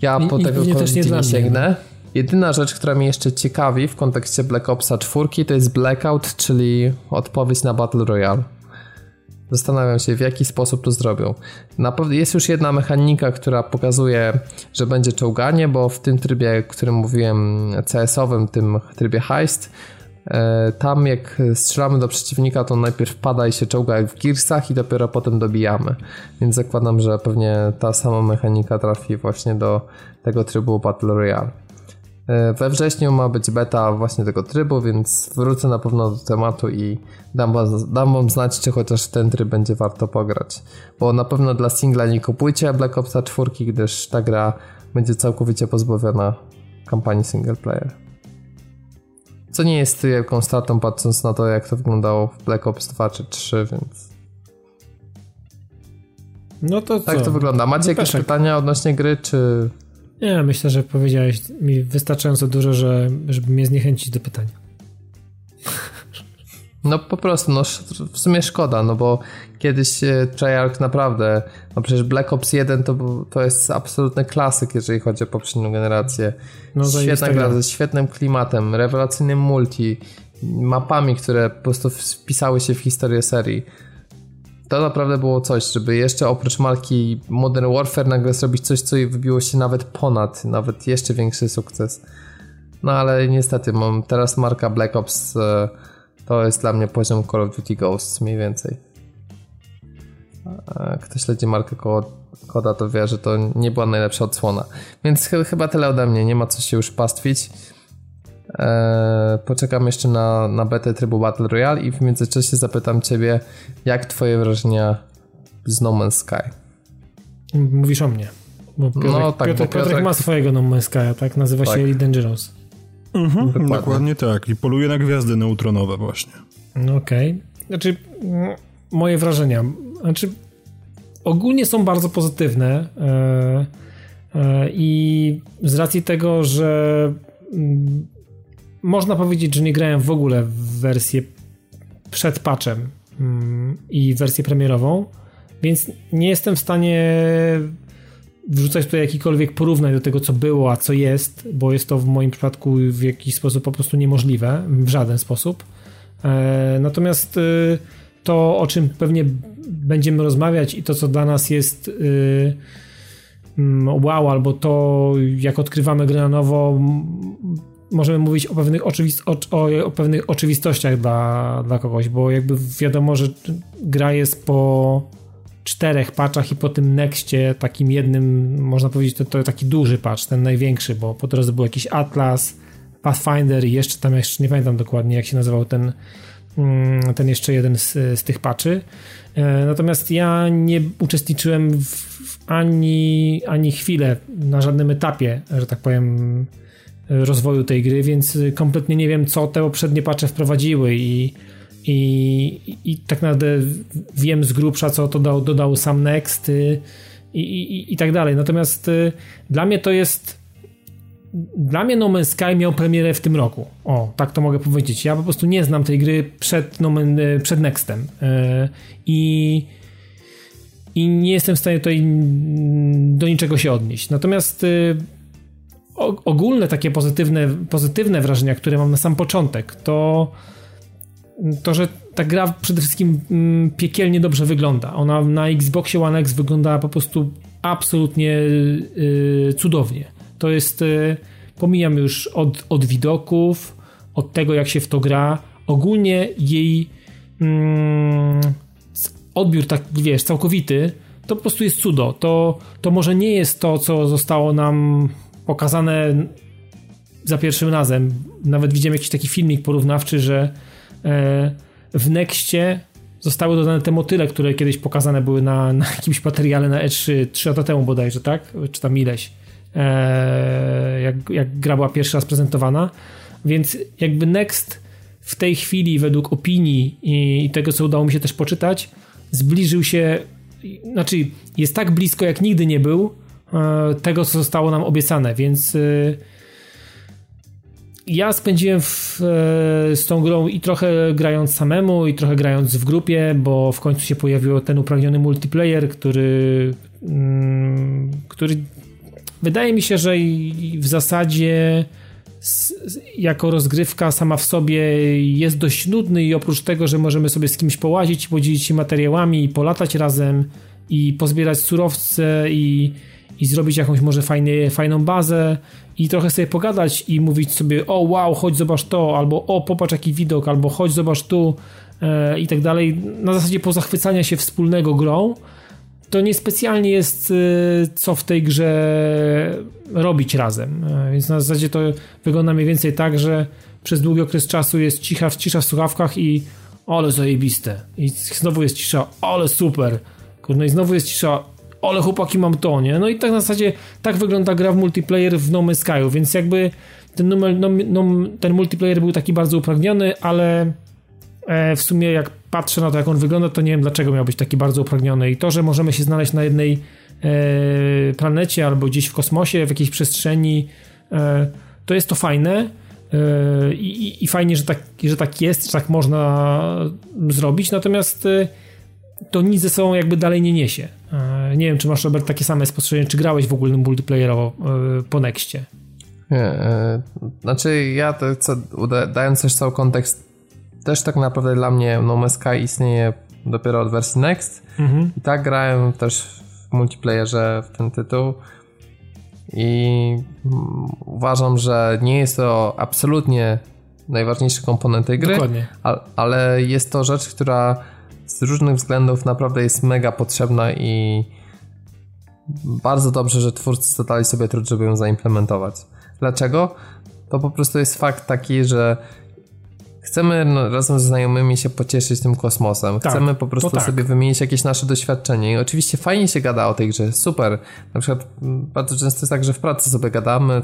A: ja po I, tego też nie, nie sięgnę. Jedyna rzecz, która mnie jeszcze ciekawi w kontekście Black Opsa 4 to jest Blackout, czyli odpowiedź na Battle Royale. Zastanawiam się, w jaki sposób to zrobią. Na pewno jest już jedna mechanika, która pokazuje, że będzie czołganie, bo w tym trybie, o którym mówiłem, CS-owym, tym trybie heist, e, tam jak strzelamy do przeciwnika, to najpierw pada i się czołga jak w Gearsach i dopiero potem dobijamy. Więc zakładam, że pewnie ta sama mechanika trafi właśnie do tego trybu Battle Royale. E, we wrześniu ma być beta właśnie tego trybu, więc wrócę na pewno do tematu i dam, was, dam wam znać, czy chociaż ten tryb będzie warto pograć. Bo na pewno dla singla nie kupujcie Black Opsa 4, gdyż ta gra będzie całkowicie pozbawiona kampanii single player. Co nie jest wielką stratą, patrząc na to, jak to wyglądało w Black Ops 2 czy 3, więc.
B: No to
A: Tak to wygląda. Macie no jakieś pytania odnośnie gry, czy
B: nie, myślę, że powiedziałeś mi wystarczająco dużo, że, żeby mnie zniechęcić do pytania.
A: No po prostu, no w sumie szkoda, no bo kiedyś e, Treyarch naprawdę, no przecież Black Ops 1 to, to jest absolutny klasyk, jeżeli chodzi o poprzednią generację. No, Świetna gra ze świetnym klimatem, rewelacyjnym multi, mapami, które po prostu wpisały się w historię serii to naprawdę było coś, żeby jeszcze oprócz marki Modern Warfare nagle zrobić coś, co wybiło się nawet ponad, nawet jeszcze większy sukces. No ale niestety mam teraz marka Black Ops e, to jest dla mnie poziom Call of Duty Ghosts mniej więcej. Kto śledzi markę Koda to wie, że to nie była najlepsza odsłona. Więc chyba tyle ode mnie, nie ma co się już pastwić. Eee, poczekam jeszcze na, na betę trybu Battle Royale i w międzyczasie zapytam Ciebie, jak Twoje wrażenia z No Man's Sky?
B: Mówisz o mnie. Bo Piotrek, no, tak, Piotrek, Piotrek, Piotrek ma swojego No Man's Sky, tak? Nazywa tak. się Elite Dangerous.
C: Mhm, dokładnie. dokładnie. tak. I poluje na gwiazdy neutronowe właśnie.
B: No okej. Okay. Znaczy, moje wrażenia. Znaczy, ogólnie są bardzo pozytywne. Yy, yy, I z racji tego, że można powiedzieć, że nie grałem w ogóle w wersję przed patchem mm, i wersję premierową, więc nie jestem w stanie wrzucać tutaj jakikolwiek porównań do tego, co było, a co jest, bo jest to w moim przypadku w jakiś sposób po prostu niemożliwe, w żaden sposób. E, natomiast e, to, o czym pewnie będziemy rozmawiać i to, co dla nas jest e, mm, wow, albo to, jak odkrywamy grę na nowo, możemy mówić o pewnych, oczywist o, o, o, pewnych oczywistościach dla, dla kogoś, bo jakby wiadomo, że gra jest po czterech patchach i po tym nexcie takim jednym, można powiedzieć, to, to taki duży patch, ten największy, bo po drodze był jakiś Atlas, Pathfinder i jeszcze tam, jeszcze nie pamiętam dokładnie jak się nazywał ten, mm, ten jeszcze jeden z, z tych patchy. E, natomiast ja nie uczestniczyłem w ani, ani chwilę na żadnym etapie, że tak powiem, rozwoju tej gry, więc kompletnie nie wiem, co te poprzednie patche wprowadziły i, i, i tak naprawdę wiem z grubsza, co to dał, dodał sam Next y, i, i, i tak dalej. Natomiast y, dla mnie to jest dla mnie No Man's Sky miał premierę w tym roku. O, tak to mogę powiedzieć. Ja po prostu nie znam tej gry przed, no Man, y, przed Nextem. I i nie jestem w stanie tutaj do niczego się odnieść. Natomiast ogólne takie pozytywne, pozytywne wrażenia, które mam na sam początek, to to, że ta gra przede wszystkim mm, piekielnie dobrze wygląda. Ona na Xboxie One X wygląda po prostu absolutnie yy, cudownie. To jest, yy, pomijam już od, od widoków, od tego jak się w to gra, ogólnie jej yy, odbiór tak, wiesz, całkowity, to po prostu jest cudo. To, to może nie jest to, co zostało nam pokazane za pierwszym razem. Nawet widziałem jakiś taki filmik porównawczy, że e, w Nexcie zostały dodane te motyle, które kiedyś pokazane były na, na jakimś materiale na E3 3 lata temu bodajże, tak? Czy tam ileś. E, jak, jak gra była pierwszy raz prezentowana. Więc jakby Next w tej chwili, według opinii i tego, co udało mi się też poczytać, zbliżył się, znaczy jest tak blisko, jak nigdy nie był tego, co zostało nam obiecane, więc e, ja spędziłem w, e, z tą grą i trochę grając samemu, i trochę grając w grupie, bo w końcu się pojawił ten upragniony multiplayer, który, mm, który wydaje mi się, że w zasadzie jako rozgrywka sama w sobie jest dość nudny i oprócz tego, że możemy sobie z kimś połazić, podzielić się materiałami i polatać razem i pozbierać surowce i, i zrobić jakąś może fajny, fajną bazę i trochę sobie pogadać i mówić sobie o wow, chodź zobacz to, albo o popatrz jaki widok, albo chodź zobacz tu e, i tak dalej. Na zasadzie pozachwycania się wspólnego grą to niespecjalnie jest y, co w tej grze robić razem. E, więc na zasadzie to wygląda mniej więcej tak, że przez długi okres czasu jest cicha, cisza w słuchawkach i ale zajebiste. I znowu jest cisza, ale super. Kurde, i znowu jest cisza, ale chłopaki mam to, nie? No i tak na zasadzie tak wygląda gra w multiplayer w No Man's Sky, więc jakby ten, numer, no, no, ten multiplayer był taki bardzo upragniony, ale e, w sumie jak patrzę na to, jak on wygląda, to nie wiem dlaczego miał być taki bardzo upragniony. I to, że możemy się znaleźć na jednej e, planecie albo gdzieś w kosmosie, w jakiejś przestrzeni, e, to jest to fajne. E, I, I, fajnie, że tak, że tak jest, że tak można zrobić, natomiast e, to nic ze sobą jakby dalej nie niesie. E, nie wiem, czy masz, Robert, takie same spostrzeżenie, czy grałeś w ogóle multiplayerowo e, po Nexcie?
A: Nie, znaczy ja to, co, dając też cały kontekst też tak naprawdę dla mnie No Man's Sky istnieje dopiero od wersji Next. Mhm. I tak grałem też w multiplayerze w ten tytuł. I uważam, że nie jest to absolutnie najważniejszy komponent tej gry,
B: Dokładnie.
A: ale jest to rzecz, która z różnych względów naprawdę jest mega potrzebna i bardzo dobrze, że twórcy zadali sobie trud, żeby ją zaimplementować. Dlaczego? To po prostu jest fakt taki, że Chcemy no, razem ze znajomymi się pocieszyć tym kosmosem. Tak, Chcemy po prostu tak. sobie wymienić jakieś nasze doświadczenie. I oczywiście fajnie się gada o tej grze, super. Na przykład mm, bardzo często jest tak, że w pracy sobie gadamy,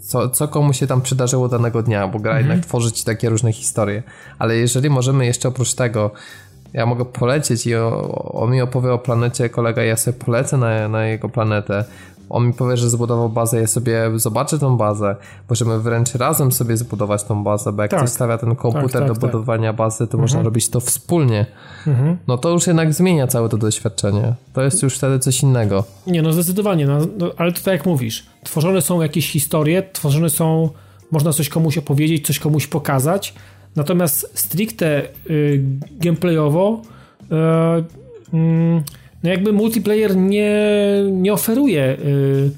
A: co, co komu się tam przydarzyło danego dnia, bo gra mhm. jednak tworzy ci takie różne historie. Ale jeżeli możemy jeszcze oprócz tego ja mogę polecieć i on mi opowie o planecie kolega, ja sobie polecę na, na jego planetę on mi powie, że zbudował bazę, ja sobie zobaczę tą bazę. Możemy wręcz razem sobie zbudować tą bazę, bo jak tak. ktoś stawia ten komputer tak, tak, do tak. budowania bazy, to mhm. można robić to wspólnie. Mhm. No to już jednak zmienia całe to doświadczenie. To jest już wtedy coś innego.
B: Nie, no zdecydowanie, no, no, ale to tak jak mówisz, tworzone są jakieś historie, tworzone są, można coś komuś opowiedzieć, coś komuś pokazać, natomiast stricte y, gameplayowo y, y, no jakby multiplayer nie, nie oferuje y,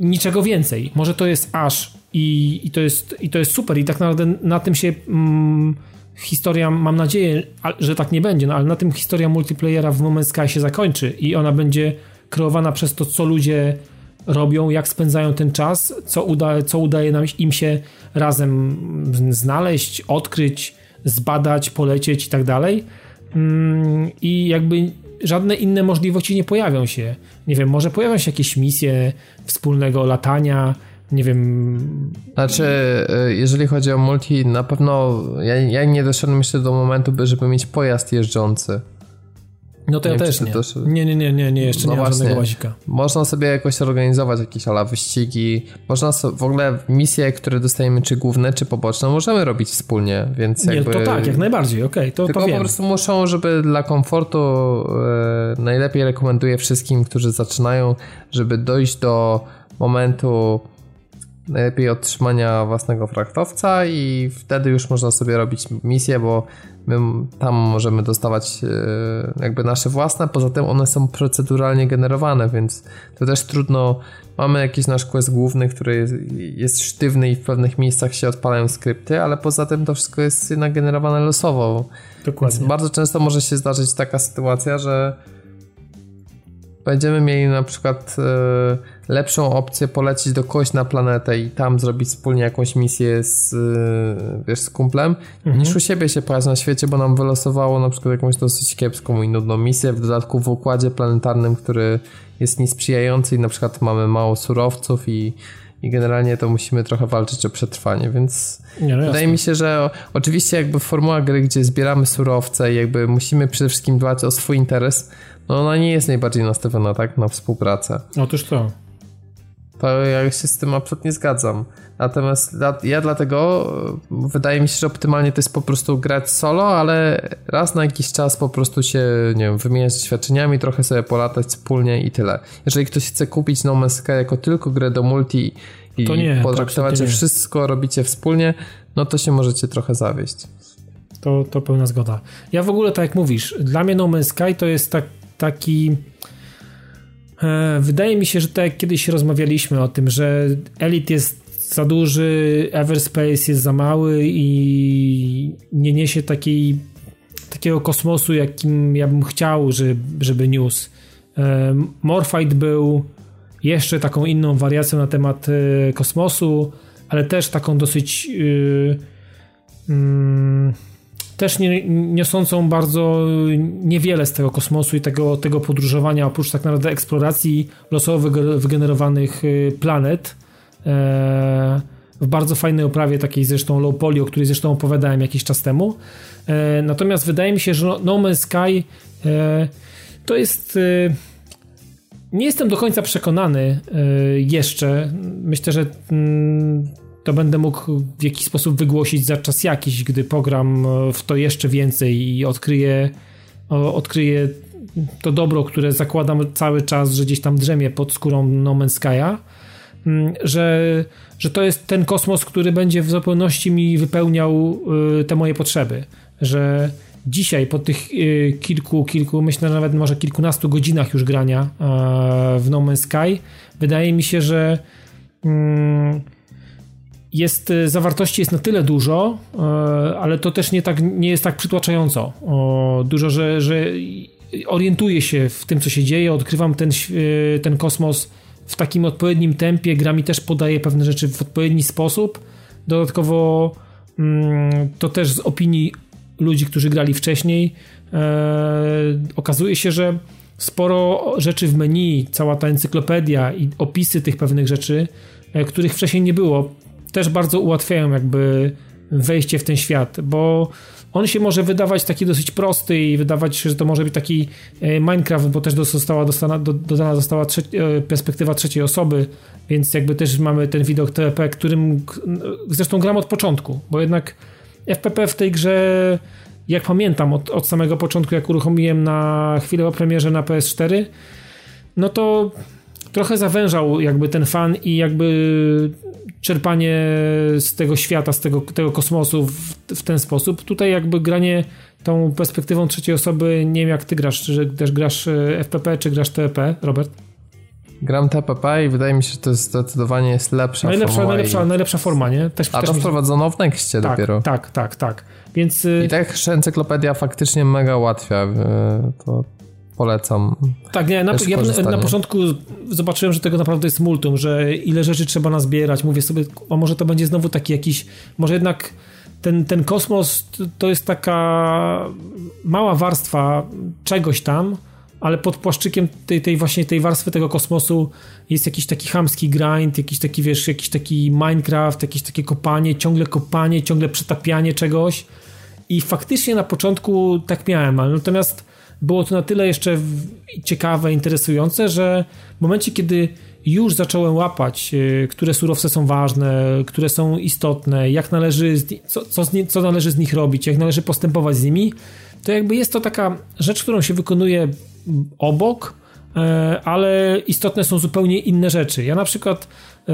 B: niczego więcej. Może to jest aż i, i, to jest, i to jest super i tak naprawdę na tym się mm, historia, mam nadzieję, że tak nie będzie, no ale na tym historia multiplayera w Moment Sky się zakończy i ona będzie kreowana przez to, co ludzie robią, jak spędzają ten czas, co, uda, co udaje nam im się razem znaleźć, odkryć, zbadać, polecieć i tak dalej. Mm, I jakby żadne inne możliwości nie pojawią się. Nie wiem, może pojawią się jakieś misje wspólnego latania, nie wiem.
A: Znaczy, y, jeżeli chodzi o multi, na pewno ja, ja nie doszedłem jeszcze do momentu, żeby mieć pojazd jeżdżący.
B: No to ja też nie. nie. Nie, nie, nie, nie, jeszcze no nie ma żadnego łazika.
A: Można sobie jakoś organizować jakieś ala wyścigi, można so, w ogóle misje, które dostajemy, czy główne, czy poboczne, możemy robić wspólnie, więc jakby...
B: Nie, to tak, jak najbardziej, okej, okay, to
A: Tylko
B: to
A: po prostu muszą, żeby dla komfortu e, najlepiej rekomenduję wszystkim, którzy zaczynają, żeby dojść do momentu najlepiej otrzymania własnego frachtowca i wtedy już można sobie robić misję, bo my tam możemy dostawać e, jakby nasze własne, poza tym one są proceduralnie generowane, więc to też trudno. Mamy jakiś nasz quest główny, który jest, jest sztywny i w pewnych miejscach się odpalają skrypty, ale poza tym to wszystko jest jednak generowane losowo.
B: Dokładnie.
A: Więc bardzo często może się zdarzyć taka sytuacja, że będziemy mieli na przykład e, lepszą opcję polecić do kogoś na planetę i tam zrobić wspólnie jakąś misję z, e, wiesz, z kumplem, mhm. niż u siebie się pojechać na świecie, bo nam wylosowało na przykład jakąś dosyć kiepską i nudną misję, w dodatku w układzie planetarnym, który jest niesprzyjający i na przykład mamy mało surowców i i generalnie to musimy trochę walczyć o przetrwanie, więc
B: Nie, no
A: wydaje mi się, że oczywiście jakby formuła gry, gdzie zbieramy surowce i jakby musimy przede wszystkim dbać o swój interes, no ona nie jest najbardziej nastawiona tak na współpracę.
B: Otóż to.
A: To ja się z tym absolutnie zgadzam. Natomiast ja dlatego e, wydaje mi się, że optymalnie to jest po prostu grać solo, ale raz na jakiś czas po prostu się, nie wiem, wymieniać doświadczeniami, trochę sobie polatać wspólnie i tyle. Jeżeli ktoś chce kupić No Man's Sky jako tylko grę do multi i
B: To nie, to
A: potraktować, że wszystko robicie wspólnie, no to się możecie trochę zawieść.
B: To, to pełna zgoda. Ja w ogóle, tak jak mówisz, dla mnie No Man's Sky to jest tak, taki. E, wydaje mi się, że tak jak kiedyś rozmawialiśmy o tym, że Elite jest za duży, Everspace jest za mały i nie niesie takiej, takiego kosmosu, jakim ja bym chciał, żeby, żeby niósł. E, Morfight był jeszcze taką inną wariacją na temat e, kosmosu, ale też taką dosyć. e, mm, też nie, niosącą bardzo niewiele z tego kosmosu i tego, tego podróżowania, oprócz tak naprawdę eksploracji losowo wyge- wygenerowanych y, planet. E, w bardzo fajnej oprawie, takiej zresztą low poly, o której zresztą opowiadałem jakiś czas temu. E, natomiast wydaje mi się, że No- No Man's Sky e, to jest. e, nie jestem do końca przekonany jeszcze. Myślę, że mm, to będę mógł w jakiś sposób wygłosić za czas jakiś, gdy pogram e, w to jeszcze więcej i odkryję, odkryję to dobro, które zakładam cały czas, że gdzieś tam drzemie pod skórą No Man's Sky'a, mm, że, że to jest ten kosmos, który będzie w zupełności mi wypełniał y, te moje potrzeby, że dzisiaj po tych y, kilku, kilku, myślę nawet może kilkunastu godzinach już grania e, w No Man's Sky, wydaje mi się, że mm, jest y, zawartości jest na tyle dużo, e, ale to też nie, tak, nie jest tak przytłaczająco. Dużo, że, że orientuję się w tym, co się dzieje, odkrywam ten, y, ten kosmos w takim odpowiednim tempie. Gra mi też podaje pewne rzeczy w odpowiedni sposób. Dodatkowo mm, to też z opinii ludzi, którzy grali wcześniej, e, okazuje się, że sporo rzeczy w menu, cała ta encyklopedia i opisy tych pewnych rzeczy, e, których wcześniej nie było, też bardzo ułatwiają jakby wejście w ten świat, bo on się może wydawać taki dosyć prosty i wydawać się, że to może być taki e, Minecraft, bo też została dostana, do, dodana została trze e, perspektywa trzeciej osoby, więc jakby też mamy ten widok TP, którym zresztą gram od początku, bo jednak FPP w tej grze, jak pamiętam od, od samego początku, jak uruchomiłem na chwilę po premierze na PS4, no to trochę zawężał jakby ten fan i jakby czerpanie z tego świata, z tego, tego kosmosu w, w ten sposób. Tutaj jakby granie tą perspektywą trzeciej osoby, nie wiem jak ty grasz, czy też grasz e, FPP, czy grasz TP, Robert?
A: Gram TPP i wydaje mi się, że to jest zdecydowanie jest lepsza
B: Najlepsza,
A: forma.
B: najlepsza,
A: i...
B: najlepsza forma, nie? Też,
A: A
B: też
A: to
B: mi-
A: wprowadzono w Nexcie
B: tak,
A: dopiero.
B: Tak, tak, tak. Więc y,
A: I tak encyklopedia faktycznie mega ułatwia. e, To polecam.
B: Tak, nie, na, ja na początku zobaczyłem, że tego naprawdę jest multum, że ile rzeczy trzeba nazbierać. Mówię sobie, a może to będzie znowu taki jakiś, może jednak ten, ten kosmos to- jest taka mała warstwa czegoś tam, ale pod płaszczykiem tej, tej właśnie tej warstwy tego kosmosu jest jakiś taki chamski grind, jakiś taki, wiesz, jakiś taki Minecraft, jakieś takie kopanie, ciągle kopanie, ciągle przetapianie czegoś. I faktycznie na początku tak miałem, ale natomiast było to na tyle jeszcze ciekawe, interesujące, że w momencie, kiedy już zacząłem łapać, y, które surowce są ważne, które są istotne, jak należy, co, co, co należy z nich robić, jak należy postępować z nimi, to jakby jest to taka rzecz, którą się wykonuje obok, e, ale istotne są zupełnie inne rzeczy. Ja na przykład e,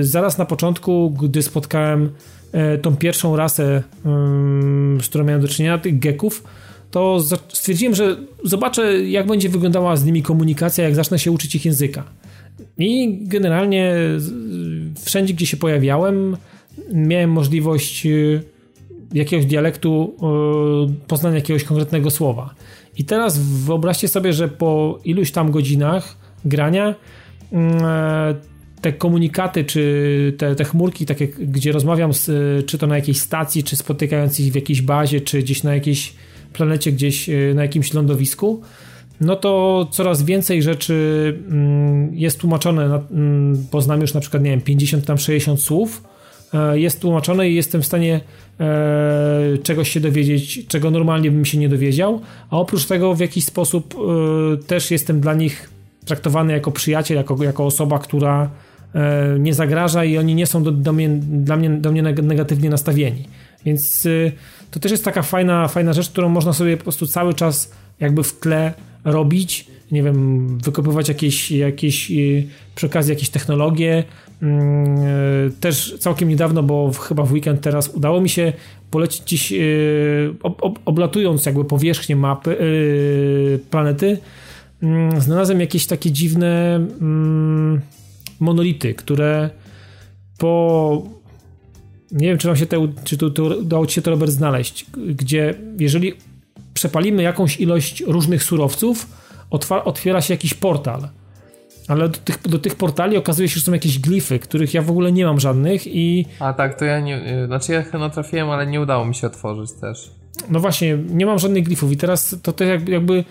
B: zaraz na początku, gdy spotkałem e, tą pierwszą rasę, ym, z którą miałem do czynienia, tych geków, to stwierdziłem, że zobaczę, jak będzie wyglądała z nimi komunikacja, jak zacznę się uczyć ich języka. I generalnie wszędzie, gdzie się pojawiałem, miałem możliwość y, jakiegoś dialektu, y, poznania jakiegoś konkretnego słowa. I teraz wyobraźcie sobie, że po iluś tam godzinach grania mm, e, te komunikaty, czy te, te chmurki, takie, gdzie rozmawiam, z, czy to na jakiejś stacji, czy spotykając ich w jakiejś bazie, czy gdzieś na jakiejś planecie, gdzieś y, na jakimś lądowisku, no to coraz więcej rzeczy mm, jest tłumaczone, mm, bo znam już na przykład, nie wiem, 50 tam 60 słów, e, jest tłumaczone i jestem w stanie e, czegoś się dowiedzieć, czego normalnie bym się nie dowiedział, a oprócz tego w jakiś sposób e, też jestem dla nich traktowany jako przyjaciel, jako, jako osoba, która nie zagraża i oni nie są do, do mnie, dla mnie, do mnie negatywnie nastawieni. Więc to też jest taka fajna, fajna rzecz, którą można sobie po prostu cały czas jakby w tle robić, nie wiem, wykopywać jakieś, jakieś y, przy okazji jakieś technologie. Mm, y, też całkiem niedawno, bo chyba w weekend teraz udało mi się polecić gdzieś, y, oblatując jakby powierzchnię mapy, planety, mm, znalazłem jakieś takie dziwne mm, monolity, które po nie wiem, czy wam się te, czy to, to udało ci się to Robert znaleźć, gdzie jeżeli przepalimy jakąś ilość różnych surowców, otwiera się jakiś portal. Ale do tych, do tych portali okazuje się, że są jakieś glify, których ja w ogóle nie mam żadnych i...
A: A tak, to ja nie... Znaczy ja chyba trafiłem, ale nie udało mi się otworzyć też.
B: No właśnie, nie mam żadnych glifów i teraz to też jakby, jakby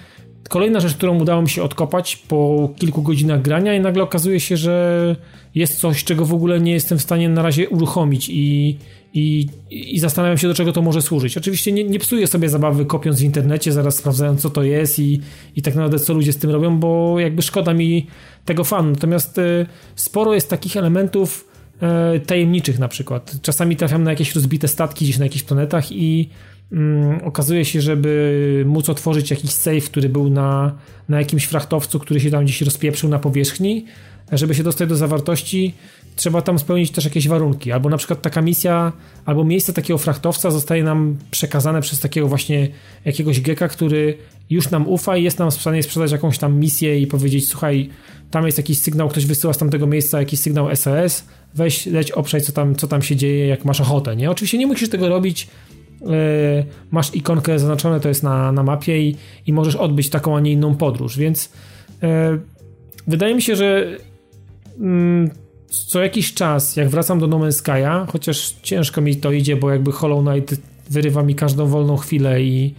B: kolejna rzecz, którą udało mi się odkopać po kilku godzinach grania i nagle okazuje się, że jest coś, czego w ogóle nie jestem w stanie na razie uruchomić i, i, i zastanawiam się, do czego to może służyć. Oczywiście nie, nie psuję sobie zabawy kopiąc w internecie, zaraz sprawdzając, co to jest i, i tak naprawdę, co ludzie z tym robią, bo jakby szkoda mi tego fanu. Natomiast y, sporo jest takich elementów y, tajemniczych na przykład. Czasami trafiam na jakieś rozbite statki gdzieś na jakichś planetach i mm, okazuje się, żeby móc otworzyć jakiś safe, który był na, na jakimś frachtowcu, który się tam gdzieś rozpieprzył na powierzchni, żeby się dostać do zawartości, trzeba tam spełnić też jakieś warunki. Albo na przykład taka misja, albo miejsce takiego frachtowca zostaje nam przekazane przez takiego właśnie jakiegoś geka, który już nam ufa i jest nam w stanie sprzedać jakąś tam misję i powiedzieć, słuchaj, tam jest jakiś sygnał, ktoś wysyła z tamtego miejsca jakiś sygnał SOS, weź, leć, oprzeć, co tam, co tam się dzieje, jak masz ochotę, nie? Oczywiście nie musisz tego robić, masz ikonkę zaznaczone, to jest na, na mapie i, i możesz odbyć taką, a nie inną podróż, więc yy, wydaje mi się, że mm, co jakiś czas, jak wracam do No Man's Sky'a, chociaż ciężko mi to idzie, bo jakby Hollow Knight wyrywa mi każdą wolną chwilę i,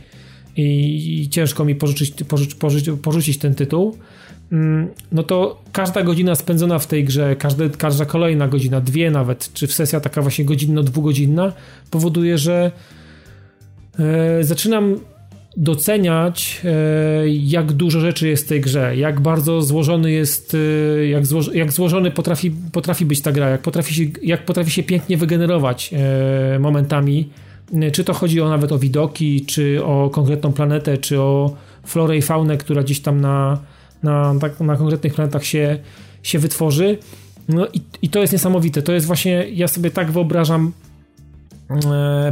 B: i, i ciężko mi pożyć, pożyć, porzucić ten tytuł, mm, no to każda godzina spędzona w tej grze, każde, każda kolejna godzina, dwie nawet, czy w sesja taka właśnie godzinno-dwugodzinna, powoduje, że e, zaczynam doceniać, e, jak dużo rzeczy jest w tej grze, jak bardzo złożony jest, e, jak, zło, jak złożony potrafi, potrafi być ta gra, jak potrafi, się, jak potrafi się pięknie wygenerować e, momentami. Czy to chodzi o nawet o widoki, czy o konkretną planetę, czy o florę i faunę, która gdzieś tam na, na, tak, na konkretnych planetach się, się wytworzy. No i, i to jest niesamowite. To jest właśnie, ja sobie tak wyobrażam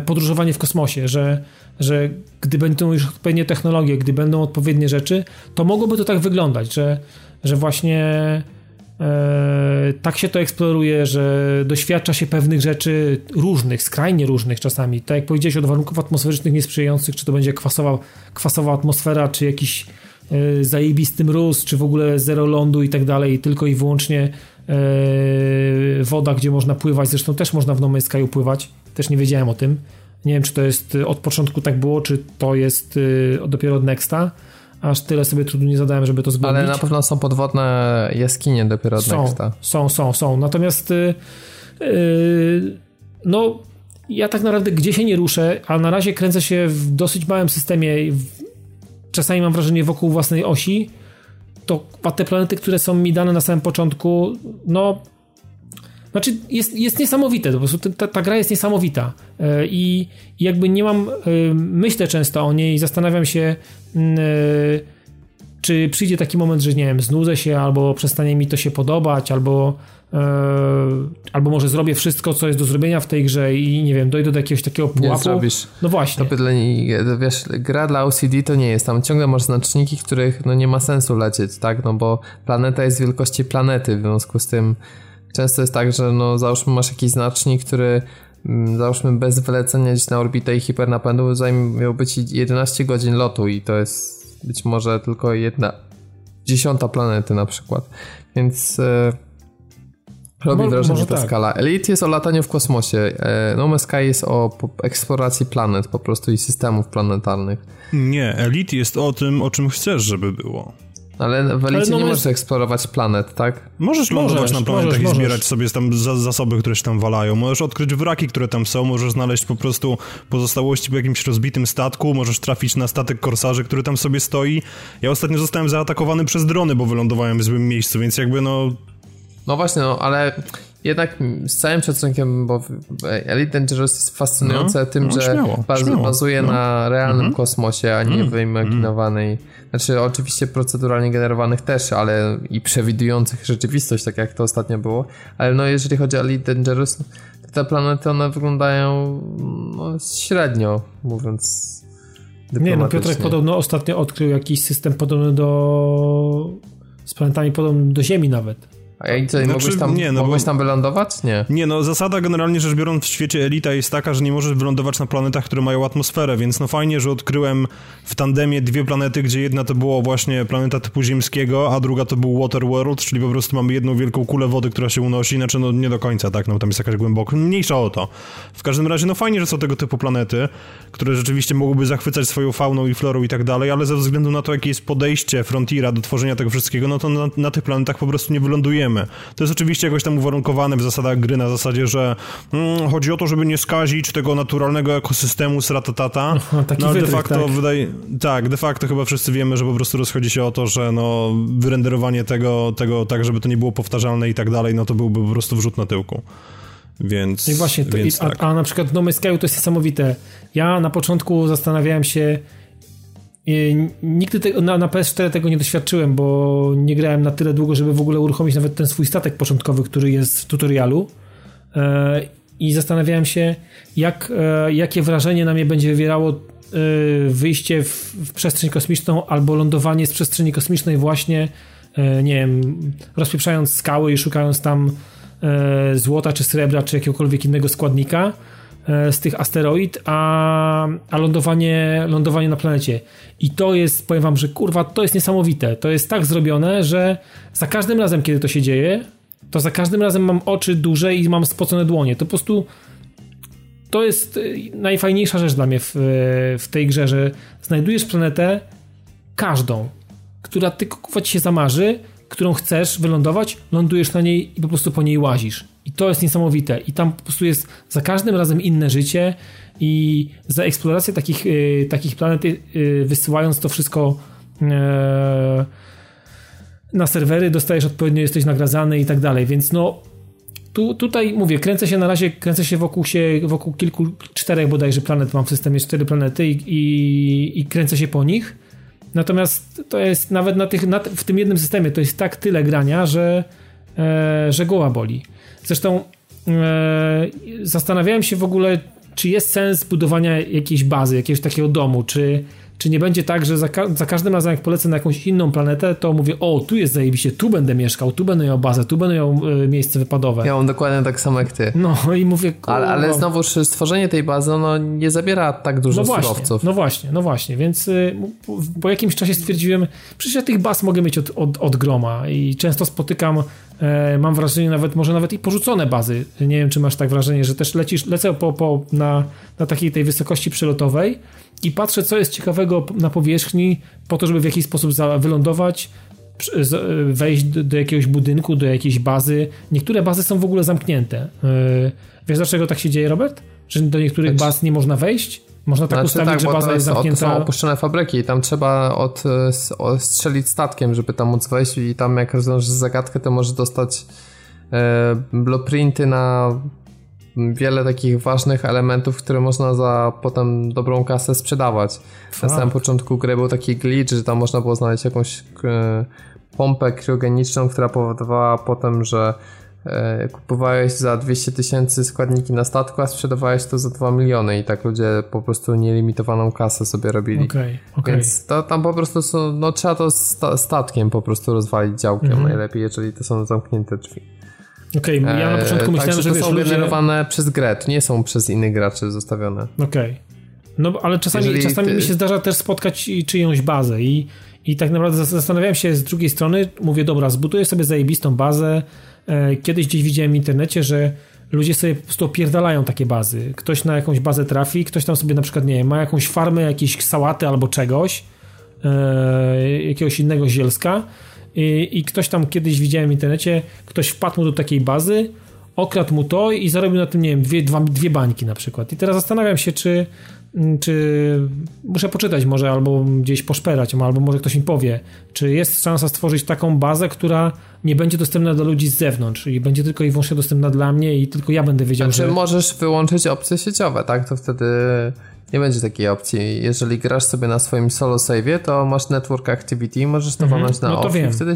B: podróżowanie w kosmosie, że że gdy będą już odpowiednie technologie, gdy będą odpowiednie rzeczy, to mogłoby to tak wyglądać, że, że właśnie e, tak się to eksploruje, że doświadcza się pewnych rzeczy różnych, skrajnie różnych czasami. Tak jak powiedziałeś od warunków atmosferycznych niesprzyjających, czy to będzie kwasowa, kwasowa atmosfera, czy jakiś e, zajebisty mróz, czy w ogóle zero lądu i tak dalej, tylko i wyłącznie e, woda, gdzie można pływać. Zresztą też można w No Man's pływać, też nie wiedziałem o tym. Nie wiem, czy to jest y, od początku tak było, czy to jest y, dopiero od Nexta. Aż tyle sobie trudu nie zadałem, żeby to zgłębić.
A: Ale na pewno są podwodne jaskinie dopiero od
B: są,
A: Nexta.
B: Są, są, są. Natomiast yy, no ja tak naprawdę gdzie się nie ruszę, a na razie kręcę się w dosyć małym systemie. Czasami mam wrażenie wokół własnej osi. To te planety, które są mi dane na samym początku, no znaczy, jest, jest niesamowite, po prostu ta, ta gra jest niesamowita e, i, i jakby nie mam, e, myślę często o niej i zastanawiam się, e, czy przyjdzie taki moment, że nie wiem, znudzę się, albo przestanie mi to się podobać, albo, albo może zrobię wszystko, co jest do zrobienia w tej grze i nie wiem, dojdę do jakiegoś takiego pułapu. Nie
A: zrobisz.
B: No właśnie.
A: To dla, wiesz, gra dla OCD to nie jest, tam ciągle masz znaczniki, których no nie ma sensu lecieć, tak, no bo planeta jest wielkości planety, w związku z tym Często jest tak, że no załóżmy masz jakiś znacznik, który mm, załóżmy bez wylecenia gdzieś na orbitę i hipernapędu zajmie ci 11 godzin lotu i to jest być może tylko jedna dziesiąta planety na przykład. Więc e, Robi
B: Mo-
A: wrażenie
B: może
A: ta
B: tak.
A: skala. Elite jest o lataniu w kosmosie. e, No Man's Sky jest o eksploracji planet po prostu i systemów planetarnych.
C: Nie, Elite jest o tym, o czym chcesz, żeby było.
A: Ale w Elite
B: no
A: nie możesz eksplorować planet, tak?
C: Możesz lądować
B: Możesz,
C: na planetach
B: możesz,
C: i
B: możesz.
C: zbierać sobie tam za, zasoby, które się tam walają. Możesz odkryć wraki, które tam są, możesz znaleźć po prostu pozostałości po jakimś rozbitym statku, możesz trafić na statek korsarzy, który tam sobie stoi. Ja ostatnio zostałem zaatakowany przez drony, bo wylądowałem w złym miejscu, więc jakby no...
A: No właśnie, no ale jednak z całym szacunkiem, bo Elite Dangerous jest fascynujące
C: No,
A: tym,
C: no,
A: że
C: śmiało,
A: baz,
C: śmiało,
A: bazuje
C: no.
A: na realnym kosmosie, a nie
C: Mm,
A: wyimaginowanej. Znaczy oczywiście proceduralnie generowanych też, ale i przewidujących rzeczywistość, tak jak to ostatnio było. Ale no jeżeli chodzi o Elite Dangerous, to te planety one wyglądają no, średnio, mówiąc
B: Nie, no. Piotrek podobno ostatnio odkrył jakiś system podobny do... z planetami podobnym do Ziemi nawet.
A: A i co,
C: Znaczy,
A: mogłeś, tam,
C: nie, no
A: mogłeś
C: bo-
A: tam wylądować? Nie.
C: Nie, no zasada generalnie rzecz biorąc w świecie Elita jest taka, że nie możesz wylądować na planetach, które mają atmosferę, więc no fajnie, że odkryłem w tandemie dwie planety, gdzie jedna to było właśnie planeta typu ziemskiego, a druga to był Waterworld, czyli po prostu mamy jedną wielką kulę wody, która się unosi, znaczy no nie do końca, tak, no tam jest jakaś głęboka, mniejsza o to. W każdym razie no fajnie, że są tego typu planety, które rzeczywiście mogłyby zachwycać swoją fauną i florą i tak dalej, ale ze względu na to, jakie jest podejście Frontiera do tworzenia tego wszystkiego, no to na, na tych planetach po prostu nie wylądujemy. To jest oczywiście jakoś tam uwarunkowane w zasadach gry, na zasadzie, że mm, chodzi o to, żeby nie skazić tego naturalnego ekosystemu sratatata.
B: Aha, taki
C: no ale de facto
B: tak.
C: wydaje... Tak, de facto chyba wszyscy wiemy, że po prostu rozchodzi się o to, że no wyrenderowanie tego, tego tak, żeby to nie było powtarzalne i tak dalej, no to byłby po prostu wrzut na tyłku. Więc,
B: i właśnie, to,
C: więc
B: i, a,
C: tak.
B: a na przykład w No Man's Sky to jest niesamowite. Ja na początku zastanawiałem się, nigdy na, na PS4 tego nie doświadczyłem, bo nie grałem na tyle długo, żeby w ogóle uruchomić nawet ten swój statek początkowy, który jest w tutorialu. E, I zastanawiałem się, jak, e, jakie wrażenie na mnie będzie wywierało e, wyjście w, w przestrzeń kosmiczną albo lądowanie z przestrzeni kosmicznej właśnie, nie wiem, rozpieprzając skały i szukając tam złota czy srebra czy jakiegokolwiek innego składnika z tych asteroid, a, a lądowanie, lądowanie na planecie. I to jest, powiem wam, że kurwa, to jest niesamowite. To jest tak zrobione, że za każdym razem, kiedy to się dzieje, to za każdym razem mam oczy duże i mam spocone dłonie. To po prostu to jest y, najfajniejsza rzecz dla mnie w, w tej grze, że znajdujesz planetę każdą, która tylko kurwa ci się zamarzy, którą chcesz wylądować, lądujesz na niej i po prostu po niej łazisz. I to jest niesamowite. I tam po prostu jest za każdym razem inne życie i za eksplorację takich, y, takich planet, y, wysyłając to wszystko y, na serwery, dostajesz odpowiednio, jesteś nagradzany i tak dalej, więc no tu, tutaj mówię, kręcę się na razie, kręcę się wokół się, wokół kilku, czterech bodajże planet, mam w systemie cztery planety i, i, i kręcę się po nich. Natomiast to jest nawet na tych, na, w tym jednym systemie to jest tak tyle grania, że, e, że głowa boli. Zresztą e, zastanawiałem się w ogóle, czy jest sens budowania jakiejś bazy, jakiegoś takiego domu, czy, czy nie będzie tak, że za, ka- za każdym razem jak polecę na jakąś inną planetę, to mówię, o, tu jest zajebiście, tu będę mieszkał, tu będę miał bazę, tu będę miał e, miejsce wypadowe.
A: Ja mam dokładnie tak samo jak ty.
B: No i mówię,
A: Ale, ale znowuż stworzenie tej bazy no, nie zabiera tak dużo
B: no właśnie,
A: surowców.
B: no właśnie, no właśnie, więc y, po, jakimś czasie stwierdziłem, przecież ja tych baz mogę mieć od, od, od groma i często spotykam, mam wrażenie nawet, może nawet i porzucone bazy, nie wiem czy masz tak wrażenie, że też lecisz, lecę po, po, na, na takiej tej wysokości przelotowej i patrzę co jest ciekawego na powierzchni po to, żeby w jakiś sposób za, wylądować, z- wejść do, do jakiegoś budynku, do jakiejś bazy. Niektóre bazy są w ogóle zamknięte. E, Wiesz dlaczego tak się dzieje, Robert? Że do niektórych
A: Znaczy-
B: baz nie można wejść? Można tak
A: Znaczy
B: ustawić, że
A: bo
B: baza jest
A: o, to są
B: zamknięta.
A: opuszczone fabryki i tam trzeba od, strzelić statkiem, żeby tam móc wejść i tam jak rozwiążesz zagadkę, to możesz dostać e, blueprinty na wiele takich ważnych elementów, które można za potem dobrą kasę sprzedawać. Na samym początku gry był taki glitch, że tam można było znaleźć jakąś e, pompę kriogeniczną, która powodowała potem, że kupowałeś za 200 tysięcy składniki na statku, a sprzedawałeś to za 2 miliony i tak ludzie po prostu nielimitowaną kasę sobie robili.
B: Okej, okej.
A: Więc to tam po prostu są, no trzeba to sta statkiem po prostu rozwalić działkiem
B: Mhm.
A: najlepiej, jeżeli to są zamknięte drzwi.
B: Okej, ja na początku
A: Eee,
B: myślałem,
A: także
B: że
A: to
B: wiesz,
A: są
B: ludzie...
A: generowane przez grę, nie są przez innych graczy zostawione.
B: Okej. No ale czasami,
A: Jeżeli
B: czasami
A: ty-
B: mi się zdarza też spotkać czyjąś bazę i, i tak naprawdę zas- zastanawiałem się z drugiej strony, mówię, dobra, zbuduję sobie zajebistą bazę, e, kiedyś gdzieś widziałem w internecie, że ludzie sobie po prostu opierdalają takie bazy. Ktoś na jakąś bazę trafi, ktoś tam sobie na przykład, nie wiem, ma jakąś farmę jakiejś sałaty albo czegoś, e, jakiegoś innego zielska i, i ktoś tam kiedyś widziałem w internecie, ktoś wpadł mu do takiej bazy, okradł mu to i zarobił na tym, nie wiem, dwie, dwa, dwie bańki na przykład. I teraz zastanawiam się, czy, czy muszę poczytać może albo gdzieś poszperać, albo może ktoś mi powie, czy jest szansa stworzyć taką bazę, która nie będzie dostępna dla ludzi z zewnątrz i będzie tylko i wyłącznie dostępna dla mnie i tylko ja będę wiedział,
A: znaczy,
B: że...
A: możesz wyłączyć opcje sieciowe, tak? To wtedy nie będzie takiej opcji. Jeżeli grasz sobie na swoim solo save'ie, to masz network activity, możesz to mhm. na no to off wiem. wtedy...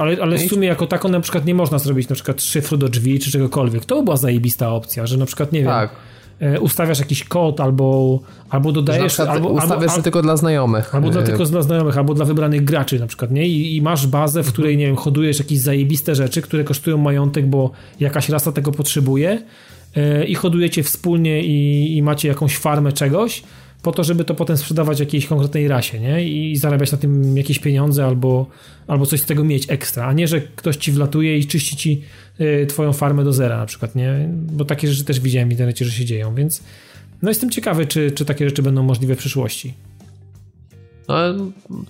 B: Ale, ale w sumie jako taką na przykład nie można zrobić na przykład szyfru do drzwi czy czegokolwiek. To by była zajebista opcja, że na przykład, nie tak. wiem, E, ustawiasz jakiś kod albo, albo dodajesz... Albo,
A: ustawiasz
B: albo,
A: tylko dla znajomych.
B: Albo dla, e, tylko dla znajomych, albo dla wybranych graczy na przykład, nie? I, I, masz bazę, w której, nie wiem, hodujesz jakieś zajebiste rzeczy, które kosztują majątek, bo jakaś rasa tego potrzebuje yy, i hodujecie wspólnie i, i macie jakąś farmę czegoś, po to, żeby to potem sprzedawać jakiejś konkretnej rasie, nie? I zarabiać na tym jakieś pieniądze albo, albo coś z tego mieć ekstra, a nie, że ktoś ci wlatuje i czyści ci twoją farmę do zera na przykład, nie? Bo takie rzeczy też widziałem w internecie, że się dzieją, więc no jestem ciekawy, czy, czy takie rzeczy będą możliwe w przyszłości.
A: No,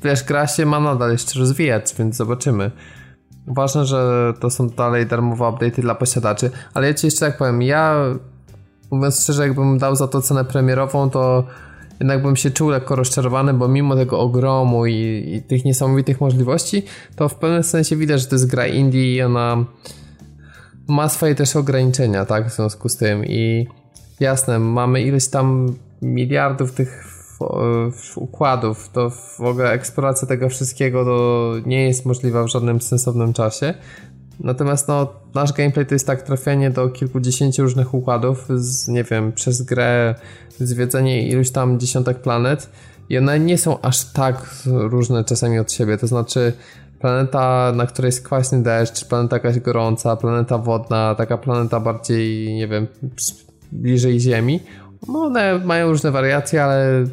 A: wiesz, gra się ma nadal jeszcze rozwijać, więc zobaczymy. Ważne, że to są dalej darmowe update'y dla posiadaczy, ale ja ci jeszcze tak powiem, ja mówiąc szczerze, jakbym dał za to cenę premierową, to jednak bym się czuł lekko rozczarowany, bo mimo tego ogromu i, i, tych niesamowitych możliwości, to w pewnym sensie widać, że to jest gra indie i ona ma swoje też ograniczenia, tak, w związku z tym i jasne, mamy ileś tam miliardów tych układów, to w ogóle eksploracja tego wszystkiego to nie jest możliwa w żadnym sensownym czasie, Natomiast no, nasz gameplay to jest tak trafianie do kilkudziesięciu różnych układów, z, nie wiem, przez grę, zwiedzenie iluś tam dziesiątek planet i one nie są aż tak różne czasami od siebie, to znaczy planeta, na której jest kwaśny deszcz, planeta jakaś gorąca, planeta wodna, taka planeta bardziej, nie wiem, bliżej Ziemi, no one mają różne wariacje, ale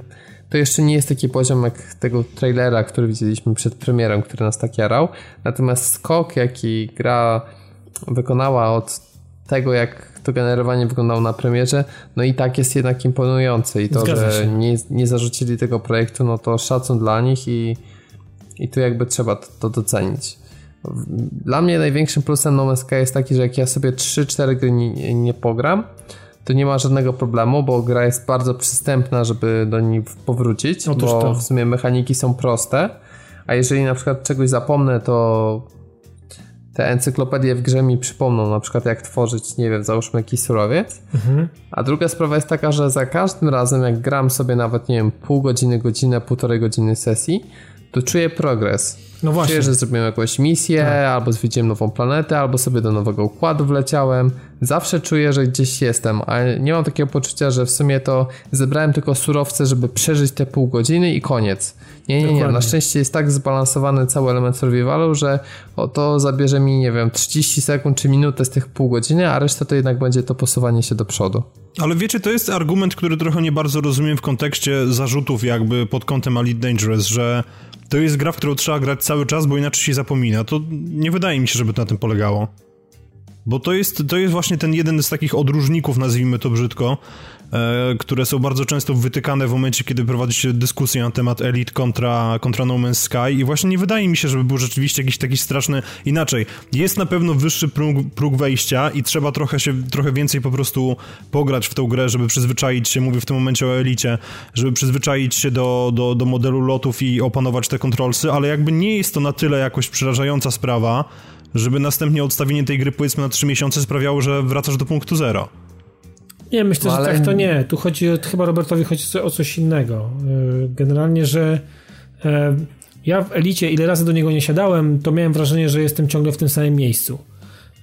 A: to jeszcze nie jest taki poziom jak tego trailera, który widzieliśmy przed premierą, który nas tak jarał. Natomiast skok, jaki gra wykonała od tego, jak to generowanie wyglądało na premierze, no i tak jest jednak imponujące. I to, że nie, nie zarzucili tego projektu, no to szacun dla nich i, i tu jakby trzeba to, to docenić. Dla mnie największym plusem No Man's Sky jest taki, że jak ja sobie 3-4 gry nie, nie pogram, to nie ma żadnego problemu, bo gra jest bardzo przystępna, żeby do niej powrócić, Otóż bo to. w sumie mechaniki są proste, a jeżeli na przykład czegoś zapomnę, to te encyklopedie w grze mi przypomną na przykład jak tworzyć, nie wiem, załóżmy jakiś surowiec. Mhm. A druga sprawa jest taka, że za każdym razem jak gram sobie nawet, nie wiem, pół godziny, godzinę, półtorej godziny sesji, to czuję progres no właśnie. Czuję, że zrobiłem jakąś misję, tak. albo zwiedziłem nową planetę, albo sobie do nowego układu wleciałem. Zawsze czuję, że gdzieś jestem, a nie mam takiego poczucia, że w sumie to zebrałem tylko surowce, żeby przeżyć te pół godziny i koniec. Nie, nie, nie. Na szczęście jest tak zbalansowany cały element survivalu, że to zabierze mi, nie wiem, 30 sekund czy minutę z tych pół godziny, a reszta to jednak będzie to posuwanie się do przodu.
C: Ale wiecie, to jest argument, który trochę nie bardzo rozumiem w kontekście zarzutów jakby pod kątem Elite Dangerous, że to jest gra, w którą trzeba grać cały czas, bo inaczej się zapomina. To nie wydaje mi się, żeby to na tym polegało. Bo to jest, to jest właśnie ten jeden z takich odróżników, nazwijmy to brzydko, które są bardzo często wytykane w momencie, kiedy prowadzi się dyskusję na temat Elite kontra, kontra No Man's Sky i właśnie nie wydaje mi się, żeby był rzeczywiście jakiś taki straszny... Inaczej, jest na pewno wyższy próg, próg wejścia i trzeba trochę się, trochę więcej po prostu pograć w tą grę, żeby przyzwyczaić się, mówię w tym momencie o Elicie, żeby przyzwyczaić się do, do, do modelu lotów i opanować te kontrolsy, ale jakby nie jest to na tyle jakoś przerażająca sprawa, żeby następnie odstawienie tej gry powiedzmy na 3 miesiące sprawiało, że wracasz do punktu zero.
B: Nie, myślę, no, ale... że tak to nie. Tu chodzi, chyba Robertowi chodzi o coś innego. Y, generalnie, że e, ja w Elicie, ile razy do niego nie siadałem, to miałem wrażenie, że jestem ciągle w tym samym miejscu.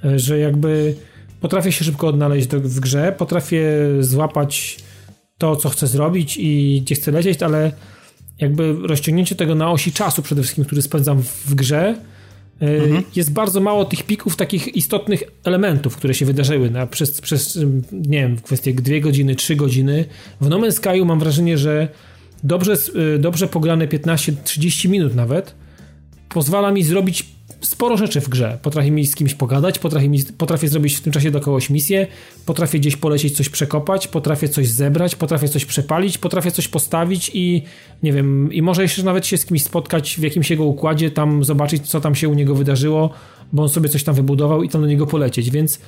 B: E, że jakby potrafię się szybko odnaleźć w grze, potrafię złapać to, co chcę zrobić i gdzie chcę lecieć, ale jakby rozciągnięcie tego na osi czasu przede wszystkim, który spędzam w grze, Mhm. Jest bardzo mało tych pików, takich istotnych elementów, które się wydarzyły na, przez, przez, nie wiem, w kwestii dwie godziny, trzy godziny. W No Man's Sky'u mam wrażenie, że dobrze, y, dobrze pograne 15-30 minut nawet pozwala mi zrobić sporo rzeczy w grze. Potrafię mi z kimś pogadać, potrafię, mi, potrafię zrobić w tym czasie dookoła misję, potrafię gdzieś polecieć, coś przekopać, potrafię coś zebrać, potrafię coś przepalić, potrafię coś postawić i nie wiem, i może jeszcze nawet się z kimś spotkać w jakimś jego układzie, tam zobaczyć, co tam się u niego wydarzyło, bo on sobie coś tam wybudował i tam do niego polecieć. Więc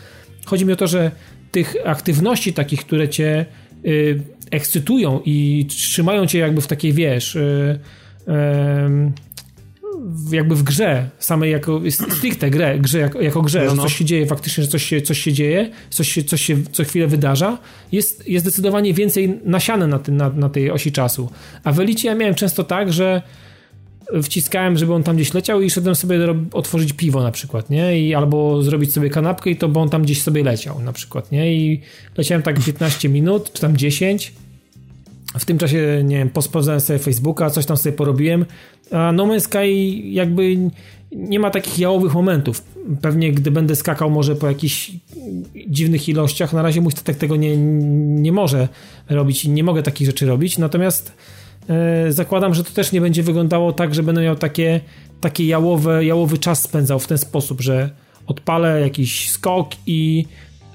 B: chodzi mi o to, że tych aktywności takich, które cię y, ekscytują i trzymają cię jakby w takiej, wiesz, y, y, jakby w grze, samej jako stricte grę, grze jako, jako grze, no, no. że coś się dzieje faktycznie, że coś się, coś się dzieje, coś się, coś się co chwilę wydarza, jest, jest zdecydowanie więcej nasiane na, ty, na, na tej osi czasu. A w Elicie ja miałem często tak, że wciskałem, żeby on tam gdzieś leciał i szedłem sobie otworzyć piwo na przykład, nie? I albo zrobić sobie kanapkę i to, bo on tam gdzieś sobie leciał na przykład, nie? I leciałem tak 15 minut, czy tam 10 w tym czasie, nie wiem, posprawdzałem sobie Facebooka, coś tam sobie porobiłem, a No Man's Sky jakby nie ma takich jałowych momentów. Pewnie gdy będę skakał może po jakichś dziwnych ilościach, na razie mój statek tego nie, nie może robić i nie mogę takich rzeczy robić, natomiast e, zakładam, że to też nie będzie wyglądało tak, że będę miał takie, takie jałowe, jałowy czas spędzał w ten sposób, że odpalę jakiś skok i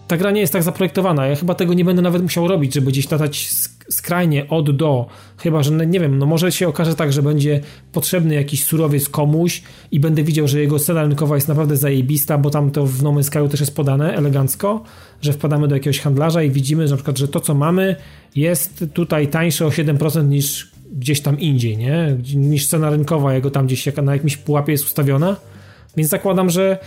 B: ta gra nie jest tak zaprojektowana. Ja chyba tego nie będę nawet musiał robić, żeby gdzieś latać skrajnie od do, chyba że nie wiem, no może się okaże tak, że będzie potrzebny jakiś surowiec komuś i będę widział, że jego cena rynkowa jest naprawdę zajebista, bo tam to w No Man's Sky też jest podane elegancko, że wpadamy do jakiegoś handlarza i widzimy, że na przykład, że to co mamy jest tutaj tańsze o 7% niż gdzieś tam indziej, nie? Niż cena rynkowa jego tam gdzieś na jakimś pułapie jest ustawiona. Więc zakładam, że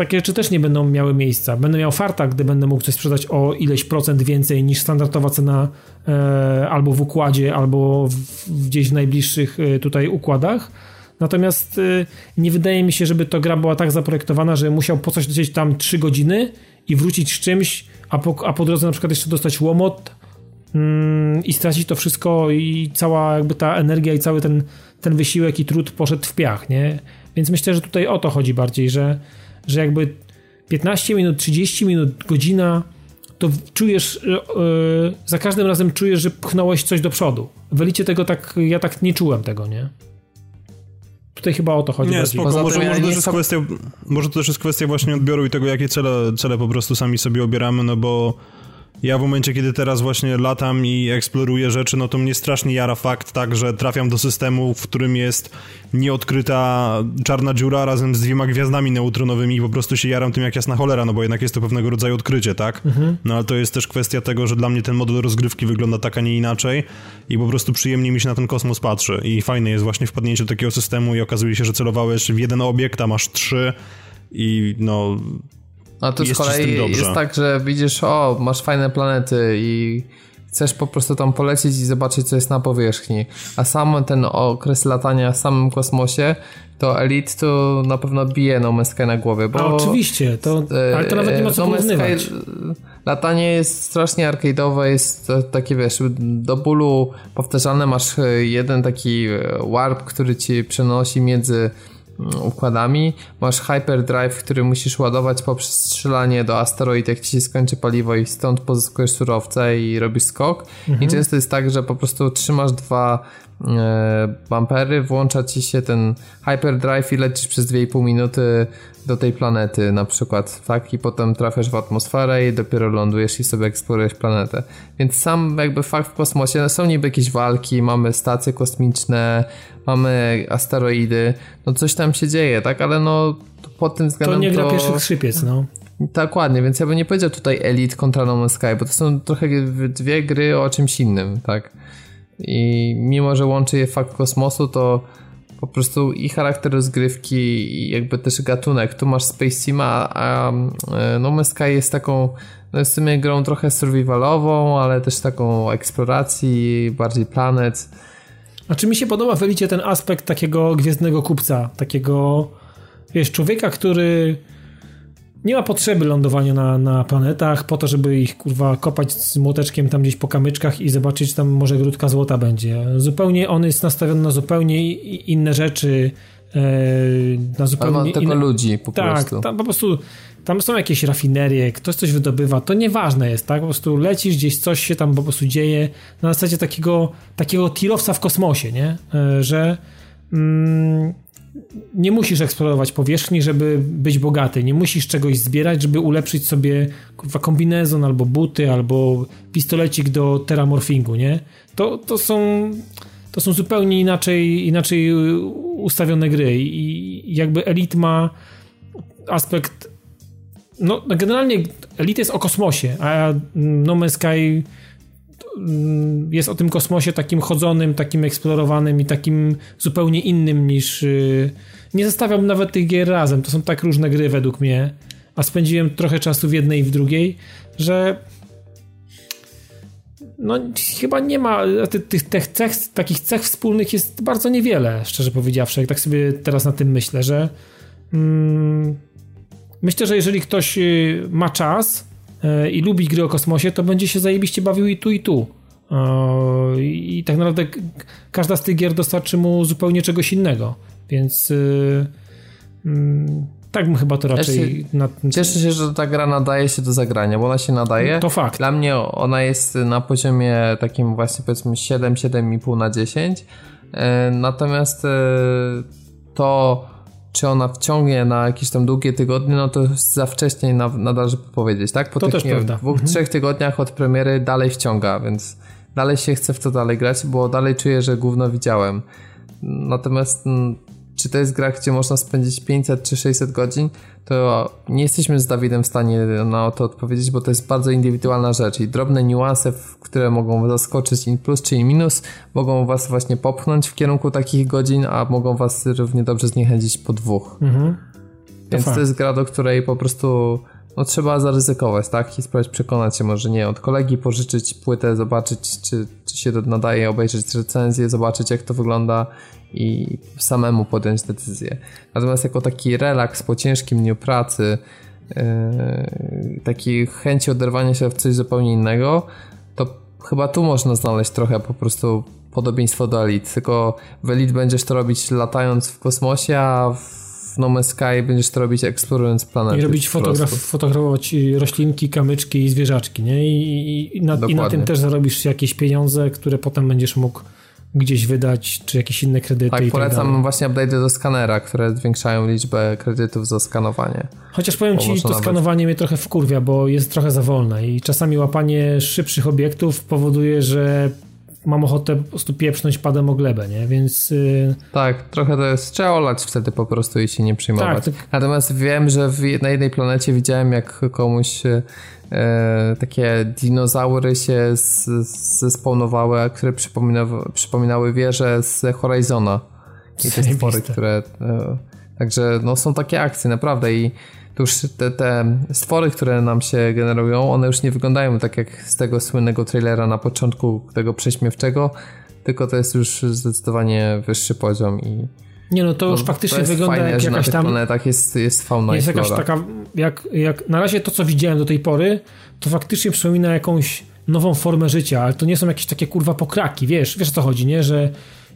B: takie rzeczy też nie będą miały miejsca. Będę miał farta, gdy będę mógł coś sprzedać o ileś procent więcej niż standardowa cena e, albo w układzie, albo w, gdzieś w najbliższych e, tutaj układach. Natomiast e, nie wydaje mi się, żeby to gra była tak zaprojektowana, że musiał po coś lecieć tam 3 godziny i wrócić z czymś, a po, a po drodze na przykład jeszcze dostać łomot mm, i stracić to wszystko i cała jakby ta energia i cały ten, ten wysiłek i trud poszedł w piach, nie? Więc myślę, że tutaj o to chodzi bardziej, że że jakby 15 minut, 30 minut, godzina, to czujesz, yy, za każdym razem czujesz, że pchnąłeś coś do przodu. W Elicie tego tak, ja tak nie czułem tego, nie? Tutaj chyba o to chodzi.
C: Nie, spoko. Może, może, to też jest kwestia, może to też jest kwestia właśnie odbioru i tego, jakie cele, cele po prostu sami sobie obieramy, no bo ja w momencie, kiedy teraz właśnie latam i eksploruję rzeczy, no to mnie strasznie jara fakt, tak, że trafiam do systemu, w którym jest nieodkryta czarna dziura razem z dwiema gwiazdami neutronowymi i po prostu się jaram tym jak jasna cholera, no bo jednak jest to pewnego rodzaju odkrycie, tak? Mhm. No ale to jest też kwestia tego, że dla mnie ten model rozgrywki wygląda tak, a nie inaczej i po prostu przyjemnie mi się na ten kosmos patrzy i fajne jest właśnie wpadnięcie do takiego systemu i okazuje się, że celowałeś w jeden obiekt, a masz trzy i no
A: a to z kolei jest tak, że widzisz, o, masz fajne planety i chcesz po prostu tam polecieć i zobaczyć, co jest na powierzchni. A sam ten okres latania w samym kosmosie, to Elite to na pewno bije No Man's Sky na głowie, bo... A
B: oczywiście, to, ale to nawet nie ma co no porównywać.
A: Latanie jest strasznie arcade'owe, jest takie, wiesz, do bólu powtarzalne, masz jeden taki warp, który ci przenosi między układami. Masz hyperdrive, który musisz ładować poprzez strzelanie do asteroid, jak ci się skończy paliwo i stąd pozyskujesz surowce i robisz skok. Mhm. I często jest tak, że po prostu trzymasz dwa bumpery, włącza ci się ten hyperdrive i lecisz przez 2,5 minuty do tej planety na przykład, tak? I potem trafiasz w atmosferę i dopiero lądujesz i sobie eksplorujesz planetę. Więc sam jakby fakt w kosmosie, no są niby jakieś walki, mamy stacje kosmiczne, mamy asteroidy, no coś tam się dzieje, tak? Ale no pod tym względem
B: to... nie gra to... pierwszych skrzypiec, no.
A: Dokładnie, więc ja bym nie powiedział tutaj Elite kontra No Man's Sky, bo to są trochę dwie gry o czymś innym, tak? I mimo, że łączy je fakt kosmosu, to po prostu i charakter rozgrywki i jakby też gatunek. Tu masz Space Team, a, No Man's Sky jest taką no w sumie grą trochę survivalową, ale też taką eksploracji, bardziej planet.
B: A czy mi się podoba w ten aspekt takiego gwiezdnego kupca, takiego wiesz, człowieka, który nie ma potrzeby lądowania na, na planetach po to, żeby ich kurwa kopać z młoteczkiem tam gdzieś po kamyczkach i zobaczyć, tam może grudka złota będzie. Zupełnie on jest nastawiony na zupełnie inne rzeczy. E, na zupełnie
A: Ale ma tylko inne... ludzi po
B: tak,
A: prostu.
B: Tak, tam po prostu tam są jakieś rafinerie, ktoś coś wydobywa, to nieważne jest, tak? Po prostu lecisz gdzieś, coś się tam po prostu dzieje na zasadzie takiego, takiego tirowca w kosmosie, nie? E, że mm, nie musisz eksplorować powierzchni, żeby być bogaty. Nie musisz czegoś zbierać, żeby ulepszyć sobie kurwa, kombinezon, albo buty, albo pistolecik do teramorfingu, nie? To, to są to są zupełnie inaczej, inaczej ustawione gry i jakby Elite ma aspekt no generalnie Elite jest o kosmosie, a No Man's Sky jest o tym kosmosie takim chodzonym, takim eksplorowanym i takim zupełnie innym niż y, nie zestawiam nawet tych gier razem, to są tak różne gry według mnie, a spędziłem trochę czasu w jednej i w drugiej, że no chyba nie ma tych, tych cech, takich cech wspólnych jest bardzo niewiele, szczerze powiedziawszy, jak tak sobie teraz na tym myślę, że mm, myślę, że jeżeli ktoś y, ma czas i lubi gry o kosmosie, to będzie się zajebiście bawił i tu i tu. Y, I tak naprawdę każda z tych gier dostarczy mu zupełnie czegoś innego, więc mm, tak bym chyba to raczej...
A: Ja się, Cieszę się, że ta gra nadaje się do zagrania, bo ona się nadaje.
B: To fakt.
A: Dla mnie ona jest na poziomie takim właśnie powiedzmy 7, 7,5 na 10. E, natomiast e, to czy ona wciągnie na jakieś tam długie tygodnie, no to za wcześnie nadal, żeby powiedzieć, tak?
B: Po to tych nie,
A: dwóch, mhm. trzech tygodniach od premiery dalej wciąga, więc dalej się chce w to dalej grać, bo dalej czuję, że gówno widziałem. Natomiast mm, czy to jest gra, gdzie można spędzić 500 czy 600 godzin, to nie jesteśmy z Dawidem w stanie na to odpowiedzieć, bo to jest bardzo indywidualna rzecz i drobne niuanse, które mogą zaskoczyć in plus czy in minus, mogą was właśnie popchnąć w kierunku takich godzin, a mogą was równie dobrze zniechęcić po dwóch. Mhm. Więc to, to jest gra, do której po prostu no, trzeba zaryzykować, tak? I spróbować przekonać się, może nie od kolegi pożyczyć płytę, zobaczyć, czy, czy się nadaje, obejrzeć recenzję, zobaczyć, jak to wygląda i samemu podjąć decyzję. Natomiast jako taki relaks po ciężkim dniu pracy, yy, takiej chęci oderwania się w coś zupełnie innego, to chyba tu można znaleźć trochę po prostu podobieństwo do Elite, tylko w Elite będziesz to robić latając w kosmosie, a w No Man's Sky będziesz to robić eksplorując planetę.
B: I robić fotograf, fotografować roślinki, kamyczki i zwierzaczki, nie? I, i, na, I na tym też zarobisz jakieś pieniądze, które potem będziesz mógł gdzieś wydać, czy jakieś inne kredyty.
A: Tak, polecam tak właśnie update do skanera, które zwiększają liczbę kredytów za skanowanie.
B: Chociaż powiem Ci, to nawet... skanowanie mnie trochę wkurwia, bo jest trochę za wolne i czasami łapanie szybszych obiektów powoduje, że mam ochotę po prostu pieprznąć padem o glebę, nie? Więc... Yy...
A: Tak, trochę to jest, trzeba olać wtedy po prostu i się nie przyjmować. Tak, tak. Natomiast wiem, że w, na jednej planecie widziałem, jak komuś e, takie dinozaury się zespawnowały, które przypominały, przypominały wieże z Horizona. I te stwory, które... E, także no, są takie akcje, naprawdę i to już te, te stwory, które nam się generują, one już nie wyglądają tak jak z tego słynnego trailera na początku, tego prześmiewczego, tylko to jest już zdecydowanie wyższy poziom i
B: nie no, to już no, faktycznie to wygląda fajne, jak jakaś tam...
A: planetach jest, jest fauna Jest jakaś
B: taka, jak, jak na razie to, co widziałem do tej pory, to faktycznie przypomina jakąś nową formę życia, ale to nie są jakieś takie kurwa pokraki, wiesz, wiesz o co chodzi, nie, że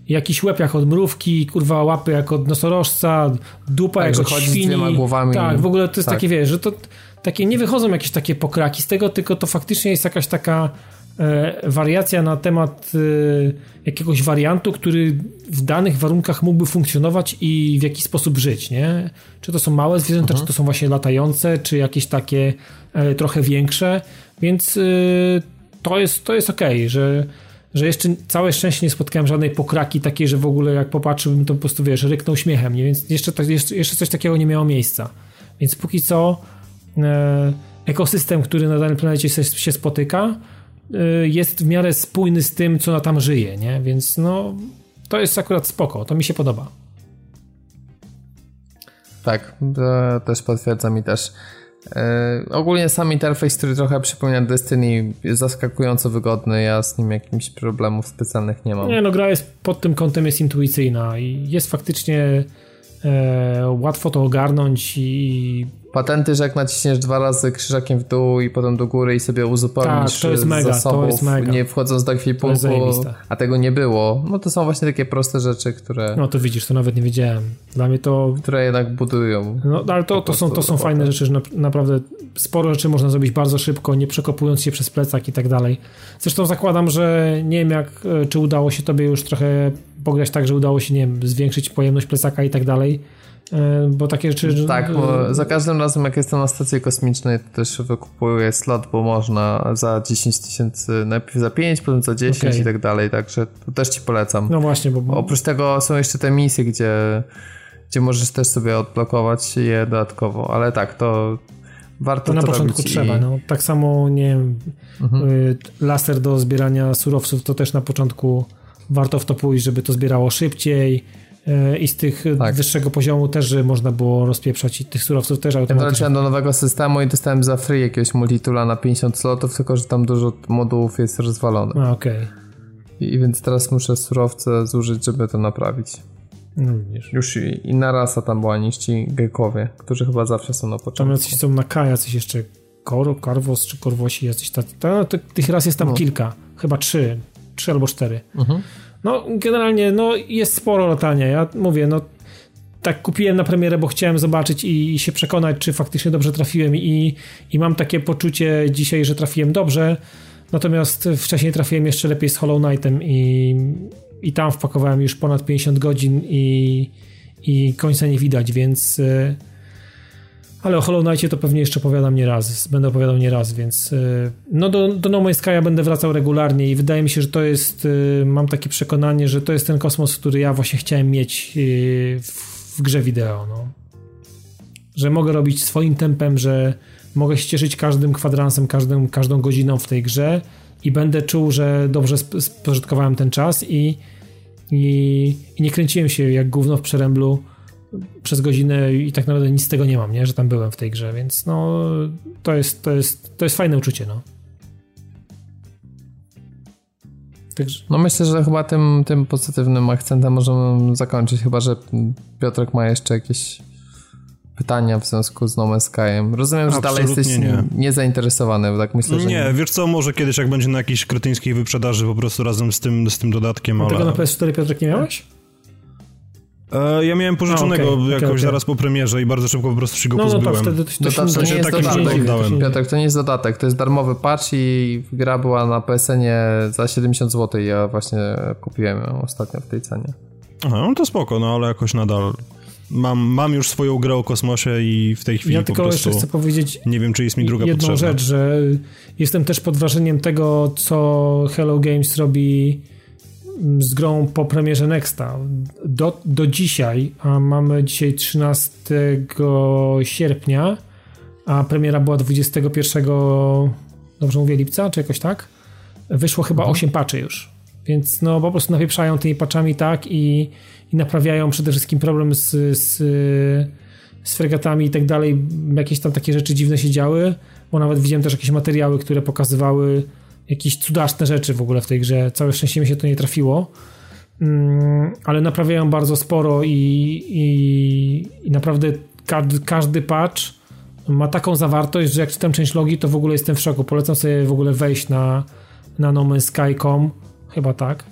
B: jakiś łeb jak od mrówki, kurwa łapy jak od nosorożca, dupa tak, jak od świni.
A: Z głowami.
B: Tak, w ogóle to jest tak. takie, wiesz, że to takie nie wychodzą jakieś takie pokraki z tego, tylko to faktycznie jest jakaś taka wariacja na temat e, jakiegoś wariantu, który w danych warunkach mógłby funkcjonować i w jakiś sposób żyć, nie? Czy to są małe zwierzęta, mhm. czy to są właśnie latające, czy jakieś takie e, trochę większe, więc e, to jest, to jest okej, okay, że że jeszcze całe szczęście nie spotkałem żadnej pokraki takiej, że w ogóle jak popatrzyłbym, to po prostu wiesz, ryknął śmiechem, nie? więc jeszcze, jeszcze, jeszcze coś takiego nie miało miejsca. Więc póki co e, ekosystem, który na danej planecie się, się spotyka, e, jest w miarę spójny z tym, co tam żyje, nie? Więc no, to jest akurat spoko, to mi się podoba.
A: Tak, też potwierdzam i też E, ogólnie sam interfejs, który trochę przypomina Destiny, jest zaskakująco wygodny. Ja z nim jakimś problemów specjalnych nie mam.
B: Nie, no gra jest pod tym kątem jest intuicyjna i jest faktycznie e, łatwo to ogarnąć i
A: patenty, że jak naciśniesz dwa razy krzyżakiem w dół i potem do góry i sobie uzupełnisz tak,
B: to jest mega, zasobów, to jest mega.
A: nie wchodząc do ekwipunku, a tego nie było. No to są właśnie takie proste rzeczy, które...
B: No to widzisz, to nawet nie wiedziałem. Dla mnie to...
A: Które jednak budują.
B: No ale to, to, są, to są fajne rzeczy, że naprawdę sporo rzeczy można zrobić bardzo szybko, nie przekopując się przez plecak i tak dalej. Zresztą zakładam, że nie wiem jak, e, czy udało się tobie już trochę pograć tak, że udało się, nie wiem, zwiększyć pojemność plecaka i tak dalej. E, bo takie rzeczy...
A: Tak, bo za każdym razem jak jestem na stacji kosmicznej, to też wykupuję slot, bo można za 10 tysięcy, najpierw za 5, potem za 10 okay. i tak dalej, także to też ci polecam.
B: No właśnie, bo...
A: Oprócz tego są jeszcze te misje, gdzie, gdzie możesz też sobie odblokować je dodatkowo, ale tak, to warto
B: to na
A: to
B: początku trzeba. I... No, tak samo, nie wiem, mhm. Y, laser do zbierania surowców, to też na początku warto w to pójść, żeby to zbierało szybciej y, i z tych tak. wyższego poziomu też można było rozpieprzać i tych surowców też automatycznie.
A: Ja do nowego systemu i dostałem za free jakiegoś multitula na 50 slotów, tylko że tam dużo modułów jest rozwalonych.
B: Okej. Okay.
A: I, I więc teraz muszę surowce zużyć, żeby to naprawić. No, Już inna rasa tam była niż ci gekowie, którzy chyba zawsze są na początku.
B: Tam jacyś są na K, jacyś jeszcze Kor, Karwos czy Korwosi, jacyś tacy. Ta, tych ras jest tam no. kilka, chyba trzy, trzy albo cztery. Mhm. No generalnie no, jest sporo latania. Ja mówię, no tak kupiłem na premierę, bo chciałem zobaczyć i, i, się przekonać, czy faktycznie dobrze trafiłem i, i mam takie poczucie dzisiaj, że trafiłem dobrze. Natomiast wcześniej trafiłem jeszcze lepiej z Hollow Knightem i, i tam wpakowałem już ponad 50 godzin i, i końca nie widać, więc e, ale o Hollow Knightie to pewnie jeszcze opowiadam nie raz, będę opowiadał nie raz, więc e, no do, do No Man's Sky'a będę wracał regularnie i wydaje mi się, że to jest, e, mam takie przekonanie, że to jest ten kosmos, który ja właśnie chciałem mieć w, w grze wideo, no. Że mogę robić swoim tempem, że mogę się cieszyć każdym kwadransem, każdym, każdą godziną w tej grze i będę czuł, że dobrze spożytkowałem ten czas i i, i nie kręciłem się jak gówno w przeręblu przez godzinę i tak naprawdę nic z tego nie mam, nie? że tam byłem w tej grze, więc no to jest, to jest, to jest fajne uczucie, no.
A: Także... No myślę, że chyba tym, tym pozytywnym akcentem możemy zakończyć, chyba że Piotrek ma jeszcze jakieś pytania w związku z No Man's Skyem. Rozumiem, że Absolutnie dalej jesteś nie. niezainteresowany, bo tak myślę, że...
C: Nie, wiesz co, może kiedyś jak będzie na jakiejś kretyńskiej wyprzedaży po prostu razem z tym, z tym dodatkiem, ale...
B: Tego na PS4 Piotrek nie miałeś?
C: E, ja miałem pożyczonego okay, jakoś okay. zaraz po premierze i bardzo szybko po prostu się go no, pozbyłem. No to wtedy to,
A: to, to, to nie jest dodatek. Piotrek, to nie jest dodatek, to jest darmowy patch i gra była na PSN-ie za 70 zł i ja właśnie kupiłem ją ostatnio w tej cenie.
C: Aha, no to spoko, no ale jakoś nadal mam, mam już swoją grę o kosmosie i w tej chwili
B: ja po tylko jeszcze chcę powiedzieć
C: nie wiem, czy jest mi druga
B: jedną
C: potrzebna.
B: rzecz, że jestem też pod wrażeniem tego, co Hello Games robi z grą po premierze Nexta. Do, do dzisiaj, a mamy dzisiaj 13 sierpnia, a premiera była 21 dobrze mówię, lipca, czy jakoś tak? Wyszło chyba mhm. 8 patchy już. Więc no po prostu napieprzają tymi patchami tak i i naprawiają przede wszystkim problem z, z, z fregatami i tak dalej. Jakieś tam takie rzeczy dziwne się działy, bo nawet widziałem też jakieś materiały, które pokazywały jakieś cudaczne rzeczy w ogóle w tej grze. Całe szczęście mi się to nie trafiło. Mm, ale naprawiają bardzo sporo i, i, i naprawdę każdy, każdy patch ma taką zawartość, że jak czytam część logi, to w ogóle jestem w szoku. Polecam sobie w ogóle wejść na, na nomensky.com, chyba tak,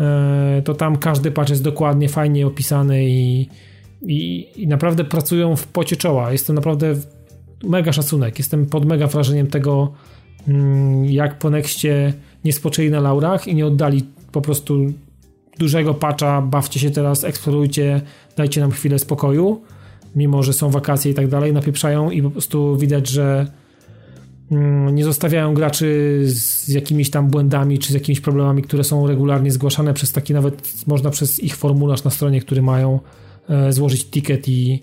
B: E, to tam każdy patch jest dokładnie, fajnie opisany i, i, i naprawdę pracują w pocie czoła. Jestem naprawdę mega szacunek. Jestem pod mega wrażeniem tego, jak po Nexcie nie spoczęli na laurach i nie oddali po prostu dużego patcha, bawcie się teraz, eksplorujcie, dajcie nam chwilę spokoju, mimo że są wakacje i tak dalej, napieprzają i po prostu widać, że Mm, nie zostawiają graczy z jakimiś tam błędami czy z jakimiś problemami, które są regularnie zgłaszane przez taki nawet można przez ich formularz na stronie, który mają e, złożyć ticket i,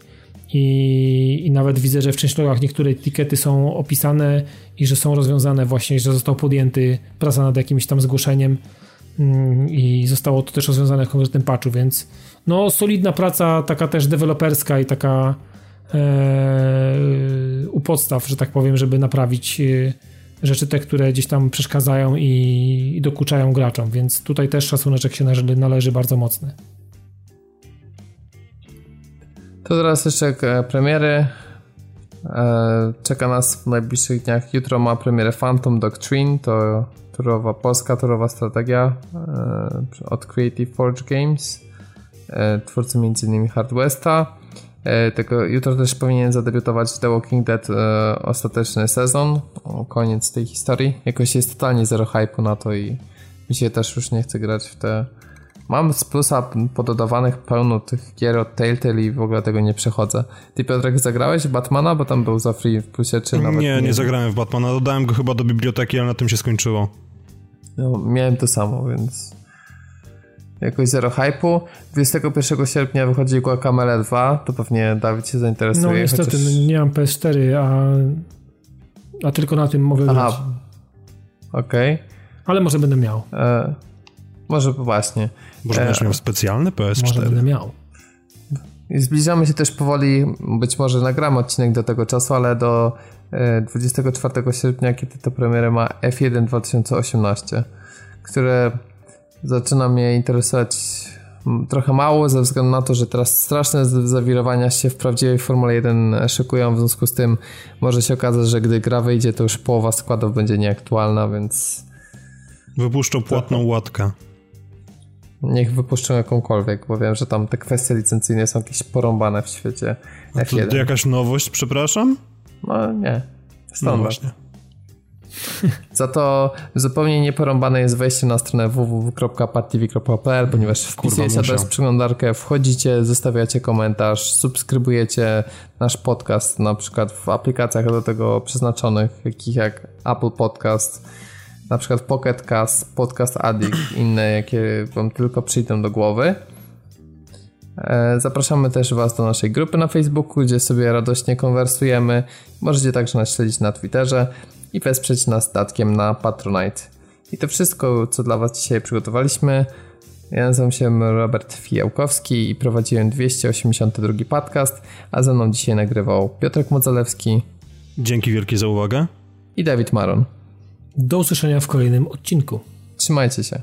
B: i, i nawet widzę, że w częściach niektóre tikety są opisane i że są rozwiązane właśnie, że został podjęty praca nad jakimś tam zgłoszeniem mm, i zostało to też rozwiązane w konkretnym patchu, więc no solidna praca, taka też deweloperska i taka E, u podstaw, że tak powiem, żeby naprawić e, rzeczy te, które gdzieś tam przeszkadzają i, dokuczają graczom, więc tutaj też szacuneczek się należy bardzo mocny.
A: To teraz jeszcze e, premiery. Czeka nas w najbliższych dniach. Jutro ma premierę Phantom Doctrine, to turowa polska, turowa strategia od Creative Forge Games, twórcy m.in. Hard Westa. E, tylko jutro też powinien zadebiutować The Walking Dead e, ostateczny sezon. Koniec tej historii. Jakoś jest totalnie zero hype'u na to i mi się też już nie chce grać w te Mam z plusa pododawanych pełno tych gier od Telltale i w ogóle tego nie przechodzę. Ty Piotrek zagrałeś w Batmana, bo tam był za free w plusie, czy nawet
C: Nie, nie zagrałem w Batmana. Dodałem go chyba do biblioteki, ale na tym się skończyło.
A: No, miałem to samo, więc jakoś zero hypu. 21 sierpnia wychodzi Guacamele 2, to pewnie Dawid się zainteresuje.
B: No niestety, chociaż... nie mam PS4, a, a tylko na tym mogę Aha. grać.
A: Okej. Okay.
B: Ale może będę miał. E,
A: może właśnie.
C: Może będziesz e, miał specjalny PS4?
B: Może będę miał.
A: I zbliżamy się też powoli, być może nagramy odcinek do tego czasu, ale do 24 e, sierpnia, kiedy to premierę ma F1 2018, które zaczyna mnie interesować trochę mało ze względu na to, że teraz straszne zawirowania się w prawdziwej Formule 1 szykują, w związku z tym może się okazać, że gdy gra wyjdzie, to już połowa składów będzie nieaktualna, więc...
C: Wypuszczą płatną to... łatkę.
A: Niech wypuszczą jakąkolwiek, bo wiem, że tam te kwestie licencyjne są jakieś porąbane w świecie F1.
C: To, jakaś nowość, przepraszam?
A: No nie, standard. No właśnie. Za to zupełnie nieporąbane jest wejście na stronę www.padtv.pl, ponieważ wpisujecie adres przeglądarkę, wchodzicie, zostawiacie komentarz, subskrybujecie nasz podcast, na przykład w aplikacjach do tego przeznaczonych, takich jak Apple Podcast, na przykład Pocket Cast, Podcast Addict, inne, jakie wam tylko przyjdą do głowy. E, zapraszamy też Was do naszej grupy na Facebooku, gdzie sobie radośnie konwersujemy. Możecie także nas śledzić na Twitterze i wesprzeć nas datkiem na Patronite. I to wszystko, co dla Was dzisiaj przygotowaliśmy. Ja nazywam się Robert Fijałkowski i prowadziłem 282 podcast, a ze mną dzisiaj nagrywał Piotrek Modzalewski.
C: Dzięki wielkie za uwagę.
A: I Dawid Maron.
B: Do usłyszenia w kolejnym odcinku.
A: Trzymajcie się.